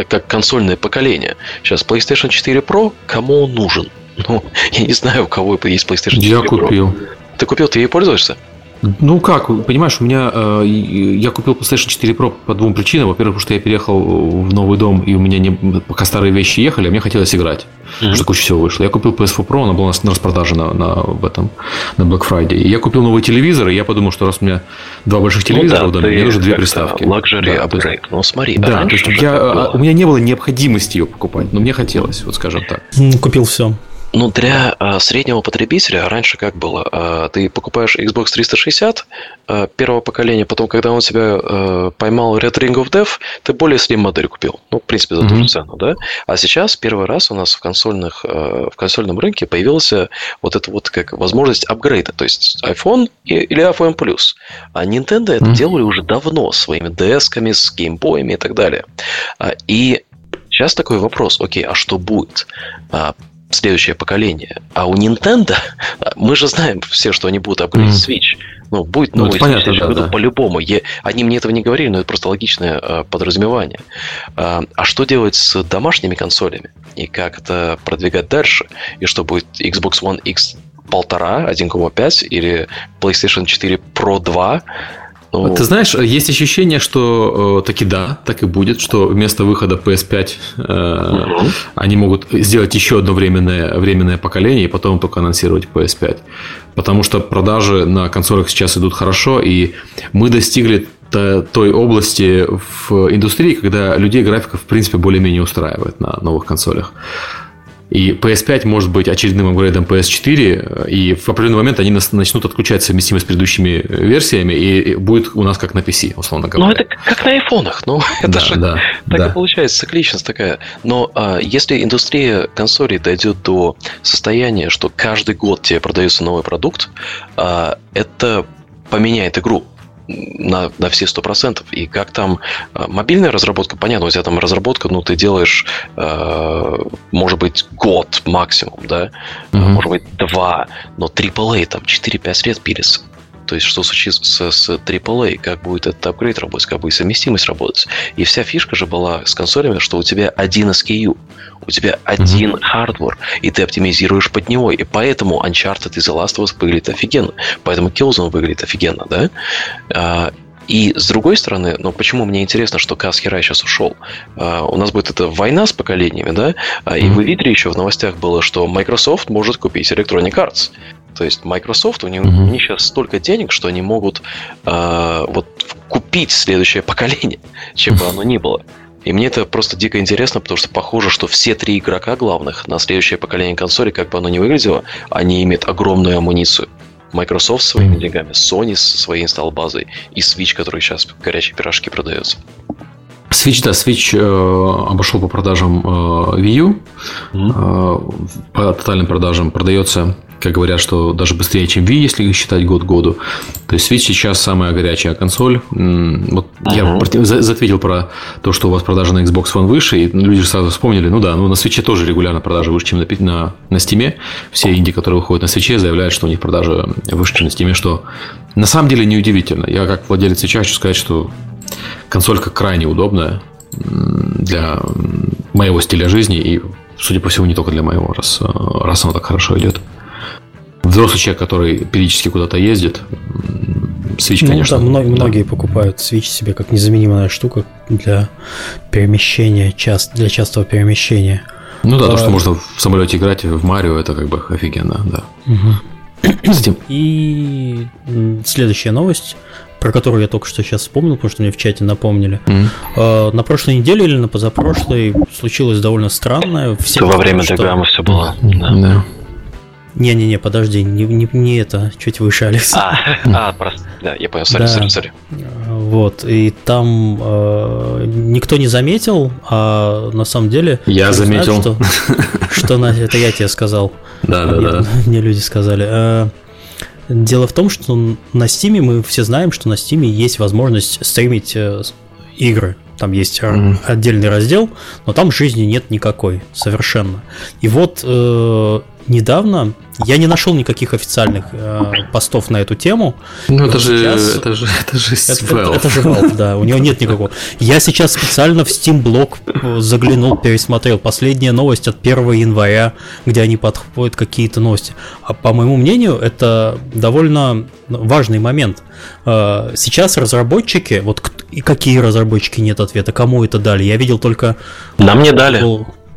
как консольное поколение. Сейчас PlayStation 4 Pro, кому он нужен? Ну, (laughs) я не знаю, у кого есть PlayStation 4 я Pro. Я купил. Ты купил, ты ей пользуешься? Ну как, понимаешь, у меня э, я купил PlayStation 4 Pro по двум причинам. Во-первых, потому что я переехал в новый дом, и у меня не, пока старые вещи ехали, а мне хотелось играть. Mm-hmm. Потому что куча всего вышло. Я купил PS4 Pro, она была на распродаже на, на, в этом, на Black Friday. И я купил новый телевизор, и я подумал, что раз у меня два больших телевизора ну, да, в доме, мне нужно две приставки. Luxury да, upgrade. Есть, ну смотри, да, то есть я, а, у меня не было необходимости ее покупать, но мне хотелось, вот скажем так. Купил все. Ну, для а, среднего потребителя раньше как было? А, ты покупаешь Xbox 360 а, первого поколения, потом, когда он тебя а, поймал Red Ring of Death, ты более slim модель купил. Ну, в принципе, за mm-hmm. ту же цену, да? А сейчас первый раз у нас в, консольных, а, в консольном рынке появился вот эта вот как возможность апгрейда, то есть iPhone или iPhone Plus. А Nintendo mm-hmm. это делали уже давно своими DS-ками, с геймбоями и так далее. А, и Сейчас такой вопрос, окей, а что будет? А, следующее поколение. А у Nintendo, (laughs) мы же знаем все, что они будут апгрейдить mm. Switch. Ну, будет ну, новый ну, Switch понятно, да, да. по-любому. Я, они мне этого не говорили, но это просто логичное э, подразумевание. А, а что делать с домашними консолями? И как это продвигать дальше? И что будет Xbox One X полтора, 1,5 или PlayStation 4 Pro 2? Ну... Ты знаешь, есть ощущение, что э, таки да, так и будет, что вместо выхода PS5 э, угу. они могут сделать еще одно временное, временное поколение и потом только анонсировать PS5. Потому что продажи на консолях сейчас идут хорошо, и мы достигли той области в индустрии, когда людей графиков в принципе более-менее устраивает на новых консолях. И PS5 может быть очередным апгрейдом PS4, и в определенный момент они начнут отключать совместимость с предыдущими версиями, и будет у нас как на PC, условно говоря. Ну, это как на айфонах. Ну, (laughs) это да, же да, так да. и получается, цикличность такая. Но а, если индустрия консолей дойдет до состояния, что каждый год тебе продается новый продукт, а, это поменяет игру на, на все сто процентов. И как там э, мобильная разработка, понятно, у тебя там разработка, ну, ты делаешь, э, может быть, год максимум, да, mm-hmm. может быть, два, но AAA там 4-5 лет пилится. То есть, что случится с, с AAA, как будет этот апгрейд работать, как будет совместимость работать. И вся фишка же была с консолями, что у тебя один SKU, у тебя один mm-hmm. хардвар, и ты оптимизируешь под него. И поэтому Uncharted и The Last of Us выглядит офигенно. Поэтому Killzone выглядит офигенно, да? А, и с другой стороны, ну почему мне интересно, что Каз Хирай сейчас ушел? Uh, у нас будет эта война с поколениями, да? Uh, и вы видели еще в новостях было, что Microsoft может купить Electronic Arts. То есть Microsoft, у них, uh-huh. у них сейчас столько денег, что они могут э, вот купить следующее поколение, (laughs) чем бы оно ни было. И мне это просто дико интересно, потому что похоже, что все три игрока главных на следующее поколение консоли, как бы оно ни выглядело, они имеют огромную амуницию. Microsoft своими деньгами, Sony со своей инсталл-базой и Switch, который сейчас горячие пирожки продается. Switch, да, Switch э, обошел по продажам э, Wii U. Mm-hmm. Э, по тотальным продажам продается как говорят, что даже быстрее, чем Wii, если считать год году. То есть Switch сейчас самая горячая консоль. Вот uh-huh. я затветил про то, что у вас продажи на Xbox One выше, и люди сразу вспомнили, ну да, ну на Switch тоже регулярно продажи выше, чем на, на, на Steam. Все инди, которые выходят на Switch, заявляют, что у них продажи выше, чем на Steam, что на самом деле неудивительно. Я как владелец Switch хочу сказать, что консолька крайне удобная для моего стиля жизни и, судя по всему, не только для моего, раз, раз она так хорошо идет взрослый человек, который периодически куда-то ездит, Switch, ну, конечно. Да, многие, да. многие покупают Switch себе как незаменимая штука для перемещения, част, для частого перемещения. Ну да, а, то, что можно в самолете играть в Марио, это как бы офигенно, да. Угу. И следующая новость, про которую я только что сейчас вспомнил, потому что мне в чате напомнили. Mm-hmm. На прошлой неделе или на позапрошлой случилось довольно странное. Все во время что... все было. Да. да. Не-не-не, подожди, не, не, не это, чуть выше, Алекс. А, (laughs) а просто, да, я понял, сори, Да. сори, сори. Вот, и там э, никто не заметил, а на самом деле... Я заметил. Что, что на, это я тебе сказал. (laughs) Да, да, Мне- да. (laughs) Мне люди сказали. Дело в том, что на Steam мы все знаем, что на Steam есть возможность стримить э, игры. Там есть Мгм. отдельный раздел, но там жизни нет никакой, совершенно. И вот э, недавно я не нашел никаких официальных э, постов на эту тему. Ну, это же, сейчас- это же, это же Это, это- Valve. это же Valve, да, у него нет (laughs) никакого. Я сейчас специально в Steam блог э, заглянул, пересмотрел последняя новость от 1 января, где они подходят какие-то новости. А по моему мнению, это довольно важный момент. Э, Сейчас разработчики, вот и какие разработчики нет ответа, кому это дали? Я видел только... Нам не дали.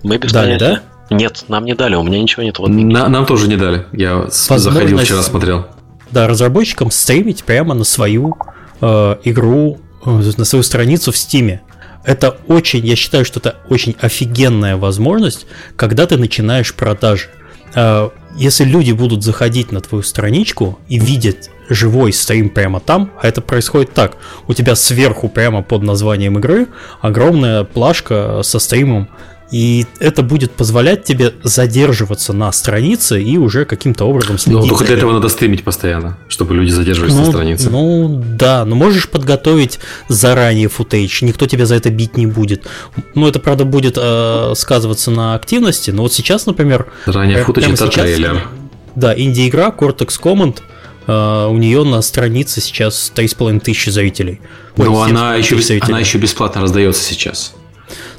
Мы без Дали, понятия. Нет, нам не дали, у меня ничего нет. Вот. На- нам тоже не дали. Я заходил вчера, смотрел. да, разработчикам стримить прямо на свою э, игру, э, на свою страницу в Стиме. Это очень, я считаю, что это очень офигенная возможность, когда ты начинаешь продажи. Э, если люди будут заходить на твою страничку и видят живой стрим прямо там, а это происходит так. У тебя сверху прямо под названием игры огромная плашка со стримом, и это будет позволять тебе задерживаться на странице и уже каким-то образом следить. Ну, только для этого надо стримить постоянно, чтобы люди задерживались на странице. Ну да, но можешь подготовить заранее футейдж, никто тебя за это бить не будет. Ну это правда будет э, сказываться на активности, но вот сейчас, например, Ранее футаж прямо это сейчас, трейлер. Да, инди-игра Cortex Command, э, у нее на странице сейчас 3,5 тысячи зрителей. 7,5 она еще, зрителей. она еще бесплатно раздается сейчас.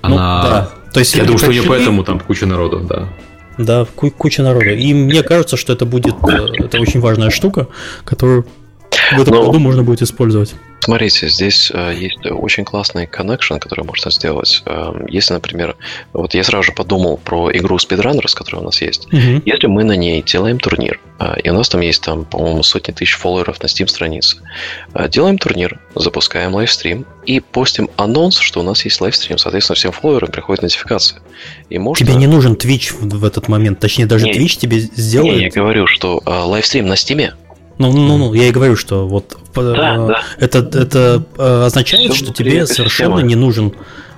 Ну, Она... да. То есть Я думаю, что не пришли- поэтому там куча народу, да. Да, ку- куча народа. И мне кажется, что это будет э, это очень важная штука, которую в этом Ну, году можно будет использовать. Смотрите, здесь э, есть очень классный connection, который можно сделать. Э, если, например, вот я сразу же подумал про игру Speedrunners, которая у нас есть. Мгм. Если мы на ней делаем турнир, э, и у нас там есть, там, по-моему, сотни тысяч фолловеров на Steam странице, э, делаем турнир, запускаем лайвстрим и постим анонс, что у нас есть лайвстрим. Соответственно, всем фолловерам приходит нотификация. И можно... Тебе не нужен Twitch в, в этот момент, точнее даже Не. Twitch тебе Не, я сделает. говорю, что э, лайвстрим на Стиме. Ну, ну, ну, я и говорю, что вот э, Да, да. это это э, означает, Всё что тебе совершенно не нужен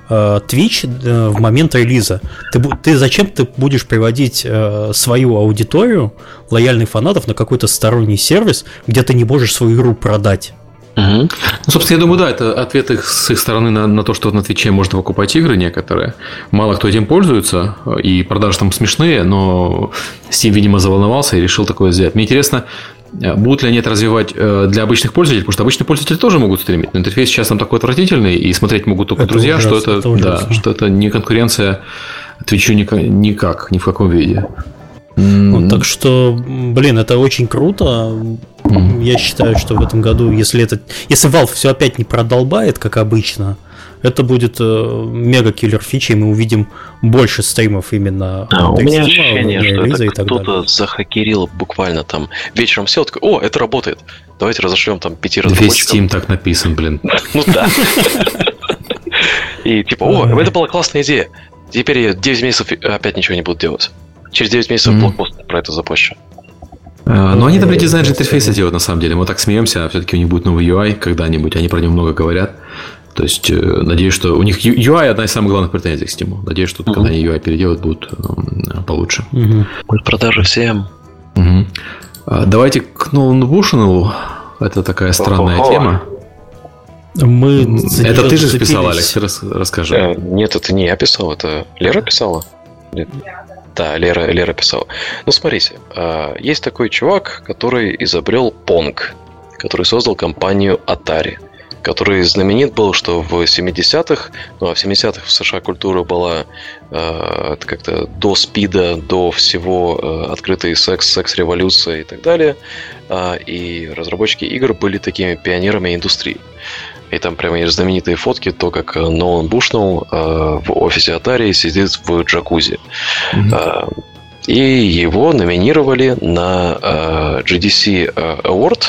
э, Twitch э, в момент релиза. Ты, ты зачем ты будешь приводить э, свою аудиторию лояльных фанатов на какой-то сторонний сервис, где ты не можешь свою игру продать? Мгм. Ну, собственно, я думаю, да, это ответ их, с их стороны на, на то, что на Твиче можно покупать игры некоторые. Мало кто этим пользуется, и продажи там смешные, но Steam, видимо, заволновался и решил такое сделать. Мне интересно, э, будут ли они это развивать э, для обычных пользователей, потому что обычные пользователи тоже могут стримить, но интерфейс сейчас там такой отвратительный, и смотреть могут только Это друзья, что ужасно, это, это да, что это не конкуренция Твичу никак, ни в каком виде. Вот, так что, блин, это очень круто. Я считаю, что в этом году, если это, если Valve все опять не продолбает, как обычно, это будет э, мега киллер фичи, и мы увидим больше стримов именно А, у меня Steam, ощущение, что это кто-то захакерил буквально там вечером сел, такой, о, это работает. Давайте разошлем там пяти Весь разработчикам. Steam так написан, блин. (laughs) Ну да. И типа, о, это была классная идея. Теперь я 9 месяцев опять ничего не буду делать. Через 9 месяцев блокпост про это запущу. А, Но они там редизайн же интерфейса делают, на самом деле. Мы так смеемся, а все-таки у них будет новый UI когда-нибудь, они про него много говорят. То есть, э, надеюсь, что у них UI одна из самых главных претензий к Steam. Надеюсь, что когда они UI переделают, будет м, получше. Будет продажи всем. А, Давайте к Нолану Бушенелу. Это такая странная тема. Мы Это ты же зацепились. писал, Алекс, ты рас- расскажи. Э, Нет, это не я писал, это Лера писала. Нет. Да, Лера, Лера писала. Ну, смотрите, есть такой чувак, который изобрел Pong, который создал компанию Atari, который знаменит был, что в 70-х, ну, а в 70-х в США культура была э, как-то до спида, до всего э, открытый секс, секс-революция и так далее. А, и разработчики игр были такими пионерами индустрии. И там прямо есть знаменитые фотки, то, как э, Нолан Бушнелл э, в офисе Atari сидит в джакузи. Мгм. А, И его номинировали на э, GDC э, Award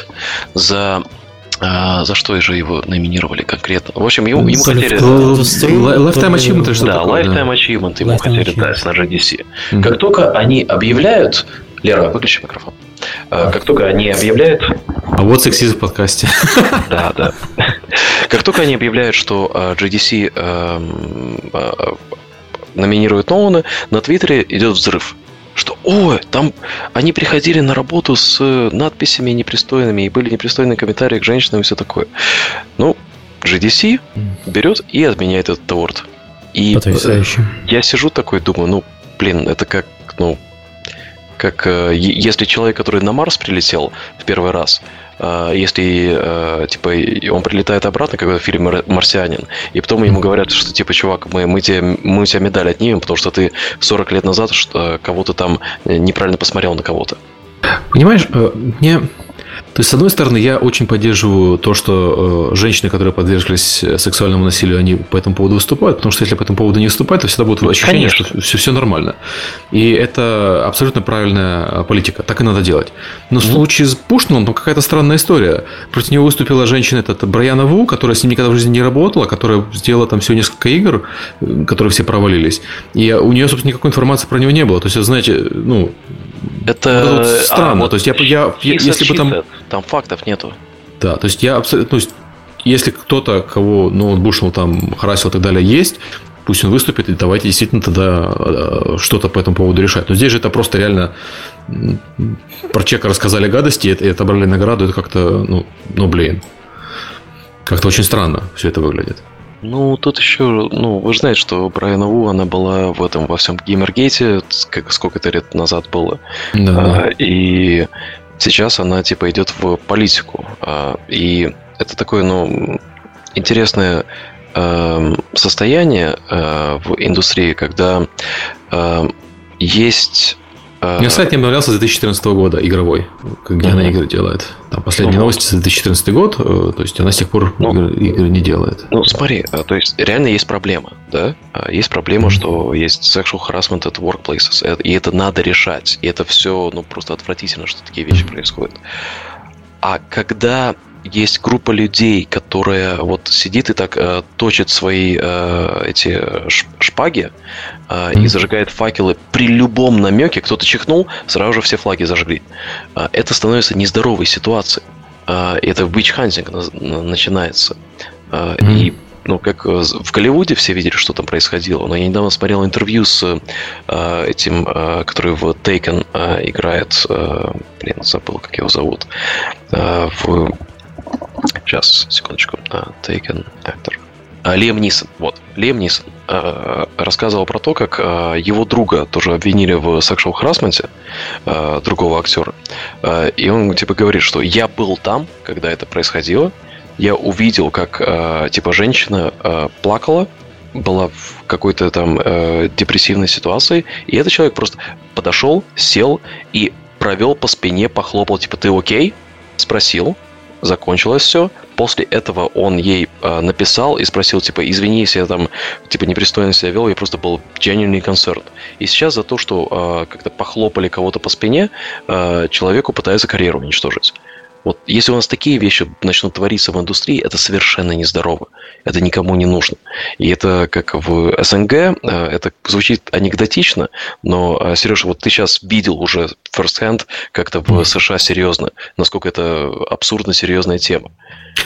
за... а, за что же его номинировали конкретно? В общем, ему, ему хотели... Lifetime Achievement или что Да, Lifetime Achievement ему хотели дать на GDC. Как только они объявляют Лера, выключи микрофон. А, как только они объявляют... А вот сексизм в подкасте. Да, да. Как только они объявляют, что а, GDC эм, а, номинирует Нолана, на Твиттере идет взрыв. Что, о, там они приходили на работу с надписями непристойными, и были непристойные комментарии к женщинам и все такое. Ну, GDC берет и отменяет этот аворд. И Потрясающе. я сижу такой, думаю, ну, блин, это как, ну, как э, если человек, который на Марс прилетел в первый раз, э, если э, типа он прилетает обратно, как в фильме «Марсианин», и потом ему говорят, что типа, чувак, мы, мы, тебе, мы у тебя медаль отнимем, потому что ты 40 лет назад что, кого-то там неправильно посмотрел на кого-то. Понимаешь, мне то есть, с одной стороны, я очень поддерживаю то, что э, женщины, которые подверглись сексуальному насилию, они по этому поводу выступают, потому что если по этому поводу не выступают, то всегда будет ощущение, Конечно. что все, все нормально. И это абсолютно правильная политика. Так и надо делать. Но в случае с Пушниным, там какая-то странная история. Против него выступила женщина, это, Брайана Ву, которая с ним никогда в жизни не работала, которая сделала там всего несколько игр, э, которые все провалились. И у нее, собственно, никакой информации про него не было. То есть, знаете, ну, это вот странно. А, то есть я, я, я если бы там там фактов нету. Да, то есть я абсолютно, то есть если кто-то, кого ну, Бушнелл там харасил и так далее, есть, пусть он выступит, и давайте действительно тогда э, что-то по этому поводу решать. Но здесь же это просто реально про чека рассказали гадости и отобрали награду, это как-то, ну, ну, блин, как-то очень странно все это выглядит. Ну, тут еще, ну, вы же знаете, что Брайана Ву, она была в этом, во всем Геймергейте, как, сколько-то лет назад было. Да. А, и сейчас она, типа, идет в политику. А, и это такое, ну, интересное а, состояние а, в индустрии, когда а, есть Мне сайт не обновлялся с 2014 года, игровой, где mm-hmm. она игры делает. Там последние ну, новости за 2014 год, э, то есть она с тех пор ну, игры, игры не делает. Ну, смотри, а, то есть реально есть проблема, да? А, есть проблема, mm-hmm. что есть sexual harassment at workplaces, э, и это надо решать. И это все, ну, просто отвратительно, что такие вещи происходят. А когда есть группа людей, которая вот сидит и так э, точит свои э, эти шпаги э, mm-hmm. и зажигает факелы при любом намеке, кто-то чихнул, сразу же все флаги зажгли. Э, это становится нездоровой ситуацией. Э, это witch-hunting на, начинается. Э, mm-hmm. И ну, как э, в Голливуде все видели, что там происходило. Но я недавно смотрел интервью с э, этим, э, который в Taken э, играет, э, блин, забыл, как его зовут, э, в Сейчас, секундочку. Uh, taken actor. Uh, Лиам Нисон, вот, Лиам Нисон uh, рассказывал про то, как его друга тоже обвинили в sexual harassment, другого актера. И он типа говорит, что я был там, когда это происходило, я увидел, как типа женщина плакала, была в какой-то там депрессивной ситуации, и этот человек просто подошел, сел и провел по спине, похлопал, типа, ты окей? Спросил, закончилось все. После этого он ей э, написал и спросил, типа, извини, если я там, типа, непристойно себя вел, я просто был genuinely concerned. И сейчас за то, что э, как-то похлопали кого-то по спине, э, человеку пытаются карьеру уничтожить. Вот если у нас такие вещи начнут твориться в индустрии, это совершенно нездорово. Это никому не нужно. И это как в СНГ, э, это звучит анекдотично, но, э, Сережа, вот ты сейчас видел уже first hand как-то в США серьезно, насколько это абсурдно серьезная тема.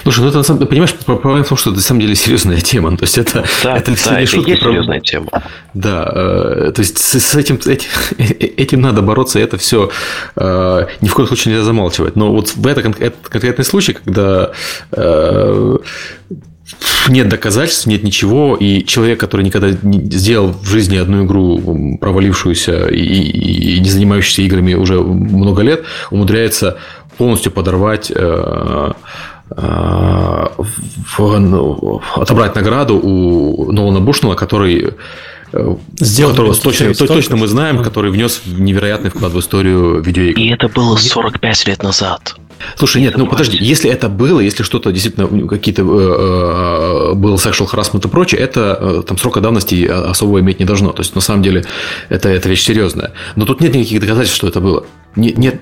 Слушай, ну это на самом деле, понимаешь, проблема в том, что это на самом деле серьезная тема. То есть это, да, это, да, это шутки, есть серьезная тема. Да, э, то есть с, с этим, этим, (laughs) этим надо бороться, и это все э, ни в коем случае нельзя замалчивать. Но вот в это, этот конкретный случай, когда э, нет доказательств, нет ничего, и человек, который никогда не сделал в жизни одну игру, провалившуюся и, и, и не занимающийся играми уже много лет, умудряется полностью подорвать э, Э, в, ну, отобрать награду у Нолана Бушнелла, который э, Сделал которого точно, то, точно мы знаем, который внес невероятный вклад в историю видеоигр. И это было 45 лет назад. Слушай, нет, ну подожди, если это было, если что-то действительно какие-то э, э, был sexual harassment и прочее, это э, там срока давности особо иметь не должно. То есть на самом деле это, это вещь серьезная. Но тут нет никаких доказательств, что это было. Нет, нет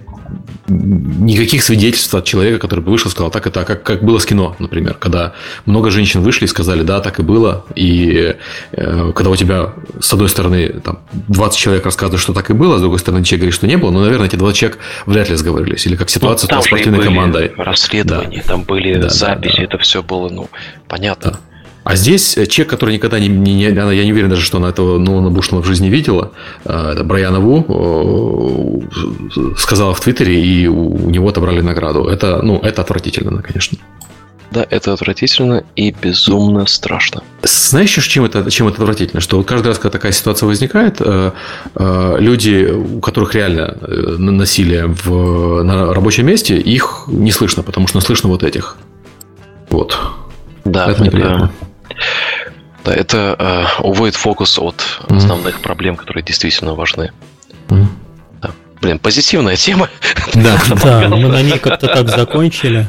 никаких свидетельств от человека, который бы вышел и сказал, так и так, как, как было с кино, например, когда много женщин вышли и сказали, да, так и было, и э, когда у тебя, с одной стороны, там, 20 человек рассказывают, что так и было, с другой стороны, человек говорит, что не было, но, наверное, эти 20 человек вряд ли сговорились, или как ситуация ну, с спортивной командой. расследования, да. там были да, записи, да, да. это все было, ну, понятно. Да. А здесь э, человек, который никогда не, не, не я не уверен даже, что она этого Нолана Бушнелла в жизни видела, э, это Брайана Ву, э, сказала в Твиттере, и у него отобрали награду. Это, ну, это отвратительно, конечно. Да, это отвратительно и безумно страшно. Знаешь, чем это, чем это отвратительно? Что каждый раз, когда такая ситуация возникает, люди, у которых реально насилие в, на рабочем месте, их не слышно, потому что слышно вот этих. Вот. Да, это неприятно. Да, это э, уводит фокус от основных mm-hmm. проблем, которые действительно важны. Mm-hmm. Да. Блин, позитивная тема. Да, (laughs) да, мы на ней как-то так закончили.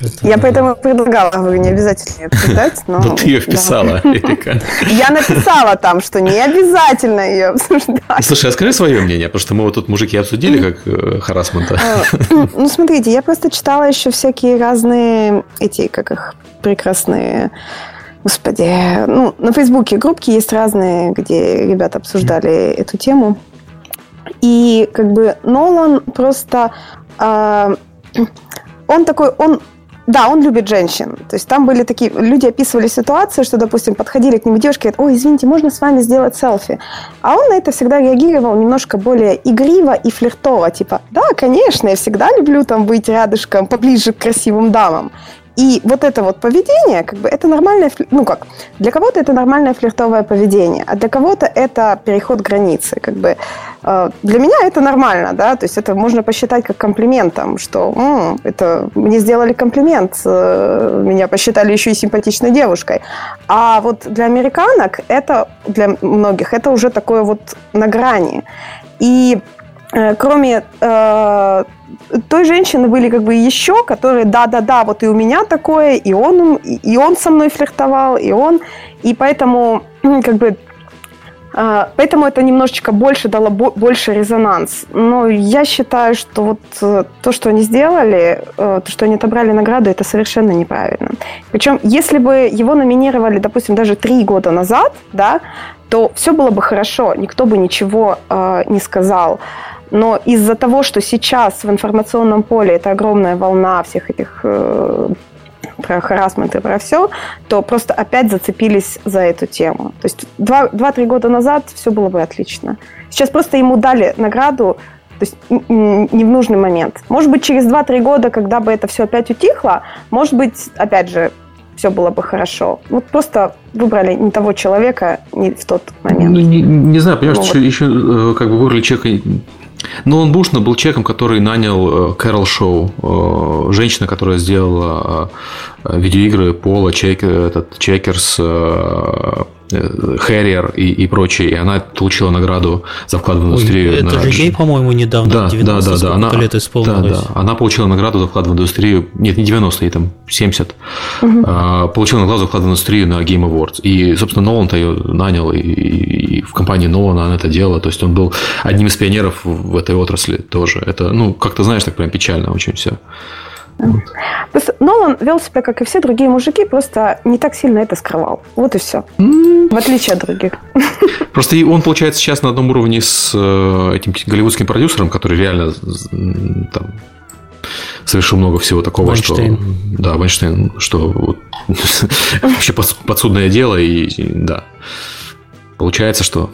Это... Я поэтому предлагала, вы не обязательно ее обсуждать, но... (laughs) Но ты ее вписала. Эрика. (laughs) Я написала там, что не обязательно ее обсуждать. Слушай, а скажи свое мнение, потому что мы вот тут мужики обсудили как э, харасмента. Ну, смотрите, я просто читала еще всякие разные эти, как их, прекрасные Господи, ну, на Фейсбуке группки есть разные, где ребята обсуждали эту тему. И как бы Нолан просто... Э, он такой, он да, он любит женщин. То есть там были такие, люди описывали ситуацию, что, допустим, подходили к нему девушки и говорят, ой, извините, можно с вами сделать селфи? А он на это всегда реагировал немножко более игриво и флиртово, типа, да, конечно, я всегда люблю там быть рядышком, поближе к красивым дамам. И вот это вот поведение, как бы, это нормальное, ну как, для кого-то это нормальное флиртовое поведение, а для кого-то это переход границы, как бы. Э, для меня это нормально, да, то есть это можно посчитать как комплиментом, что м-м, это мне сделали комплимент, э, меня посчитали еще и симпатичной девушкой. А вот для американок это, для многих, это уже такое вот на грани. И кроме э, той женщины были как бы еще, которые, да-да-да, вот и у меня такое, и он, и он со мной флиртовал, и он, и поэтому как бы а, Поэтому это немножечко больше дало больше резонанс. Но я считаю, что вот э, то, что они сделали, э, то, что они отобрали награду, это совершенно неправильно. Причем, если бы его номинировали, допустим, даже три года назад, да, то все было бы хорошо, никто бы ничего э, не сказал. Но из-за того, что сейчас в информационном поле это огромная волна всех этих э, про харасмент и про все, то просто опять зацепились за эту тему. То есть 2-3 года назад все было бы отлично. Сейчас просто ему дали награду то есть не в нужный момент. Может быть, через 2-3 года, когда бы это все опять утихло, может быть, опять же, все было бы хорошо. Вот просто выбрали не того человека не в тот момент. Ну, не, не знаю, понимаешь, ну, еще, вот. еще как бы выбрали человека но он Бушна был человеком, который нанял Кэрол Шоу, женщина, которая сделала э, видеоигры Пола, Чек, этот, Чекерс, Хэрриер и, и прочее, и она получила награду за вклад в индустрию. Ой, это на... же ей, по-моему, недавно, да, 90 да, да, да. Она, лет исполнилось. Да, да. Она получила награду за вклад в индустрию, нет, не 90, ей там 70. Угу. А, получила награду за вклад в индустрию на Game Awards. И, собственно, Нолан-то ее нанял, и, и в компании Нолана она это делала. То есть он был одним из пионеров в этой отрасли тоже. Это, ну, как-то, знаешь, так прям печально очень все. Просто Нолан вел себя, как и все другие мужики, просто не так сильно это скрывал. Вот и все. В отличие от других. (laughs) Просто он, получается, сейчас на одном уровне с э, этим голливудским продюсером, который реально там, совершил много всего такого, Вайнштейн. что... Да, Вайнштейн, что вот, (laughs) вообще подсудное дело, и да. Получается, что...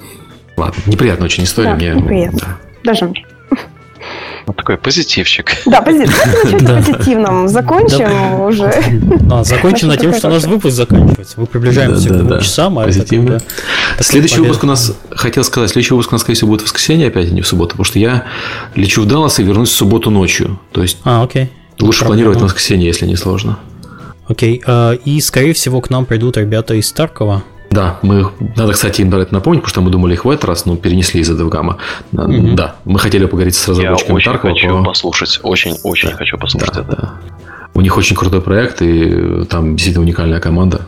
Ладно, неприятная очень история. Да, мне, неприятно. Да. Даже мне. Вот такой позитивчик. Да, (laughs) позитивным. Закончим уже. А, закончим на тем, что наш выпуск заканчивается. Мы приближаемся к двум часам. А Позитивно. Следующий выпуск у нас, хотел сказать, следующий выпуск у нас, скорее всего, будет в воскресенье опять, а не в субботу, потому что я лечу в Даллас и вернусь в субботу ночью. То есть а, окей. лучше планировать на воскресенье, если не сложно. Окей. А, и, скорее всего, к нам придут ребята из Старкова. Да, мы, надо, кстати, им это напомнить, потому что мы думали их в этот раз, но перенесли из-за Девгама. Mm-hmm. Да, мы хотели поговорить с разработчиками Я очень хочу по... послушать, очень-очень да, хочу послушать да, это. Да. У них очень крутой проект, и там действительно уникальная команда.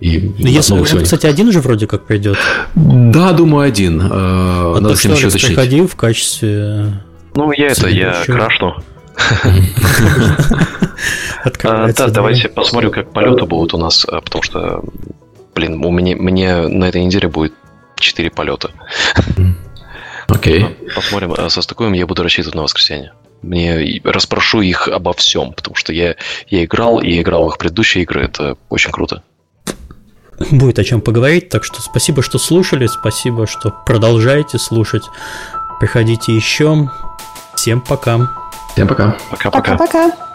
И ну, Если, он, кстати, один уже вроде как придет. Да, думаю, один. Э, а надо с ним еще уточнить. приходил в качестве Ну, я это, я крашну. (laughs) Да, давайте посмотрим, как полеты будут у нас, потому что, блин, у меня, мне на этой неделе будет 4 полета. Окей. Посмотрим, а, состыкуем, я буду рассчитывать на воскресенье. Мне расспрошу их обо всем, потому что я, я играл и играл в их предыдущие игры, это очень круто. Будет о чем поговорить, так что спасибо, что слушали, спасибо, что продолжаете слушать. Приходите еще. Всем пока. Всем пока. Пока-пока. Пока-пока.